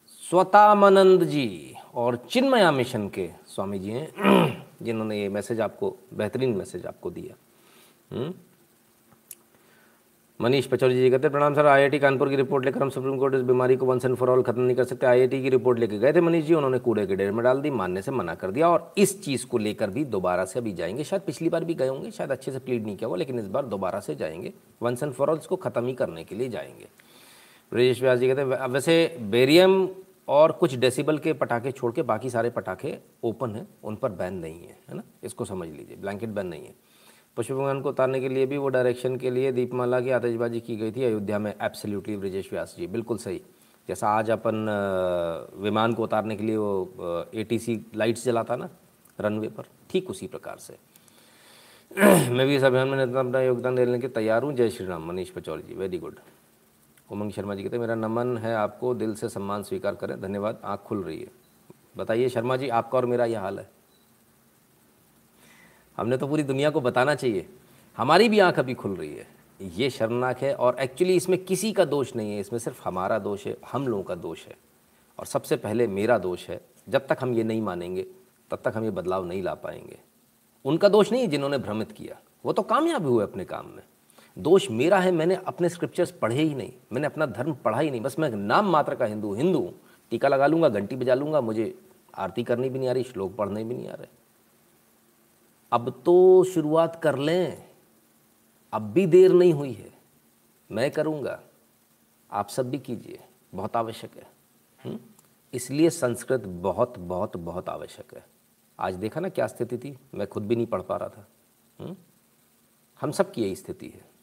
स्वतामानंद जी और चिन्मया मिशन के स्वामी जी हैं। जिन्होंने ये मैसेज आपको, बेहतरीन मैसेज आपको दिया। हम्म? मनीष पचौरी जी कहते प्रणाम सर, आईआईटी कानपुर की रिपोर्ट लेकर हम सुप्रीम कोर्ट इस बीमारी को वंस एंड फॉर ऑल खत्म नहीं कर सकते। आईआईटी की रिपोर्ट लेकर गए थे मनीष जी, उन्होंने कूड़े के ढेर में डाल दी, मानने से मना कर दिया और इस चीज़ को लेकर भी दोबारा से अभी जाएँगे। शायद पिछली बार भी गए होंगे, शायद अच्छे से प्लीड नहीं किया हुआ, लेकिन इस बार दोबारा से जाएँगे। वंस एंड फॉर ऑल इसको ख़त्म ही करने के लिए जाएँगे। ब्रजेश व्यास जी कहते वैसे बेरियम और कुछ डेसिबल के पटाखे छोड़ के बाकी सारे पटाखे ओपन हैं, उन पर बैन नहीं है है ना? इसको समझ लीजिए ब्लैंकेट बैन नहीं है। पुष्प विमान को उतारने के लिए भी वो डायरेक्शन के लिए दीपमाला की आतिशबाजी की गई थी, अयोध्या में एब्सोल्युटली ब्रजेश व्यास जी, बिल्कुल सही। जैसा आज अपन विमान को उतारने के लिए वो ए लाइट्स जलाता ना रनवे पर, ठीक उसी प्रकार से। मैं भी इस अभियान में अपना योगदान देने के तैयार हूँ। जय श्री राम, मनीष पचौरी जी वेरी गुड उमंग शर्मा जी कहते हैं, मेरा नमन है आपको, दिल से सम्मान स्वीकार करें, धन्यवाद, आँख खुल रही है। बताइए शर्मा जी, आपका और मेरा यह हाल है? हमने तो पूरी दुनिया को बताना चाहिए, हमारी भी आँख अभी खुल रही है। ये शर्मनाक है और एक्चुअली इसमें किसी का दोष नहीं है, इसमें सिर्फ़ हमारा दोष है, हम लोगों का दोष है। और सबसे पहले मेरा दोष है, जब तक हम ये नहीं मानेंगे, तब तक हम ये बदलाव नहीं ला पाएँगे। उनका दोष नहीं जिन्होंने भ्रमित किया, वो तो कामयाब हुए अपने काम में। दोष मेरा है, मैंने अपने स्क्रिप्चर्स पढ़े ही नहीं, मैंने अपना धर्म पढ़ा ही नहीं, बस मैं नाम मात्र का हिंदू हिंदू टीका लगा लूँगा, घंटी बजा लूँगा, मुझे आरती करनी भी नहीं आ रही, श्लोक पढ़ने भी नहीं आ रहे। अब तो शुरुआत कर लें, अब भी देर नहीं हुई है, मैं करूँगा, आप सब भी कीजिए, बहुत आवश्यक है। हुँ? इसलिए संस्कृत बहुत बहुत बहुत आवश्यक है। आज देखा ना क्या स्थिति थी, मैं खुद भी नहीं पढ़ पा रहा था। हुँ? हम सब की यही स्थिति है।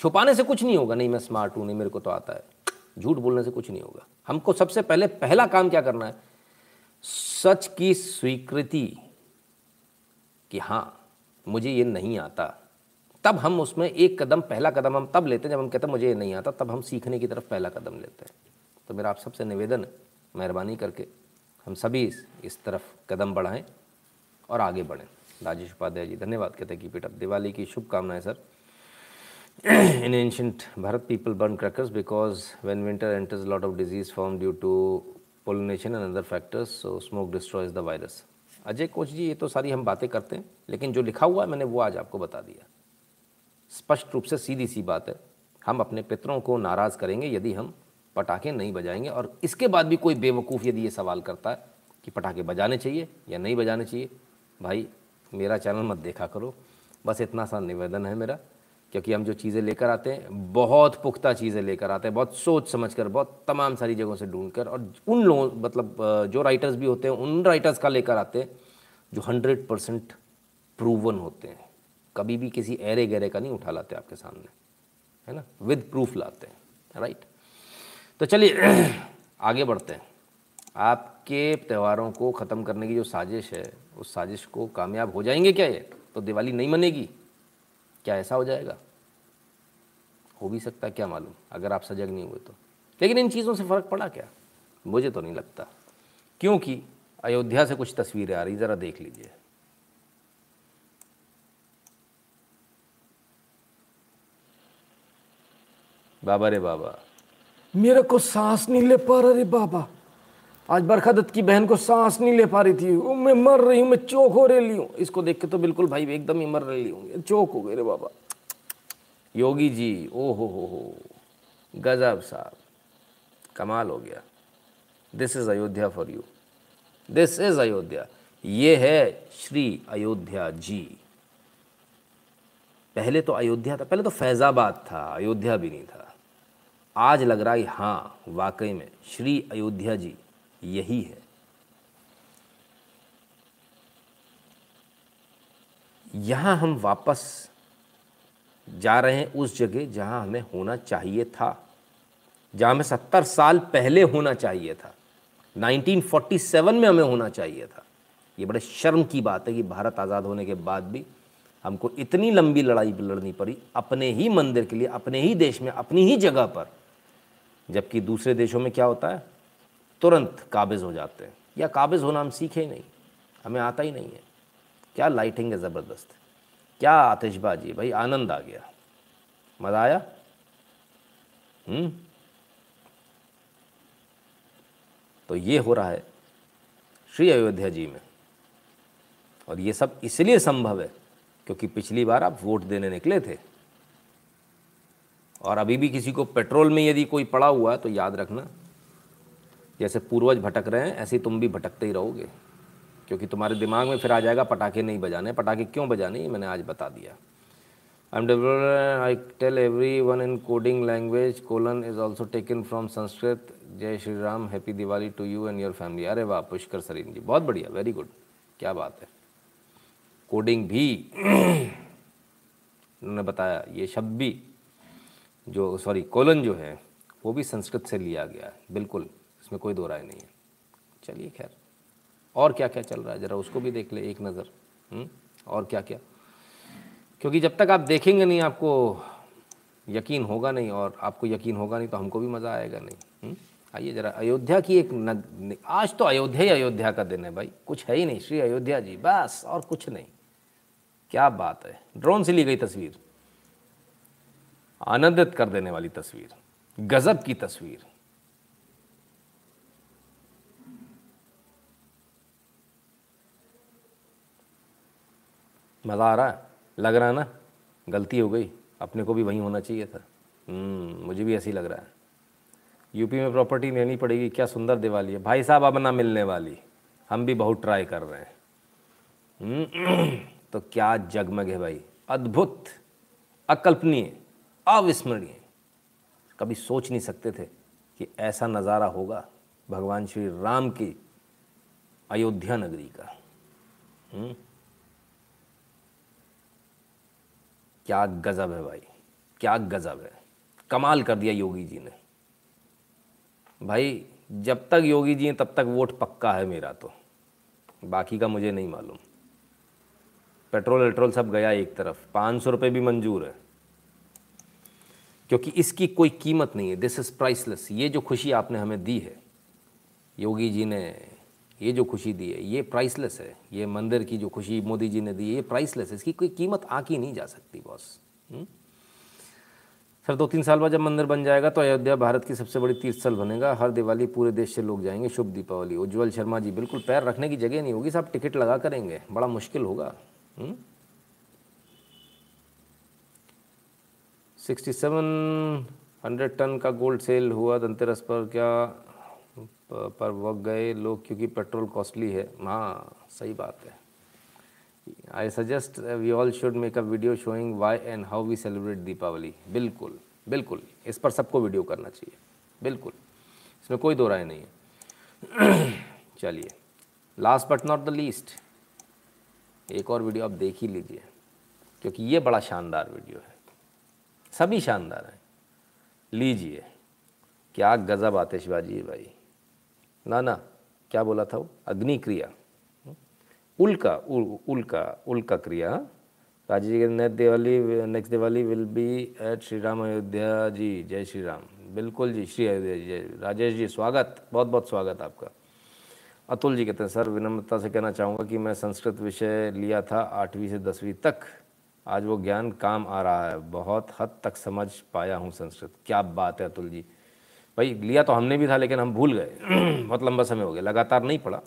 छुपाने से कुछ नहीं होगा। नहीं मैं स्मार्ट हूँ नहीं मेरे को तो आता है। झूठ बोलने से कुछ नहीं होगा। हमको सबसे पहले पहला काम क्या करना है? सच की स्वीकृति कि हाँ मुझे ये नहीं आता। तब हम उसमें एक कदम पहला कदम हम तब लेते हैं जब हम कहते हैं मुझे ये नहीं आता। तब हम सीखने की तरफ़ पहला कदम लेते हैं। तो मेरा आप सबसे निवेदन मेहरबानी करके हम सभी इस, इस तरफ़ कदम बढ़ाएँ और आगे बढ़ें। राजेश उपाध्याय जी धन्यवाद। कहते हैं कि पीटअप दिवाली की शुभकामनाएँ sir. in ancient Bharat, people burn crackers because when winter enters, a lot of disease form due to pollination and other factors. So smoke destroys the virus. Ajay Koch ji ये तो सारी हम बातें करते हैं लेकिन जो लिखा हुआ है मैंने वो आज आपको बता दिया स्पष्ट रूप से सीधी सी बात है हम अपने पितरों को नाराज़ करेंगे यदि हम पटाखे नहीं बजाएँगे और इसके बाद भी कोई बेवकूफ़ यदि ये सवाल करता है कि पटाखे बजाने चाहिए या नहीं बजाने चाहिए भाई मेरा चैनल मत देखा करो बस इतना सा निवेदन है मेरा क्योंकि हम जो चीज़ें लेकर आते हैं, बहुत पुख्ता चीज़ें लेकर आते हैं, बहुत सोच समझ कर बहुत तमाम सारी जगहों से ढूंढ कर और उन लोगों मतलब जो राइटर्स भी होते हैं, उन राइटर्स का लेकर आते हैं, जो हंड्रेड परसेंट प्रूवन होते हैं। कभी भी किसी एरे गहरे का नहीं उठा लाते आपके सामने, है ना? विद प्रूफ लाते हैं राइट तो चलिए, आगे बढ़ते हैं। आपके त्यौहारों को ख़त्म करने की जो साजिश है, उस साजिश को कामयाब हो जाएँगे क्या ये? तो दिवाली नहीं मनेगी। क्या ऐसा हो जाएगा? हो भी सकता क्या मालूम? अगर आप सजग नहीं हुए तो। लेकिन इन चीज़ों से फ़र्क पड़ा क्या? मुझे तो नहीं लगता। क्योंकि अयोध्या से कुछ तस्वीरें आ रही, ज़रा देख लीजिए। बाबा रे बाबा। मेरे को सांस नहीं ले पा रहा रे बाबा। आज बरखा दत्त की बहन को सांस नहीं ले पा रही थी। ओ, मैं मर रही हूँ मैं चौक हो रही हूँ। इसको देख के तो बिल्कुल भाई एकदम ही मर रही हूँ। चौक हो गए रे बाबा। योगी जी ओ हो हो। हो गजब साहब। कमाल हो गया। This is Ayodhya for you this is Ayodhya. ये है श्री अयोध्या जी। पहले तो अयोध्या था पहले तो फैज़ाबाद था अयोध्या भी नहीं था। आज लग रहा है हाँ वाकई में श्री अयोध्या जी। यही है। यहाँ हम वापस जा रहे हैं उस जगह जहाँ हमें होना चाहिए था, जहाँ हमें सत्तर साल पहले होना चाहिए था। 1947 में हमें होना चाहिए था। ये बड़े शर्म की बात है कि भारत आज़ाद होने के बाद भी हमको इतनी लंबी लड़ाई लड़नी पड़ी, अपने ही मंदिर के लिए, अपने ही देश में, अपनी ही जगह पर। जबकि दूसरे देशों में क्या होता है? तुरंत काबिज हो जाते हैं। या काबिज होना हम सीखे ही नहीं। हमें आता ही नहीं है। क्या लाइटिंग है ज़बरदस्त। क्या आतिशबाजी। भाई आनंद आ गया। मज़ा आया? हम्म। तो ये हो रहा है श्री अयोध्या जी में। और ये सब इसलिए संभव है क्योंकि पिछली बार आप वोट देने निकले थे। और अभी भी किसी को पेट्रोल में यदि कोई पड़ा हुआ है तो याद रखना। जैसे पूर्वज भटक रहे हैं, ऐसे ही तुम भी भटकते ही रहोगे। क्योंकि तुम्हारे दिमाग में फिर आ जाएगा, पटाखे नहीं बजाने। पटाखे क्यों बजाने? ये मैंने आज बता दिया। I am I tell everyone in coding language colon is also taken from Sanskrit जय Shri Ram happy Diwali to you and your family अरे वाह, पुष्कर सरीन जी, बहुत बढ़िया वेरी गुड क्या बात है। कोडिंग भी, उन्होंने बताया, ये शब्द भी, जो सॉरी कोलन जो है, वो भी संस्कृत से लिया गया है, बिल्कुल। इसमें कोई दो राय नहीं है। चलिए खैर। और क्या क्या चल रहा है? ज़रा उसको भी देख ले, एक नज़र। हम्म? और क्या क्या? क्योंकि जब तक आप देखेंगे नहीं, आपको यकीन होगा नहीं, और आपको यकीन होगा नहीं तो हमको भी मज़ा आएगा नहीं। हम्म? आइए ज़रा, अयोध्या की एक नग आज तो अयोध्या ही अयोध्या का दिन है भाई। कुछ है ही नहीं, श्री अयोध्या जी, बस, और कुछ नहीं। क्या बात है। ड्रोन से ली गई तस्वीर। आनंदित कर देने वाली तस्वीर। गजब की तस्वीर। मज़ा आ रहा है लग रहा है ना? गलती हो गई अपने को भी वहीं होना चाहिए था। हम्म, मुझे भी ऐसी लग रहा है। यूपी में प्रॉपर्टी लेनी पड़ेगी क्या सुंदर दिवाली है। भाई साहब अब ना मिलने वाली हम भी बहुत ट्राई कर रहे हैं। हम्म, तो क्या जगमग है भाई। अद्भुत अकल्पनीय अविस्मरणीय। कभी सोच नहीं सकते थे कि ऐसा नज़ारा होगा भगवान श्री राम की अयोध्या नगरी का हुँ? क्या गज़ब है भाई, क्या गज़ब है। कमाल कर दिया योगी जी ने। भाई, जब तक योगी जी हैं, तब तक वोट पक्का है मेरा तो। बाकी का मुझे नहीं मालूम। पेट्रोल, वेट्रोल सब गया एक तरफ़। पाँच सौ रुपये भी मंजूर है। क्योंकि इसकी कोई कीमत नहीं है। दिस इज़ प्राइसलेस ये जो खुशी आपने हमें दी है, योगी जी ने ये जो खुशी दी है, ये प्राइसलेस है। ये मंदिर की जो खुशी मोदी जी ने दी है, ये प्राइसलेस है। इसकी कोई कीमत आकी नहीं जा सकती बॉस हम्म? सर दो तीन साल बाद जब मंदिर बन जाएगा तो अयोध्या भारत की सबसे बड़ी तीर्थ स्थल बनेगा। हर दिवाली पूरे देश से लोग जाएँगे, शुभ दीपावली। उज्ज्वल शर्मा जी, बिल्कुल पैर रखने की जगह नहीं होगी साहब टिकट लगा करेंगे। बड़ा मुश्किल होगा। हम्म? सिक्सटी सेवन हंड्रेड टन का गोल्ड सेल हुआ धनतेरस पर, क्या पर वक गए, लोग क्योंकि पेट्रोल कॉस्टली है। हाँ सही बात है। I suggest we all should make a video showing why and how we celebrate Deepawali बिल्कुल बिल्कुल, इस पर सबको वीडियो करना चाहिए। बिल्कुल, इसमें कोई दो राय नहीं है। चलिए last but not the least एक और वीडियो आप देख ही लीजिए, क्योंकि ये बड़ा शानदार वीडियो है। सभी शानदार हैं। लीजिए, क्या गज़ब आतिशबाजी है भाई। ना ना क्या बोला था वो? अग्नि क्रिया उल्का उल, उल्का उल्का क्रिया Rajesh ji next Diwali next Diwali will be at Shri Ram Ayodhya ji. जय श्री राम बिल्कुल जी श्री अयोध्या जी राजेश जी स्वागत। बहुत बहुत स्वागत आपका। अतुल जी कहते हैं सर विनम्रता से कहना चाहूँगा कि मैं संस्कृत विषय लिया था आठवीं से दसवीं तक। आज वो ज्ञान काम आ रहा है। बहुत हद तक समझ पाया हूँ संस्कृत। क्या बात है अतुल जी। भाई, लिया तो हमने भी था, लेकिन हम भूल गए। बहुत लंबा समय हो गया, लगातार नहीं पढ़ा।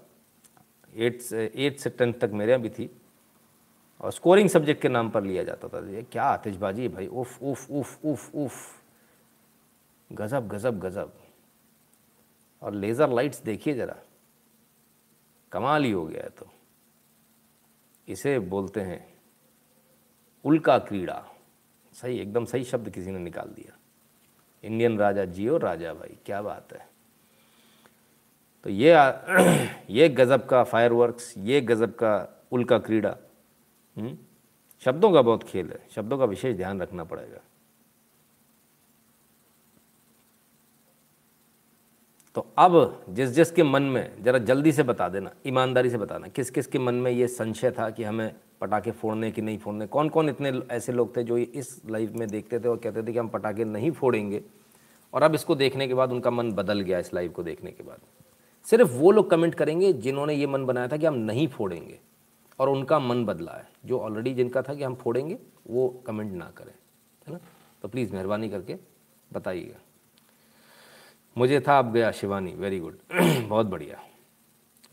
एट से एट से टेंथ तक मेरे यहाँ भी थी। और स्कोरिंग सब्जेक्ट के नाम पर लिया जाता था। ये क्या आतिशबाजी भाई। उफ उफ उफ उफ उफ। गज़ब गज़ब गज़ब। और लेज़र लाइट्स देखिए ज़रा। कमाल ही हो गया है तो। इसे बोलते हैं, उल्का क्रीड़ा। सही, एकदम सही शब्द किसी ने निकाल दिया। इंडियन राजा जी और राजा भाई, क्या बात है तो ये ये गज़ब का फायरवर्क्स ये गज़ब का उल्का क्रीड़ा हम्म? शब्दों का बहुत खेल है, शब्दों का विशेष ध्यान रखना पड़ेगा तो अब जिस जिस के मन में, ज़रा जल्दी से बता देना, ईमानदारी से बताना, किस किस के मन में ये संशय था कि हमें पटाखे फोड़ने कि नहीं फोड़ने? कौन कौन इतने ऐसे लोग थे जो इस लाइव में देखते थे और कहते थे कि हम पटाखे नहीं फोड़ेंगे? और अब इसको देखने के बाद उनका मन बदल गया इस लाइव को देखने के बाद। सिर्फ़ वो लोग कमेंट करेंगे जिन्होंने ये मन बनाया था कि हम नहीं फोड़ेंगे। और उनका मन बदला है। जो ऑलरेडी जिनका था कि हम फोड़ेंगे, वो कमेंट ना करें। है ना? तो प्लीज़ मेहरबानी करके बताइएगा। मुझे था, अब गया शिवानी वेरी गुड बहुत बढ़िया।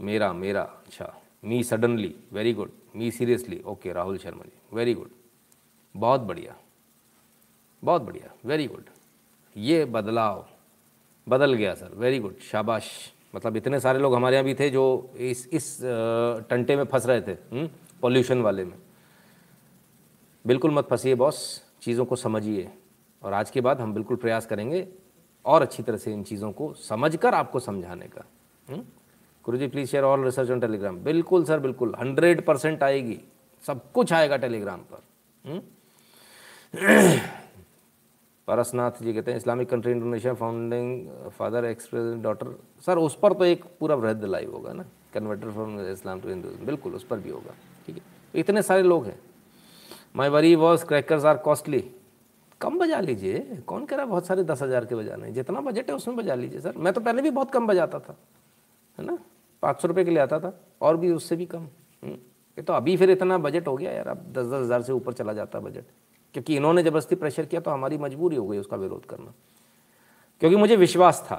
मेरा मेरा अच्छा। Me suddenly very good me seriously okay Rahul Sharma ji very good बहुत बढ़िया। बहुत बढ़िया वेरी गुड ये बदलाव, बदल गया सर वेरी गुड शाबाश। मतलब इतने सारे लोग हमारे यहाँ भी थे जो इस इस टंटे में फंस रहे थे पॉल्यूशन वाले में। बिल्कुल मत फंसिए बॉस चीज़ों को समझिए। और आज के बाद हम बिल्कुल प्रयास करेंगे और अच्छी तरह से इन चीज़ों को समझकर आपको समझाने का। Guru ji please share all research on Telegram बिल्कुल सर बिल्कुल। हंड्रेड परसेंट आएगी। सब कुछ आएगा टेलीग्राम पर। हुँ? परसनाथ जी कहते हैं Islamic country Indonesia founding father express daughter sir उस पर तो एक पूरा वृद्ध लाइव होगा ना? Converter from Islam to Hindu बिल्कुल, उस पर भी होगा। ठीक है? इतने सारे लोग हैं। My worry was crackers are costly कम बजा लीजिए। कौन कह रहा है बहुत सारे दस हज़ार के बजाने जितना बजट है उसमें बजा लीजिए सर। मैं तो पहले भी बहुत कम बजाता था है ना? पाँच सौ रुपये के लिए आता था और भी उससे भी कम। हम्म, ये तो अभी फिर इतना बजट हो गया यार। अब दस दस हज़ार से ऊपर चला जाता बजट। क्योंकि इन्होंने ज़बरदस्ती प्रेशर किया तो हमारी मजबूरी हो गई उसका विरोध करना। क्योंकि मुझे विश्वास था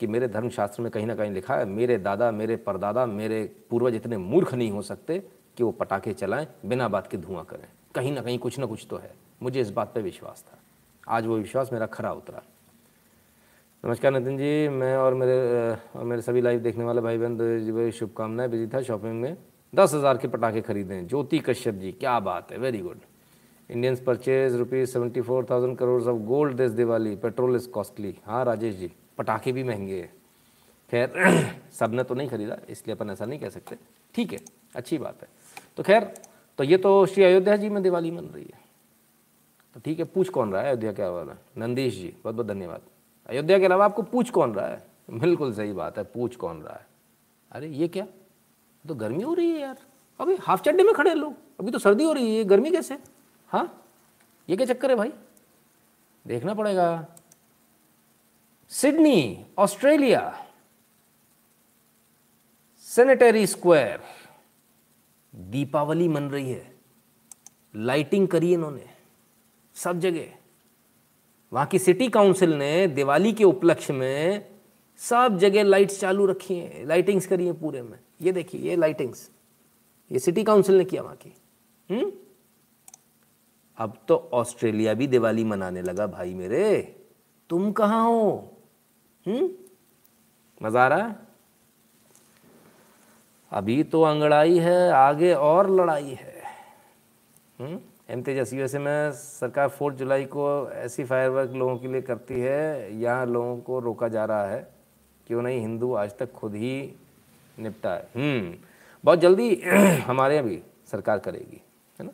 कि मेरे धर्मशास्त्र में कहीं ना कहीं लिखा है मेरे दादा मेरे परदादा मेरे पूर्वज इतने मूर्ख नहीं हो सकते कि वो पटाखे चलाएँ बिना बात के धुआँ करें। कहीं ना कहीं कुछ ना कुछ तो है। मुझे इस बात पर विश्वास था। आज वो विश्वास मेरा खरा उतरा। नमस्कार नितिन जी, मैं और मेरे और मेरे सभी लाइव देखने वाले भाई बहन जी शुभकामनाएँ। बिज़ी था शॉपिंग में। दस हज़ार के पटाखे खरीदें। ज्योति कश्यप जी, क्या बात है। Very good Indians purchase rupees seventy four thousand crore of gold this Diwali petrol is costly हाँ राजेश जी, पटाखे भी महँगे हैं। खैर सबने तो नहीं खरीदा, इसलिए अपन ऐसा नहीं कह सकते। ठीक है, अच्छी बात है। तो खैर तो ये तो श्री अयोध्या जी में दिवाली मन रही है। तो ठीक है, पूछ कौन रहा है अयोध्या के वाला नंदीश जी, बहुत बहुत धन्यवाद। अयोध्या के अलावा आपको पूछ कौन रहा है? बिल्कुल सही बात है, पूछ कौन रहा है? अरे, ये क्या? तो गर्मी हो रही है यार। अभी हाफ़ चड्डे में खड़े लोग। अभी तो सर्दी हो रही है गर्मी कैसे? हाँ? ये क्या चक्कर है भाई? देखना पड़ेगा। Sydney, Australia. Centenary square. Deepawali मन रही है। लाइटिंग करी इन्होंने। सब जगह। वहाँ की सिटी काउंसिल ने दिवाली के उपलक्ष्य में सब जगह लाइट्स चालू रखी हैं लाइटिंग्स करी हैं पूरे में। ये देखिए, ये लाइटिंग्स ये सिटी काउंसिल ने किया वहाँ की। हुँ? अब तो ऑस्ट्रेलिया भी दिवाली मनाने लगा, भाई मेरे। तुम कहाँ हो? हम्म? मज़ा आ रहा है? अभी तो अंगड़ाई है, आगे और लड़ाई है। हम्म? एम तेजस यूएसए में सरकार फोर्थ जुलाई को ऐसी फायरवर्क लोगों के लिए करती है, यहाँ लोगों को रोका जा रहा है, क्यों नहीं? हिंदू आज तक खुद ही निपटा है हम्म बहुत जल्दी हमारे यहाँ भी सरकार करेगी, है ना?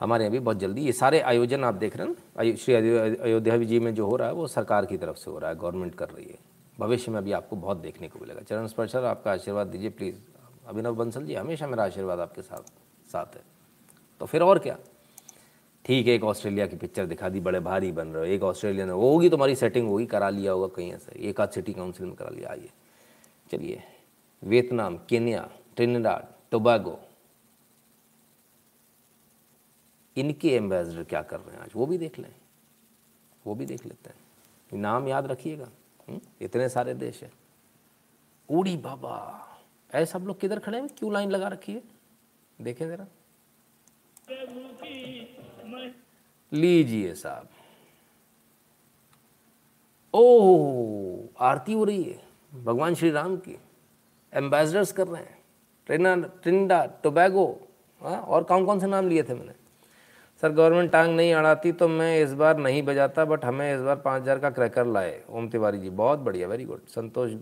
हमारे यहाँ भी बहुत जल्दी। ये सारे आयोजन आप देख रहे हैं ना? श्री अयोध्या जी में जो हो रहा है, वो सरकार की तरफ़ से हो रहा है, गवर्नमेंट कर रही है। भविष्य में अभी आपको बहुत देखने को मिलेगा। चरण स्पर्शर आपका आशीर्वाद दीजिए, प्लीज़। अभिनव बंसल जी, हमेशा मेरा आशीर्वाद आपके साथ। साथ है। तो फिर और क्या? ठीक है, एक ऑस्ट्रेलिया की पिक्चर दिखा दी, बड़े भारी बन रहे हो। एक ऑस्ट्रेलिया ने वो होगी तुम्हारी सेटिंग होगी, करा लिया होगा कहीं ऐसे। एक आध सिटी काउंसिल में करा लिया, आइए। चलिए वियतनाम केन्या ट्रिनिडाड टोबागो इनके एम्बेसडर क्या कर रहे हैं आज? वो भी देख लें। वो भी देख लेते हैं। नाम याद रखिएगा। हम्म? इतने सारे देश है। उड़ी बाबा, ऐसे सब लोग किधर खड़े हैं? क्यों लाइन लगा रखी है? देखें जरा। लीजिए साहब। ओह आरती हो रही है। भगवान श्री राम की। एम्बेसडर्स कर रहे हैं। ट्रेना ट्रिंडा टोबैगो हाँ और कौन कौन से नाम लिए थे मैंने? सर गवर्नमेंट टांग नहीं अड़ाती तो मैं इस बार नहीं बजाता बट हमें इस बार पाँच हज़ार का क्रैकर लाए। ओम तिवारी जी बहुत बढ़िया वेरी गुड संतोष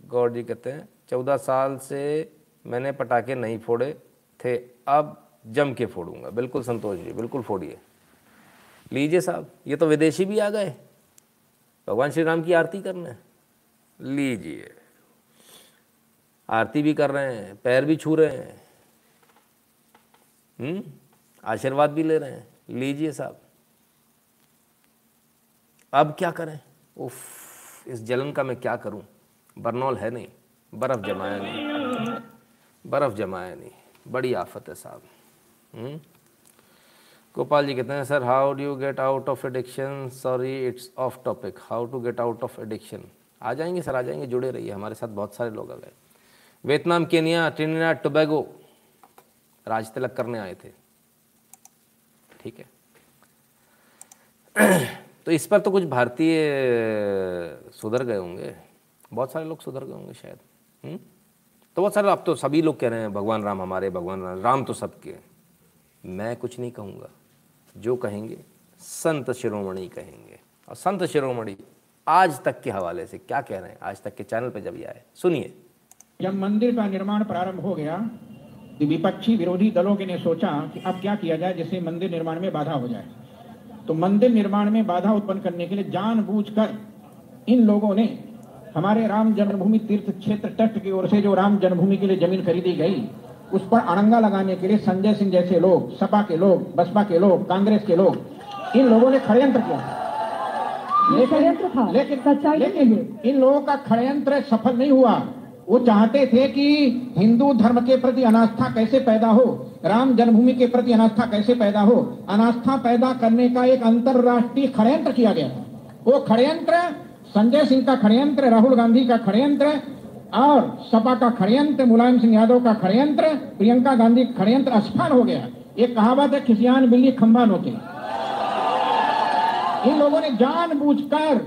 गौर जी कहते हैं चौदह साल से मैंने पटाखे नहीं फोड़े थे, अब जम के फोड़ूँगा। बिल्कुल संतोष जी, बिल्कुल फोड़िए। लीजिए साहब, ये तो विदेशी भी आ गए। भगवान श्री राम की आरती करने। लीजिए। आरती भी कर रहे हैं, पैर भी छू रहे हैं। हम्म? आशीर्वाद भी ले रहे हैं। लीजिए साहब। अब क्या करें? उफ, इस जलन का मैं क्या करूँ? बर्नौल है नहीं। बर्फ़ जमाया नहीं। बर्फ़ जमाया नहीं। बड़ी आफत है साहब। हम्म? गोपाल जी कहते हैं, sir how do you get out of addiction sorry it's off topic how to get out of addiction आ जाएँगे, सर, आ जाएँगे, जुड़े रहिए, हमारे साथ बहुत सारे लोग आ गए। वियतनाम, केनिया ट्रिनिडा टोबैगो, राज तिलक करने आए थे। ठीक है। तो इस पर तो कुछ भारतीय सुधर गए होंगे। बहुत सारे लोग सुधर गए होंगे शायद। हुँ? तो बहुत सारे अब तो सभी लोग कह रहे हैं, भगवान राम हमारे, भगवान राम राम तो सबके। मैं कुछ नहीं कहूँगा। जो कहेंगे, संत शिरोमणि कहेंगे। और संत शिरोमणि आज तक के हवाले से क्या कह रहे हैं? आज तक के चैनल पे जब ये आए, सुनिए। जब मंदिर का निर्माण प्रारंभ हो गया तो विपक्षी विरोधी दलों के ने सोचा कि अब क्या किया जाए जिससे मंदिर निर्माण में बाधा हो जाए। तो मंदिर निर्माण में बाधा उत्पन्न करने के लिए जानबूझकर इन लोगों ने हमारे राम जन्मभूमि तीर्थ क्षेत्र ट्रस्ट की ओर से जो राम जन्मभूमि के लिए ज़मीन खरीदी गई उस पर अड़ंगा लगाने के लिए संजय सिंह जैसे लोग सपा के लोग बसपा के लोग कांग्रेस के लोग इन लोगों ने षडयंत्र किया। लेकिन लेकिन लेकिन इन लोगों का षडयंत्र सफल नहीं हुआ। वो चाहते थे कि हिंदू धर्म के प्रति अनास्था कैसे पैदा हो राम जन्मभूमि के प्रति अनास्था कैसे पैदा हो? अनास्था पैदा करने का एक अंतरराष्ट्रीय षडयंत्र किया गया था। वो षडयंत्र संजय सिंह का षडयंत्र राहुल गांधी का षडयंत्र और सपा का षडयंत्र मुलायम सिंह यादव का षडयंत्र प्रियंका गांधी का षडयंत्र असफल हो गया एक कहावत है, खिसियान बिल्ली खंबा नोते इन लोगों ने जानबूझकर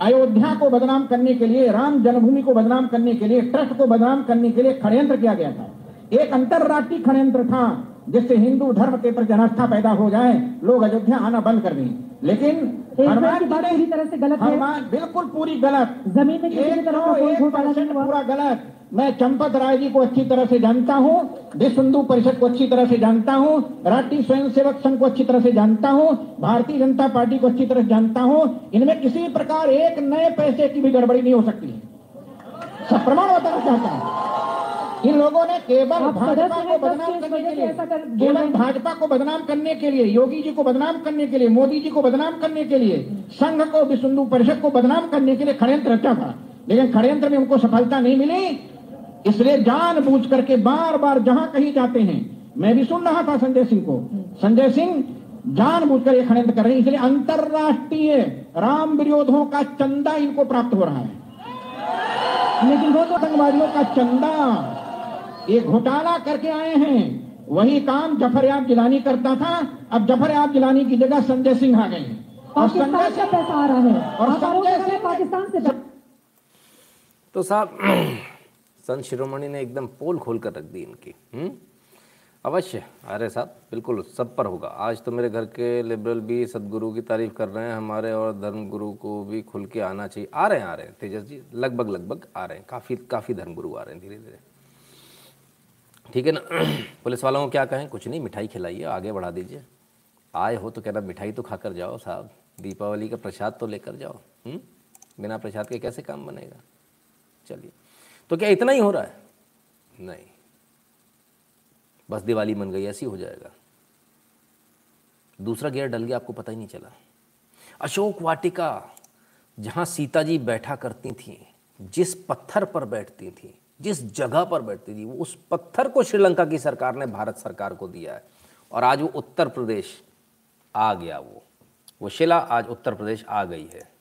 अयोध्या को बदनाम करने के लिए, राम जन्मभूमि को बदनाम करने के लिए, ट्रस्ट को बदनाम करने के लिए षडयंत्र किया गया था। एक अंतरराष्ट्रीय षडयंत्र था। जिससे हिंदू धर्म के प्रति अनास्था पैदा हो जाए लोग अयोध्या आना बंद कर दें। लेकिन पूरी तरह से गलत है। बिल्कुल पूरी गलत। ज़मीन में किसी तरह परसेंट पूरा गलत। मैं चंपत राय जी को अच्छी तरह से जानता हूँ विश्व हिंदू परिषद को अच्छी तरह से जानता हूँ राष्ट्रीय स्वयंसेवक संघ को अच्छी तरह से जानता हूँ भारतीय जनता पार्टी को अच्छी तरह से जानता हूँ। इनमें किसी प्रकार एक नए पैसे की भी गड़बड़ी नहीं हो सकती। है सब प्रमाण बताना चाहता हूँ। इन लोगों ने केवल भाजपा को बदनाम करने के लिए केवल भाजपा को बदनाम करने के लिए योगी जी को बदनाम करने के लिए मोदी जी को बदनाम करने के लिए संघ को विश्व हिंदू परिषद को बदनाम करने के लिए षडयंत्र रचा था। लेकिन खड़यंत्र में उनको सफलता नहीं मिली। इसलिए जान बूझ करके बार बार जहाँ कहीं जाते हैं। मैं भी सुन रहा था संजय सिंह को। संजय सिंह जान बूझकर ये षडयंत्र कर रहे हैं। इसलिए अंतरराष्ट्रीय राम विरोधों का चंदा इनको प्राप्त हो रहा है। लेकिन वो तो आतंकवादियों का चंदा ये घोटाला करके आए हैं। वही काम ज़फ़र याब जिलानी करता था। अब ज़फ़र याब जिलानी की जगह संजय सिंह आ गए और संजय सिंह पैसा आ रहा है। और संजय सिंह पाकिस्तान से। तो साहब संत शिरोमणि ने एकदम पोल खोल कर रख दी इनकी हुँ? अवश्य अरे साहब बिल्कुल सब पर होगा। आज तो मेरे घर के लिबरल भी सदगुरु की तारीफ़ कर रहे हैं हमारे और धर्मगुरु को भी खुल के आना चाहिए। आ रहे हैं आ रहे हैं। तेजस जी लगभग लगभग आ रहे हैं। काफ़ी काफ़ी धर्मगुरु आ रहे हैं धीरे धीरे ठीक है ना? पुलिस वालों को क्या कहें? कुछ नहीं, मिठाई खिलाइए, आगे बढ़ा दीजिए। आए हो तो कह रहा, मिठाई तो खाकर जाओ साहब। दीपावली का प्रसाद तो लेकर जाओ हुँ? बिना प्रसाद के कैसे काम बनेगा? चलिए। तो क्या इतना ही हो रहा है? नहीं। बस दिवाली बन गई, ऐसी हो जाएगा। दूसरा गियर डल गया, आपको पता ही नहीं चला। अशोक वाटिका, जहाँ सीता जी बैठा करती थी, जिस पत्थर पर बैठती थी जिस जगह पर बैठती थी, वो उस पत्थर को श्रीलंका की सरकार ने, भारत सरकार को दिया है। और आज वो उत्तर प्रदेश आ गया वो। वो शिला आज उत्तर प्रदेश आ गई है।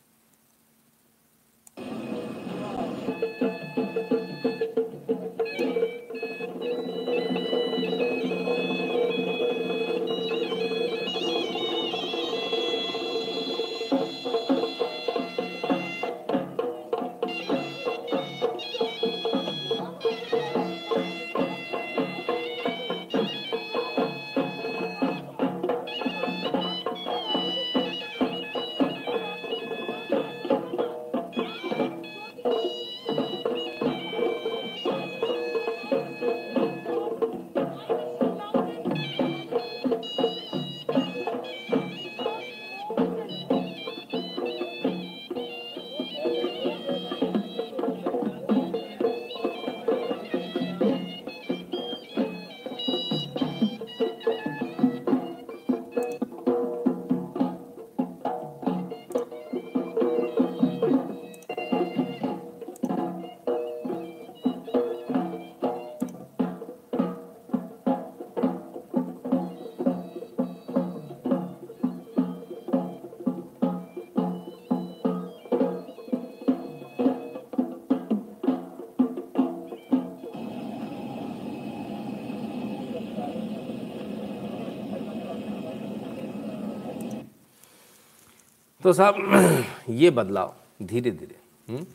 तो साहब, ये बदलाव धीरे धीरे हम्म?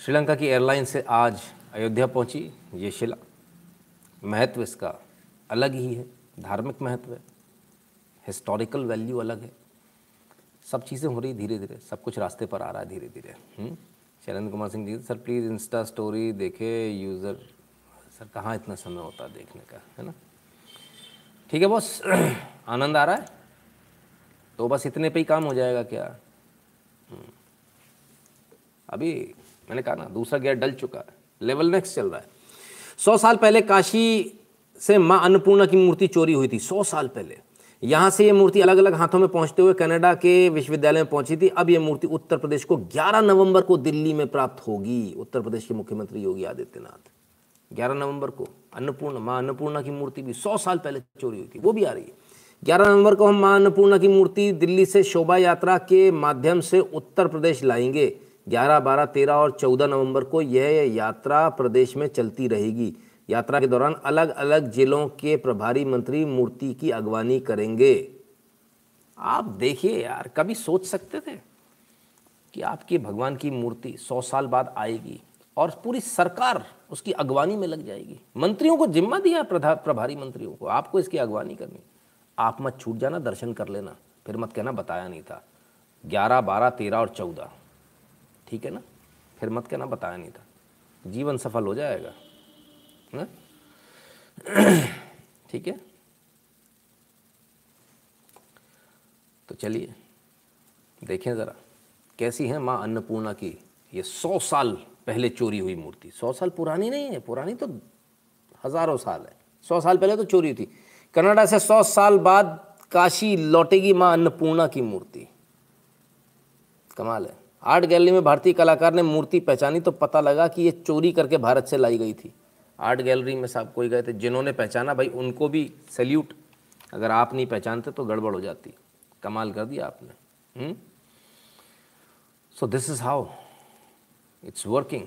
श्रीलंका की एयरलाइन से आज अयोध्या पहुँची, ये शिला महत्व इसका अलग ही है, धार्मिक महत्व है हिस्टोरिकल वैल्यू अलग है सब चीज़ें हो रही धीरे धीरे सब कुछ रास्ते पर आ रहा है धीरे धीरे हम्म? Shailendra Kumar Singh ji, sir please insta story देखे यूज़र सर, कहाँ इतना समय होता है देखने का, है ना ठीक है बॉस आनंद आ रहा है तो बस इतने पे ही काम हो जाएगा क्या? हम्म। अभी मैंने कहा ना, दूसरा गेयर डल चुका है। लेवल नेक्स्ट चल रहा है। सौ साल पहले काशी से माँ अन्नपूर्णा की मूर्ति चोरी हुई थी, सौ साल पहले। यहाँ से ये मूर्ति अलग अलग हाथों में पहुँचते हुए कनाडा के विश्वविद्यालय में पहुँची थी। अब ये मूर्ति उत्तर प्रदेश को 11 नवंबर को दिल्ली में प्राप्त होगी। उत्तर प्रदेश के मुख्यमंत्री योगी आदित्यनाथ। 11 नवंबर को अन्नपूर्णा, माँ अन्नपूर्णा की मूर्ति भी 100 साल पहले चोरी हुई थी। वो भी आ रही है। ग्यारह नवंबर को हम माँ अन्नपूर्णा की मूर्ति दिल्ली से शोभा यात्रा के माध्यम से उत्तर प्रदेश लाएँगे। ग्यारह, बारह, तेरह और चौदह नवंबर को यह यात्रा प्रदेश में चलती रहेगी। यात्रा के दौरान अलग अलग जिलों के प्रभारी मंत्री मूर्ति की अगवानी करेंगे। आप देखिए यार, कभी सोच सकते थे कि आपके भगवान की मूर्ति सौ साल बाद आएगी और पूरी सरकार उसकी अगवानी में लग जाएगी? मंत्रियों को जिम्मा दिया प्रभारी मंत्रियों को। आपको इसकी अगवानी करनी। आप मत छूट जाना, दर्शन कर लेना। फिर मत कहना, बताया नहीं था। ग्यारह, बारह, तेरह और चौदह। ठीक है ना? फिर मत कहना, बताया नहीं था। जीवन सफल हो जाएगा। ठीक है? तो चलिए, देखें ज़रा, कैसी है माँ अन्नपूर्णा की ये सौ साल पहले चोरी हुई मूर्ति? सौ साल पुरानी नहीं है। पुरानी तो हज़ारों साल है। सौ साल पहले तो चोरी थी। कनाडा से सौ साल बाद काशी लौटेगी माँ अन्नपूर्णा की मूर्ति। कमाल है। आर्ट गैलरी में भारतीय कलाकार ने मूर्ति पहचानी तो पता लगा कि ये चोरी करके भारत से लाई गई थी। आर्ट गैलरी में साहब कोई गए थे जिन्होंने पहचाना, भाई उनको भी सल्यूट। अगर आप नहीं पहचानते तो गड़बड़ हो जाती। कमाल कर दिया आपने। So this is how it's working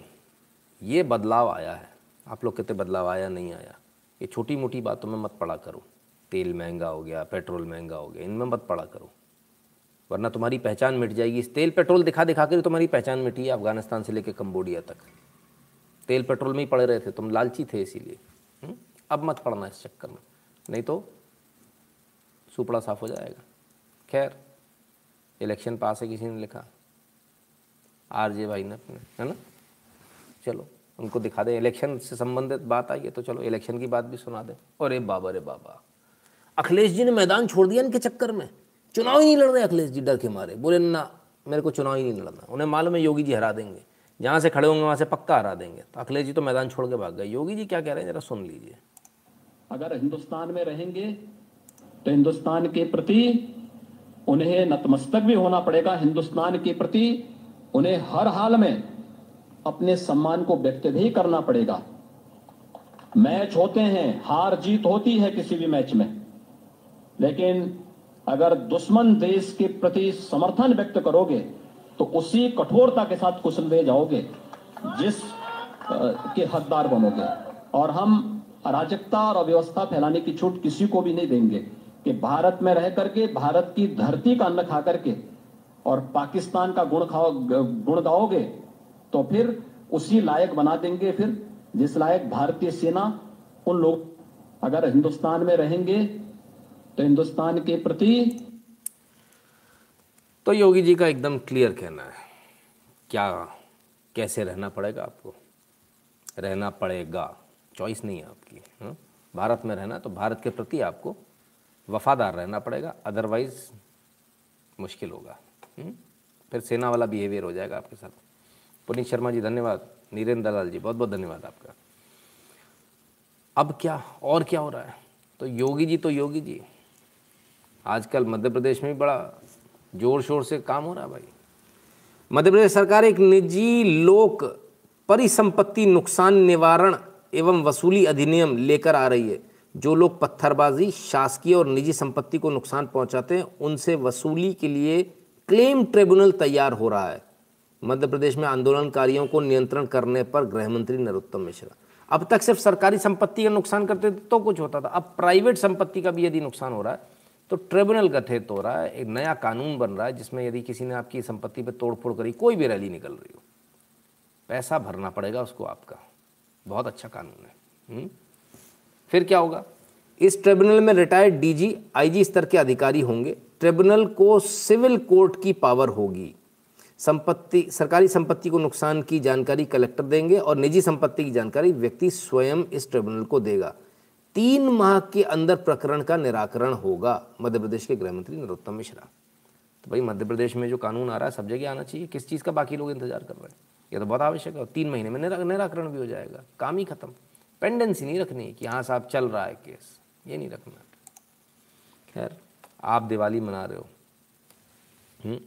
ये बदलाव आया है। आप लोग कहते बदलाव आया, नहीं आया। ये छोटी मोटी बातों में मत पड़ा करो। तेल महँगा हो गया, पेट्रोल महँगा हो गया, इनमें मत पड़ा करो। वरना तुम्हारी पहचान मिट जाएगी। इस तेल पेट्रोल दिखा दिखा कर तुम्हारी पहचान मिटी है अफ़गानिस्तान से लेकर कम्बोडिया तक। तेल पेट्रोल में ही पड़े रहे थे, तुम लालची थे इसीलिए। हम्म? अब मत पड़ना इस चक्कर में। नहीं तो सुपड़ा साफ़ हो जाएगा। खैर, इलेक्शन पास है, किसी ने लिखा। आर जे भाई ने अपने, है ना? चलो, उनको दिखा दें। इलेक्शन से संबंधित बात आई है तो चलो, इलेक्शन की बात भी सुना दें। अरे बाबा रे बाबा। अखिलेश जी ने मैदान छोड़ दिया इनके चक्कर में। चुनाव ही नहीं लड़ रहे अखिलेश जी, डर के मारे। बोले, ना, मेरे को चुनाव ही नहीं लड़ना। उन्हें मालूम है योगी जी हरा देंगे। जहाँ से खड़े होंगे, वहाँ से पक्का हरा देंगे। तो अखिलेश जी तो मैदान छोड़ के भाग गए। योगी जी क्या कह रहे हैं? जरा सुन लीजिए। अगर हिंदुस्तान में रहेंगे तो हिंदुस्तान के प्रति उन्हें नतमस्तक भी होना पड़ेगा। हिंदुस्तान के प्रति उन्हें हर हाल में अपने सम्मान को व्यक्त भी करना पड़ेगा। मैच होते हैं, हार जीत होती है किसी भी मैच में। लेकिन अगर दुश्मन देश के प्रति समर्थन व्यक्त करोगे तो उसी कठोरता के साथ कुशल दे जाओगे, जिस के हकदार बनोगे। और हम अराजकता और अव्यवस्था फैलाने की छूट किसी को भी नहीं देंगे, कि भारत में रह करके, भारत की धरती का अन्न खा करके और पाकिस्तान का गुण खाओ, गुण गाओगे तो फिर उसी लायक बना देंगे फिर, जिस लायक भारतीय सेना उन लोग अगर हिंदुस्तान में रहेंगे तो हिंदुस्तान के प्रति तो योगी जी का एकदम क्लियर कहना है। क्या, कैसे रहना पड़ेगा आपको? रहना पड़ेगा। चॉइस नहीं है आपकी हाँ? भारत में रहना तो भारत के प्रति आपको वफादार रहना पड़ेगा अदरवाइज़ मुश्किल होगा हम्म? फिर सेना वाला बिहेवियर हो जाएगा आपके साथ। पुनीत शर्मा जी, धन्यवाद। नीरेंद्र दलाल जी बहुत बहुत धन्यवाद आपका। अब क्या, और क्या हो रहा है? तो योगी जी तो योगी जी। आजकल मध्य प्रदेश में भी बड़ा ज़ोर शोर से काम हो रहा है भाई। मध्य प्रदेश सरकार एक निजी लोक परिसंपत्ति नुकसान निवारण एवं वसूली अधिनियम लेकर आ रही है। जो लोग पत्थरबाजी, शासकीय और निजी संपत्ति को नुकसान पहुंचाते हैं, उनसे वसूली के लिए क्लेम ट्रिब्यूनल तैयार हो रहा है। मध्य प्रदेश में आंदोलनकारियों को नियंत्रण करने पर गृह मंत्री नरोत्तम मिश्रा। अब तक सिर्फ़ सरकारी संपत्ति का नुकसान करते थे तो कुछ होता था। अब प्राइवेट संपत्ति का भी यदि नुकसान हो रहा है तो ट्रिब्यूनल गठित हो रहा है, एक नया कानून बन रहा है, जिसमें यदि किसी ने आपकी संपत्ति पर तोड़फोड़ करी, कोई भी रैली निकल रही हो, पैसा भरना पड़ेगा उसको आपका। बहुत अच्छा कानून है। हुँ? फिर क्या होगा? इस ट्रिब्यूनल में रिटायर्ड डीजी, आईजी स्तर के अधिकारी होंगे। ट्रिब्यूनल को सिविल कोर्ट की पावर होगी। संपत्ति, सरकारी संपत्ति को नुकसान की जानकारी कलेक्टर देंगे और निजी संपत्ति की जानकारी व्यक्ति स्वयं इस ट्रिब्यूनल को देगा। तीन माह के अंदर प्रकरण का निराकरण होगा मध्य प्रदेश के गृह मंत्री नरोत्तम मिश्रा। तो भाई मध्य प्रदेश में जो कानून आ रहा है सब जगह आना चाहिए। किस चीज़ का बाकी लोग इंतज़ार कर रहे हैं? ये तो बहुत आवश्यक है। और तीन महीने में निरा, निराकरण भी हो जाएगा। काम ही खत्म। पेंडेंसी नहीं रखनी है कि हाँ साहब चल रहा है केस। ये नहीं रखना। खैर आप दिवाली मना रहे हो। हुँ?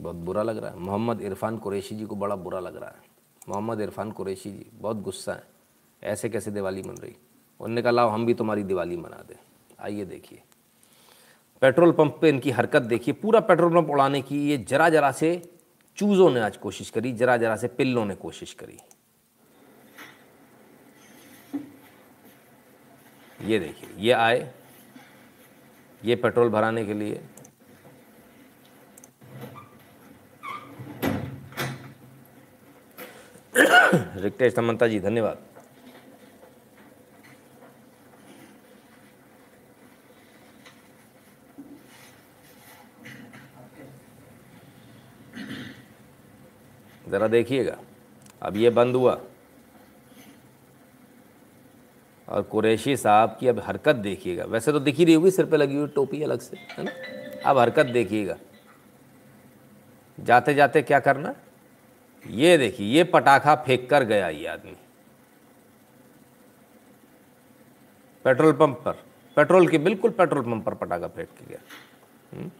बहुत बुरा लग रहा है। मोहम्मद इरफान कुरैशी जी को बड़ा बुरा लग रहा है। मोहम्मद इरफान कुरैशी जी बहुत गुस्सा है। ऐसे कैसे दिवाली मन रही? उनने कहा लाओ हम भी तुम्हारी दिवाली मना दें। आइए देखिए। पेट्रोल पंप पे इनकी हरकत देखिए। पूरा पेट्रोल पंप उड़ाने की ये जरा जरा से चूज़ों ने आज कोशिश करी जरा जरा से पिल्लों ने कोशिश करी। ये देखिए, ये आए, ये पेट्रोल भराने के लिए। रिक्तेश समंता जी धन्यवाद। ज़रा देखिएगा। अब ये बंद हुआ। और कुरैशी साहब की अब हरकत देखिएगा। वैसे तो दिख ही रही होगी, सिर पे लगी हुई टोपी अलग से, है ना? अब हरकत देखिएगा। जाते जाते क्या करना? ये देखिए, ये पटाखा फेंक कर गया ये आदमी। पेट्रोल पंप पर। पेट्रोल के बिल्कुल पेट्रोल पंप पर पटाखा फेंक के गया। हुँ?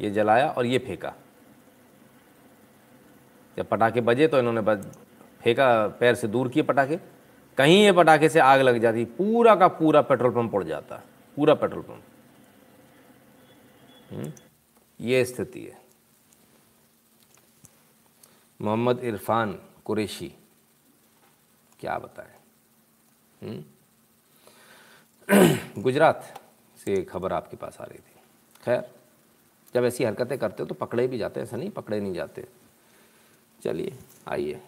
ये जलाया और ये फेंका। जब पटाखे बजे तो इन्होंने फेंका, पैर से दूर किए पटाखे। कहीं ये पटाखे से आग लग जाती, पूरा का पूरा पेट्रोल पंप उड़ जाता, पूरा पेट्रोल पंप। ये स्थिति है। मोहम्मद इरफान कुरेशी, क्या बताएँ? गुजरात से खबर आपके पास आ रही थी। खैर जब ऐसी हरकतें करते हो तो पकड़े भी जाते हैं, ऐसा नहीं, पकड़े नहीं जाते। चलिए, आइए।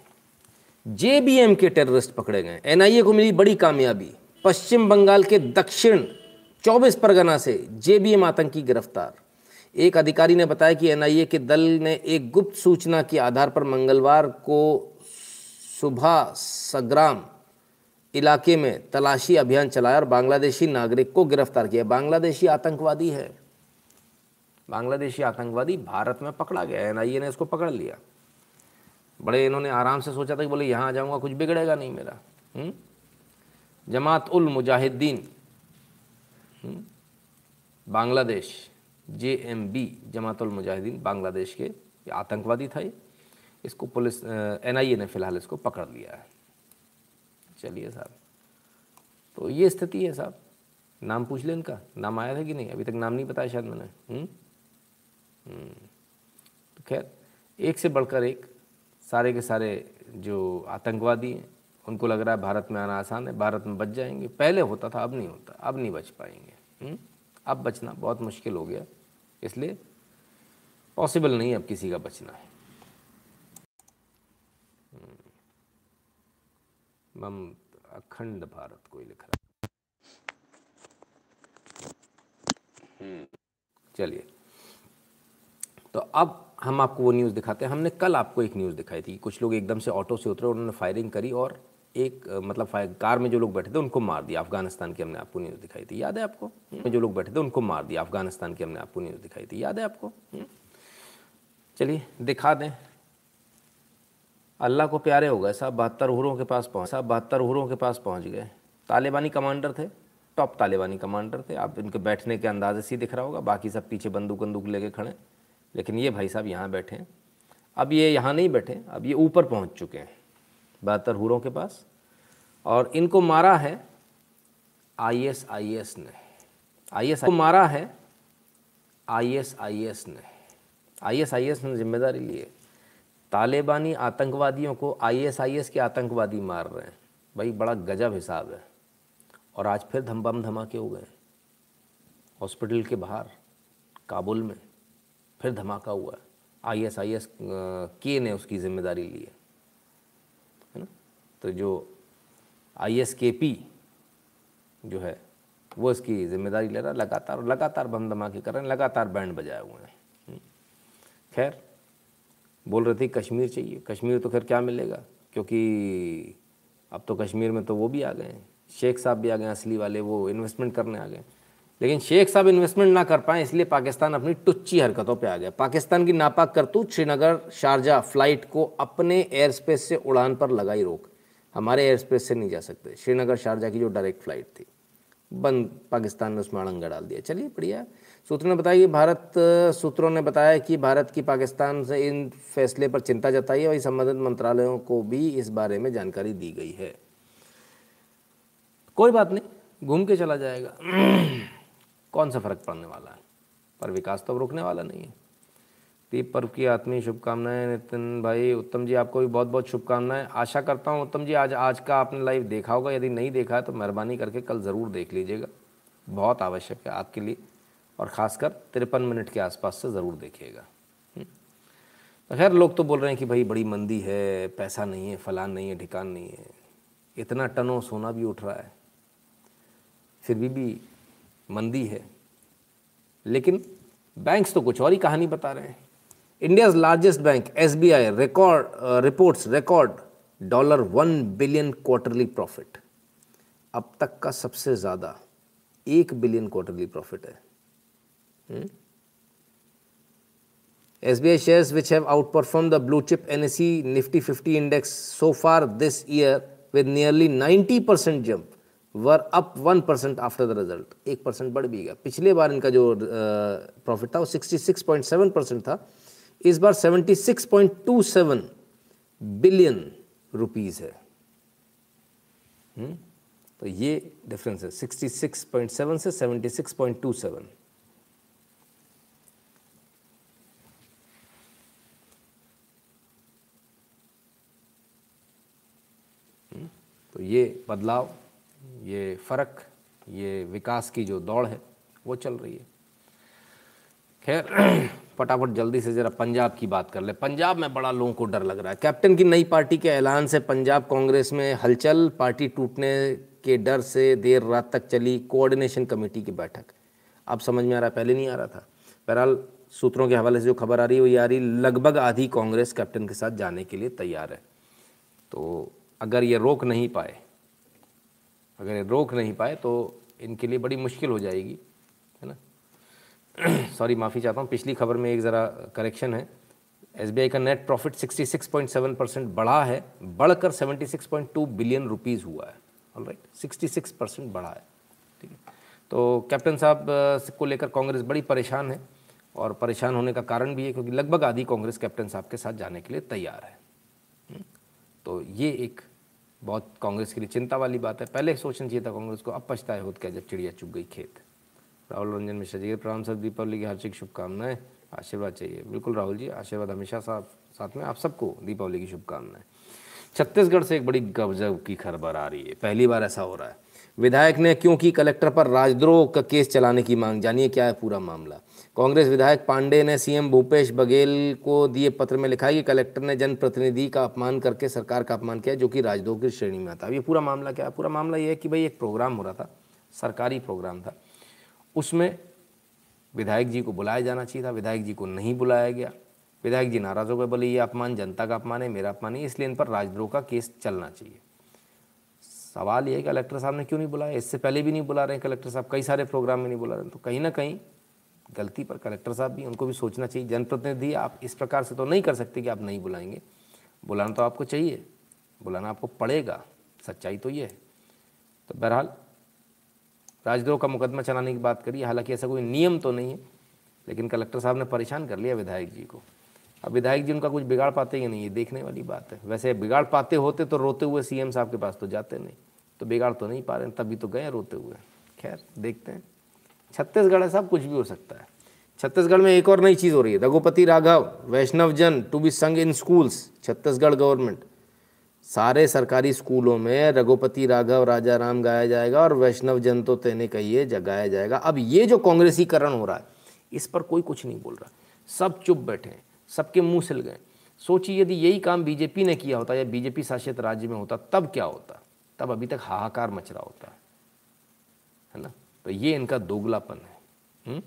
जेबीएम के टेररिस्ट पकड़े गए। एनआईए को मिली बड़ी कामयाबी। पश्चिम बंगाल के दक्षिण 24 परगना से जेबीएम आतंकी गिरफ़्तार। एक अधिकारी ने बताया कि एनआईए के दल ने एक गुप्त सूचना के आधार पर मंगलवार को सुबह सग्राम इलाके में तलाशी अभियान चलाया और बांग्लादेशी नागरिक को गिरफ़्तार किया। बांग्लादेशी आतंकवादी है। बांग्लादेशी आतंकवादी भारत में पकड़ा गया एनआईए ने इसको पकड़ लिया। बड़े इन्होंने आराम से सोचा था कि बोले, यहाँ आ जाऊँगा, कुछ बिगड़ेगा नहीं मेरा। हुँ? Jamaat ul Mujahideen Bangladesh J M B Jamaat ul Mujahideen Bangladesh के आतंकवादी था। ये इसको पुलिस एन आई ए ने फ़िलहाल इसको पकड़ लिया है। चलिए साहब। तो ये स्थिति है साहब। नाम पूछ ले इनका। नाम आया था कि नहीं? अभी तक नाम नहीं बताया शायद मैंने। हम्म? हम्म। तो खैर एक से बढ़कर एक सारे के सारे जो आतंकवादी हैं उनको लग रहा है भारत में आना आसान है भारत में बच जाएँगे। पहले होता था अब नहीं होता अब नहीं बच पाएँगे। हम्म? अब बचना बहुत मुश्किल हो गया इसलिए पॉसिबल नहीं अब किसी का बचना है। मम अखंड भारत कोई लिख रहा चलिए। तो अब हम आपको वो न्यूज़ दिखाते हैं। हमने कल आपको एक न्यूज़ दिखाई थी। कुछ लोग एकदम से ऑटो से उतरे, उन्होंने फायरिंग करी और एक मतलब फायर कार में जो लोग बैठे थे, उनको मार दिया। अफ़गानिस्तान की हमने आपको न्यूज़ दिखाई थी। याद है आपको? जो लोग बैठे थे, उनको मार दिया। अफ़गानिस्तान की हमने आपको न्यूज़ दिखाई थी। याद है आपको? चलिए, दिखा दें। अल्लाह को प्यारे हो गए। साहब बहत्तर हुरों के पास पहुँच, साहब बहत्तर हुरों के पास पहुँच गए। तालिबानी कमांडर थे, टॉप तालिबानी कमांडर थे। आप इनके बैठने के अंदाजे से ही दिख रहा होगा। बाकी सब पीछे बंदूक बंदूक लेके खड़े। लेकिन ये भाई साहब यहाँ बैठे हैं। अब ये यहाँ नहीं बैठे, अब ये ऊपर पहुँच चुके हैं, बहत्तर हूरों के पास। और इनको मारा है आई एस आई एस ने। आई एस को मारा है आई एस आई एस ने। आई एस आई एस ने ज़िम्मेदारी ली है। तालिबानी आतंकवादियों को आई एस आई एस के आतंकवादी मार रहे हैं। भाई, बड़ा गजब हिसाब है। और आज फिर धम बम धमाके हो गए हॉस्पिटल के बाहर, काबुल में। फिर धमाका हुआ आई एस आई एस के ने उसकी ज़िम्मेदारी ली है। है ना? तो जो आई एस के पी जो है, वो इसकी ज़िम्मेदारी ले रहा लगातार लगातार बम धमाके कर रहे हैं, लगातार बैंड बजाए हुए हैं। हम्म। खैर, बोल रहे थे कश्मीर चाहिए। कश्मीर तो खैर क्या मिलेगा? क्योंकि अब तो कश्मीर में तो वो भी आ गए हैं। शेख साहब भी आ गए असली वाले वो इन्वेस्टमेंट करने आ गए लेकिन शेख साहब इन्वेस्टमेंट ना कर पाए, इसलिए पाकिस्तान अपनी टुच्ची हरकतों पे आ गया। पाकिस्तान की नापाक करतूत श्रीनगर शारजा फ़्लाइट को अपने एयर स्पेस से उड़ान पर लगाई रोक। हमारे एयर स्पेस से नहीं जा सकते। श्रीनगर शारजा की जो डायरेक्ट फ़्लाइट थी, बंद पाकिस्तान ने उसमें अड़ंगा डाल दिया। चलिए, बढ़िया। सूत्रों ने बताया कि भारत, सूत्रों ने बताया कि भारत की पाकिस्तान से इन फैसले पर चिंता जताई है और संबंधित मंत्रालयों को भी इस बारे में जानकारी दी गई है। कोई बात नहीं, घूम के चला जाएगा। कौन सा फ़र्क पड़ने वाला है? पर विकास तो अब रुकने वाला नहीं है। दीप पर्व की आत्मीय शुभकामनाएँ, नितिन भाई, उत्तम जी, आपको भी बहुत बहुत शुभकामनाएँ। आशा करता हूँ, उत्तम जी, आज आज का आपने लाइव देखा होगा। यदि नहीं देखा है तो मेहरबानी करके कल ज़रूर देख लीजिएगा। बहुत आवश्यक है आपके लिए। और ख़ासकर तिरपन मिनट के आसपास से ज़रूर देखिएगा। हम्म। तो खैर, लोग तो बोल रहे हैं कि भाई, बड़ी मंदी है, पैसा नहीं है, फलान नहीं है, ठिकान नहीं है। इतना टनों सोना भी उठ रहा है। फिर भी भी मंदी है। लेकिन बैंक्स तो कुछ और ही कहानी बता रहे हैं। India's largest bank S B I record reports record dollar one billion quarterly profit अब तक का सबसे ज़्यादा एक बिलियन क्वार्टरली प्रॉफिट है। S B I shares which have out perform the blue chip N S C Nifty fifty index so far this year with nearly ninety percent jump were up one percent after the result एक percent बढ़ भी गया। पिछले बार इनका जो profit था, वो sixty six point seven percent था। इस बार seventy six point two seven billion rupees है। हुँ? हम्म? तो ये डिफरेंस है। सिक्सटी सिक्स पॉइंट सेवन से seventy six point two seven तो ये बदलाव ये फ़र्क, ये विकास की जो दौड़ है, वो चल रही है। खैर, फटाफट जल्दी से ज़रा पंजाब की बात कर ले। पंजाब में बड़ा लोगों को डर लग रहा है। कैप्टन की नई पार्टी के ऐलान से पंजाब कांग्रेस में हलचल, पार्टी टूटने के डर से देर रात तक चली कोऑर्डिनेशन कमेटी की बैठक। अब समझ में आ रहा पहले नहीं आ रहा था। बहरहाल, सूत्रों के हवाले से जो खबर आ रही है, वो ये आ रही लगभग आधी कांग्रेस कैप्टन के साथ जाने के लिए तैयार है। तो अगर ये रोक नहीं पाए अगर रोक नहीं पाए तो इनके लिए बड़ी मुश्किल हो जाएगी, है ना? सॉरी माफ़ी चाहता हूँ। पिछली खबर में एक ज़रा करेक्शन है। एसबीआई का नेट प्रॉफिट 66.7 परसेंट बढ़ा है। बढ़कर 76.2 बिलियन रुपीज़ हुआ है। ऑल राइट 66 परसेंट बढ़ा है। ठीक है? तो कैप्टन साहब को लेकर कांग्रेस बड़ी परेशान है और परेशान होने का कारण भी है क्योंकि लगभग आधी कांग्रेस कैप्टन साहब के साथ जाने के लिए तैयार है। हम्म? तो ये एक बहुत कांग्रेस के लिए चिंता वाली बात है। पहले सोचना चाहिए था कांग्रेस को, अब पछताए होत क्या जब चिड़िया चुग गई खेत। राहुल रंजन मिश्रा जी प्रणाम सर, दीपावली की हार्दिक शुभकामनाएँ, आशीर्वाद चाहिए। बिल्कुल राहुल जी, आशीर्वाद हमेशा साथ साथ में आप सबको दीपावली की शुभकामनाएँ। छत्तीसगढ़ से एक बड़ी गजब की खबर आ रही है। पहली बार ऐसा हो रहा है। विधायक ने क्योंकि कलेक्टर पर राजद्रोह का केस चलाने की मांग? जानिए क्या है पूरा मामला। कांग्रेस विधायक पांडे ने सीएम भूपेश बघेल को दिए पत्र में लिखा है कि कलेक्टर ने जनप्रतिनिधि का अपमान करके सरकार का अपमान किया, जो कि राजद्रोह की श्रेणी में आता है। ये पूरा मामला क्या है? पूरा मामला ये है कि भाई एक प्रोग्राम हो रहा था, सरकारी प्रोग्राम था। उसमें विधायक जी को बुलाया जाना चाहिए था, विधायक जी को नहीं बुलाया गया। विधायक जी नाराज़ हो गए, बोले, ये अपमान जनता का अपमान है, मेरा अपमान है, इसलिए इन पर राजद्रोह का केस चलना चाहिए। सवाल ये है कलेक्टर साहब ने क्यों नहीं बुलाया? इससे पहले भी नहीं बुला रहे हैं कलेक्टर साहब, कई सारे प्रोग्राम में नहीं बुला रहे हैं। तो कहीं ना कहीं गलती पर कलेक्टर साहब भी उनको भी सोचना चाहिए। जनप्रतिनिधि, आप इस प्रकार से तो नहीं कर सकते कि आप नहीं बुलाएँगे। बुलाना तो आपको चाहिए। बुलाना आपको पड़ेगा। सच्चाई तो ये है। तो बहरहाल, राजद्रोह का मुकदमा चलाने की बात करिए। हालाँकि ऐसा कोई नियम तो नहीं है, लेकिन कलेक्टर साहब ने परेशान कर लिया विधायक जी को। अब विधायक जी उनका कुछ बिगाड़ पाते कि नहीं, ये देखने वाली बात है। वैसे बिगाड़ पाते होते तो रोते हुए सीएम साहब के पास तो जाते नहीं। तो बिगाड़ तो नहीं पा रहे, तभी तो गए, रोते हुए। खैर, देखते हैं। छत्तीसगढ़ है कुछ भी हो सकता है। छत्तीसगढ़ में एक और नई चीज़ हो रही है। रघुपति राघव, वैष्णव जन टू बी संग इन स्कूल्स छत्तीसगढ़ गवर्नमेंट सारे सरकारी स्कूलों में रघुपति राघव, राजा राम गाया जाएगा और वैष्णव जन तो तेने कहिए गाया जाएगा। अब ये जो कांग्रेसीकरण हो रहा है, इस पर कोई कुछ नहीं बोल रहा। सब चुप बैठे हैं, सबके मुँह सिल गए। सोचिए, यदि यही काम बीजेपी ने किया होता या बीजेपी शासित राज्य में होता, तब क्या होता? तब अभी तक हाहाकार मच रहा होता, है ना? तो ये इनका दोगलापन है। हुँ? हम्म?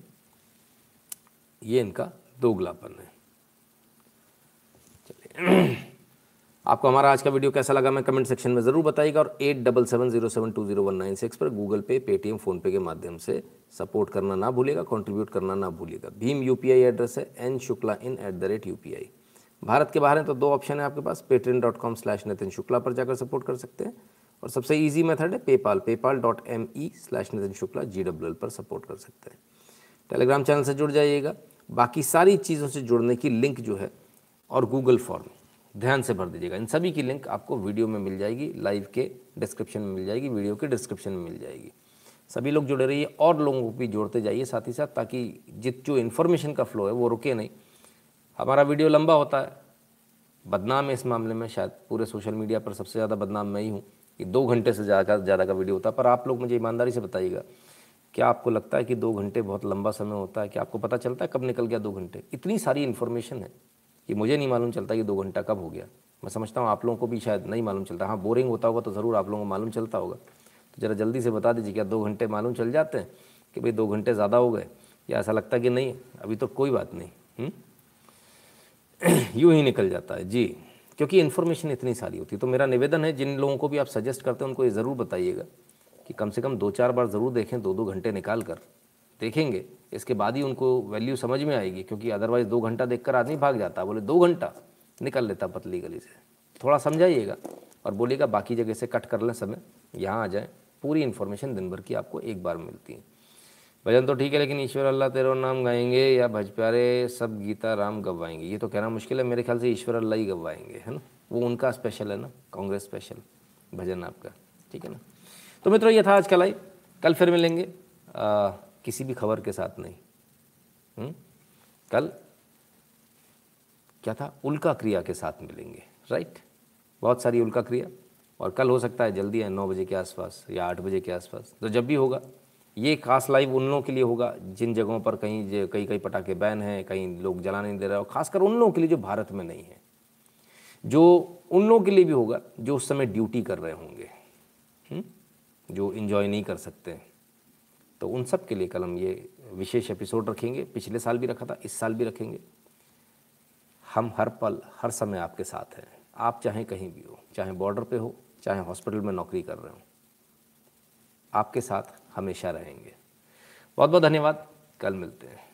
ये इनका दोगलापन है। चलिए। आपको हमारा आज का वीडियो कैसा लगा मैं कमेंट सेक्शन में ज़रूर बताइएगा और at double seven zero seven two zero one nine six पर गूगल पे, पेटीएम फ़ोनपे के माध्यम से सपोर्ट करना ना भूलिएगा कंट्रीब्यूट करना ना भूलिएगा। भीम यूपीआई एड्रेस है N Shukla in at the rate U Bharat के बाहर हैं तो दो ऑप्शन है आपके पास Paytm dot com slash Nitin Shukla पर जाकर सपोर्ट कर सकते हैं। और सबसे ईजी मेथड है PayPal PayPal dot M E slash Nitin Shukla G W L पर सपोर्ट कर सकते हैं। टेलीग्राम चैनल से जुड़ जाइएगा। बाकी सारी चीज़ों से जुड़ने की लिंक जो है और गूगल फॉर्म ध्यान से भर दीजिएगा। इन सभी की लिंक आपको वीडियो में मिल जाएगी लाइव के डिस्क्रिप्शन में मिल जाएगी वीडियो के डिस्क्रिप्शन में मिल जाएगी। सभी लोग जुड़े रहिए और लोगों को भी जोड़ते जाइए साथ ही साथ, ताकि जित जो इन्फॉर्मेशन का फ्लो है वो रुके नहीं। हमारा वीडियो लंबा होता है। बदनाम है इस मामले में, शायद पूरे सोशल मीडिया पर सबसे ज़्यादा बदनाम मैं ही हूँ। कि दो घंटे से ज़्यादा ज़्यादा का वीडियो होता है। पर आप लोग मुझे ईमानदारी से बताइएगा, क्या आपको लगता है कि दो घंटे बहुत लंबा समय होता है? कि आपको पता चलता है कब निकल गया दो घंटे? इतनी सारी इन्फॉर्मेशन है कि मुझे नहीं मालूम चलता कि दो घंटा कब हो गया। मैं समझता हूँ आप लोगों को भी शायद नहीं मालूम चलता। हाँ बोरिंग होता होगा तो ज़रूर आप लोगों को मालूम चलता होगा। तो ज़रा जल्दी से बता दीजिए, क्या दो घंटे मालूम चल जाते हैं कि भाई दो घंटे ज़्यादा हो गए? या ऐसा लगता कि नहीं, अभी तो कोई बात नहीं हम्म? यूँ ही निकल जाता है। जी। क्योंकि इन्फॉर्मेशन इतनी सारी होती है। तो मेरा निवेदन है, जिन लोगों को भी आप सजेस्ट करते हैं, उनको ये ज़रूर बताइएगा कि कम से कम दो चार बार ज़रूर देखें दो दो घंटे निकाल कर। देखेंगे, इसके बाद ही उनको वैल्यू समझ में आएगी, क्योंकि अदरवाइज़ दो घंटा देखकर आदमी भाग जाता बोले, दो घंटा? निकल लेता पतली गली से। थोड़ा समझाइएगा और बोलिएगा, बाकी जगह से कट कर लें समय, यहाँ आ जाएँ। पूरी इन्फॉर्मेशन दिन भर की आपको एक बार मिलती है। भजन तो ठीक है लेकिन ईश्वर अल्लाह तेरो नाम गाएँगे या भज प्यारे सब गीता राम गवाएँगे। ये तो कहना मुश्किल है मेरे ख्याल से ईश्वर अल्लाह ही गवाएँगे है ना? वो उनका स्पेशल है ना कांग्रेस स्पेशल भजन आपका ठीक है ना? तो मित्रों ये था आज का लाइव कल फिर मिलेंगे। आ, किसी भी खबर के साथ नहीं। हुँ? हम्म? कल क्या था? उल्का क्रिया के साथ मिलेंगे राइट बहुत सारी उल्का क्रिया और कल हो सकता है जल्दी है नौ बजे के आसपास या आठ बजे के आसपास तो जब भी होगा। ये खास लाइव उन लोगों के लिए होगा, जिन जगहों पर कहीं कई कई पटाखे बैन हैं, कहीं लोग जलाने नहीं दे रहे हो खासकर उन लोगों के लिए जो भारत में नहीं है, जो उन लोगों के लिए भी होगा, जो उस समय ड्यूटी कर रहे होंगे? हम्म? जो इन्जॉय नहीं कर सकते तो उन सब के लिए कल हम ये विशेष एपिसोड रखेंगे, पिछले साल भी रखा था, इस साल भी रखेंगे हम हर पल, हर समय आपके साथ हैं, आप चाहे कहीं भी हो, चाहे बॉर्डर पे हो, चाहे हॉस्पिटल में नौकरी कर रहे हो, आपके साथ हमेशा रहेंगे। बहुत बहुत धन्यवाद। कल मिलते हैं।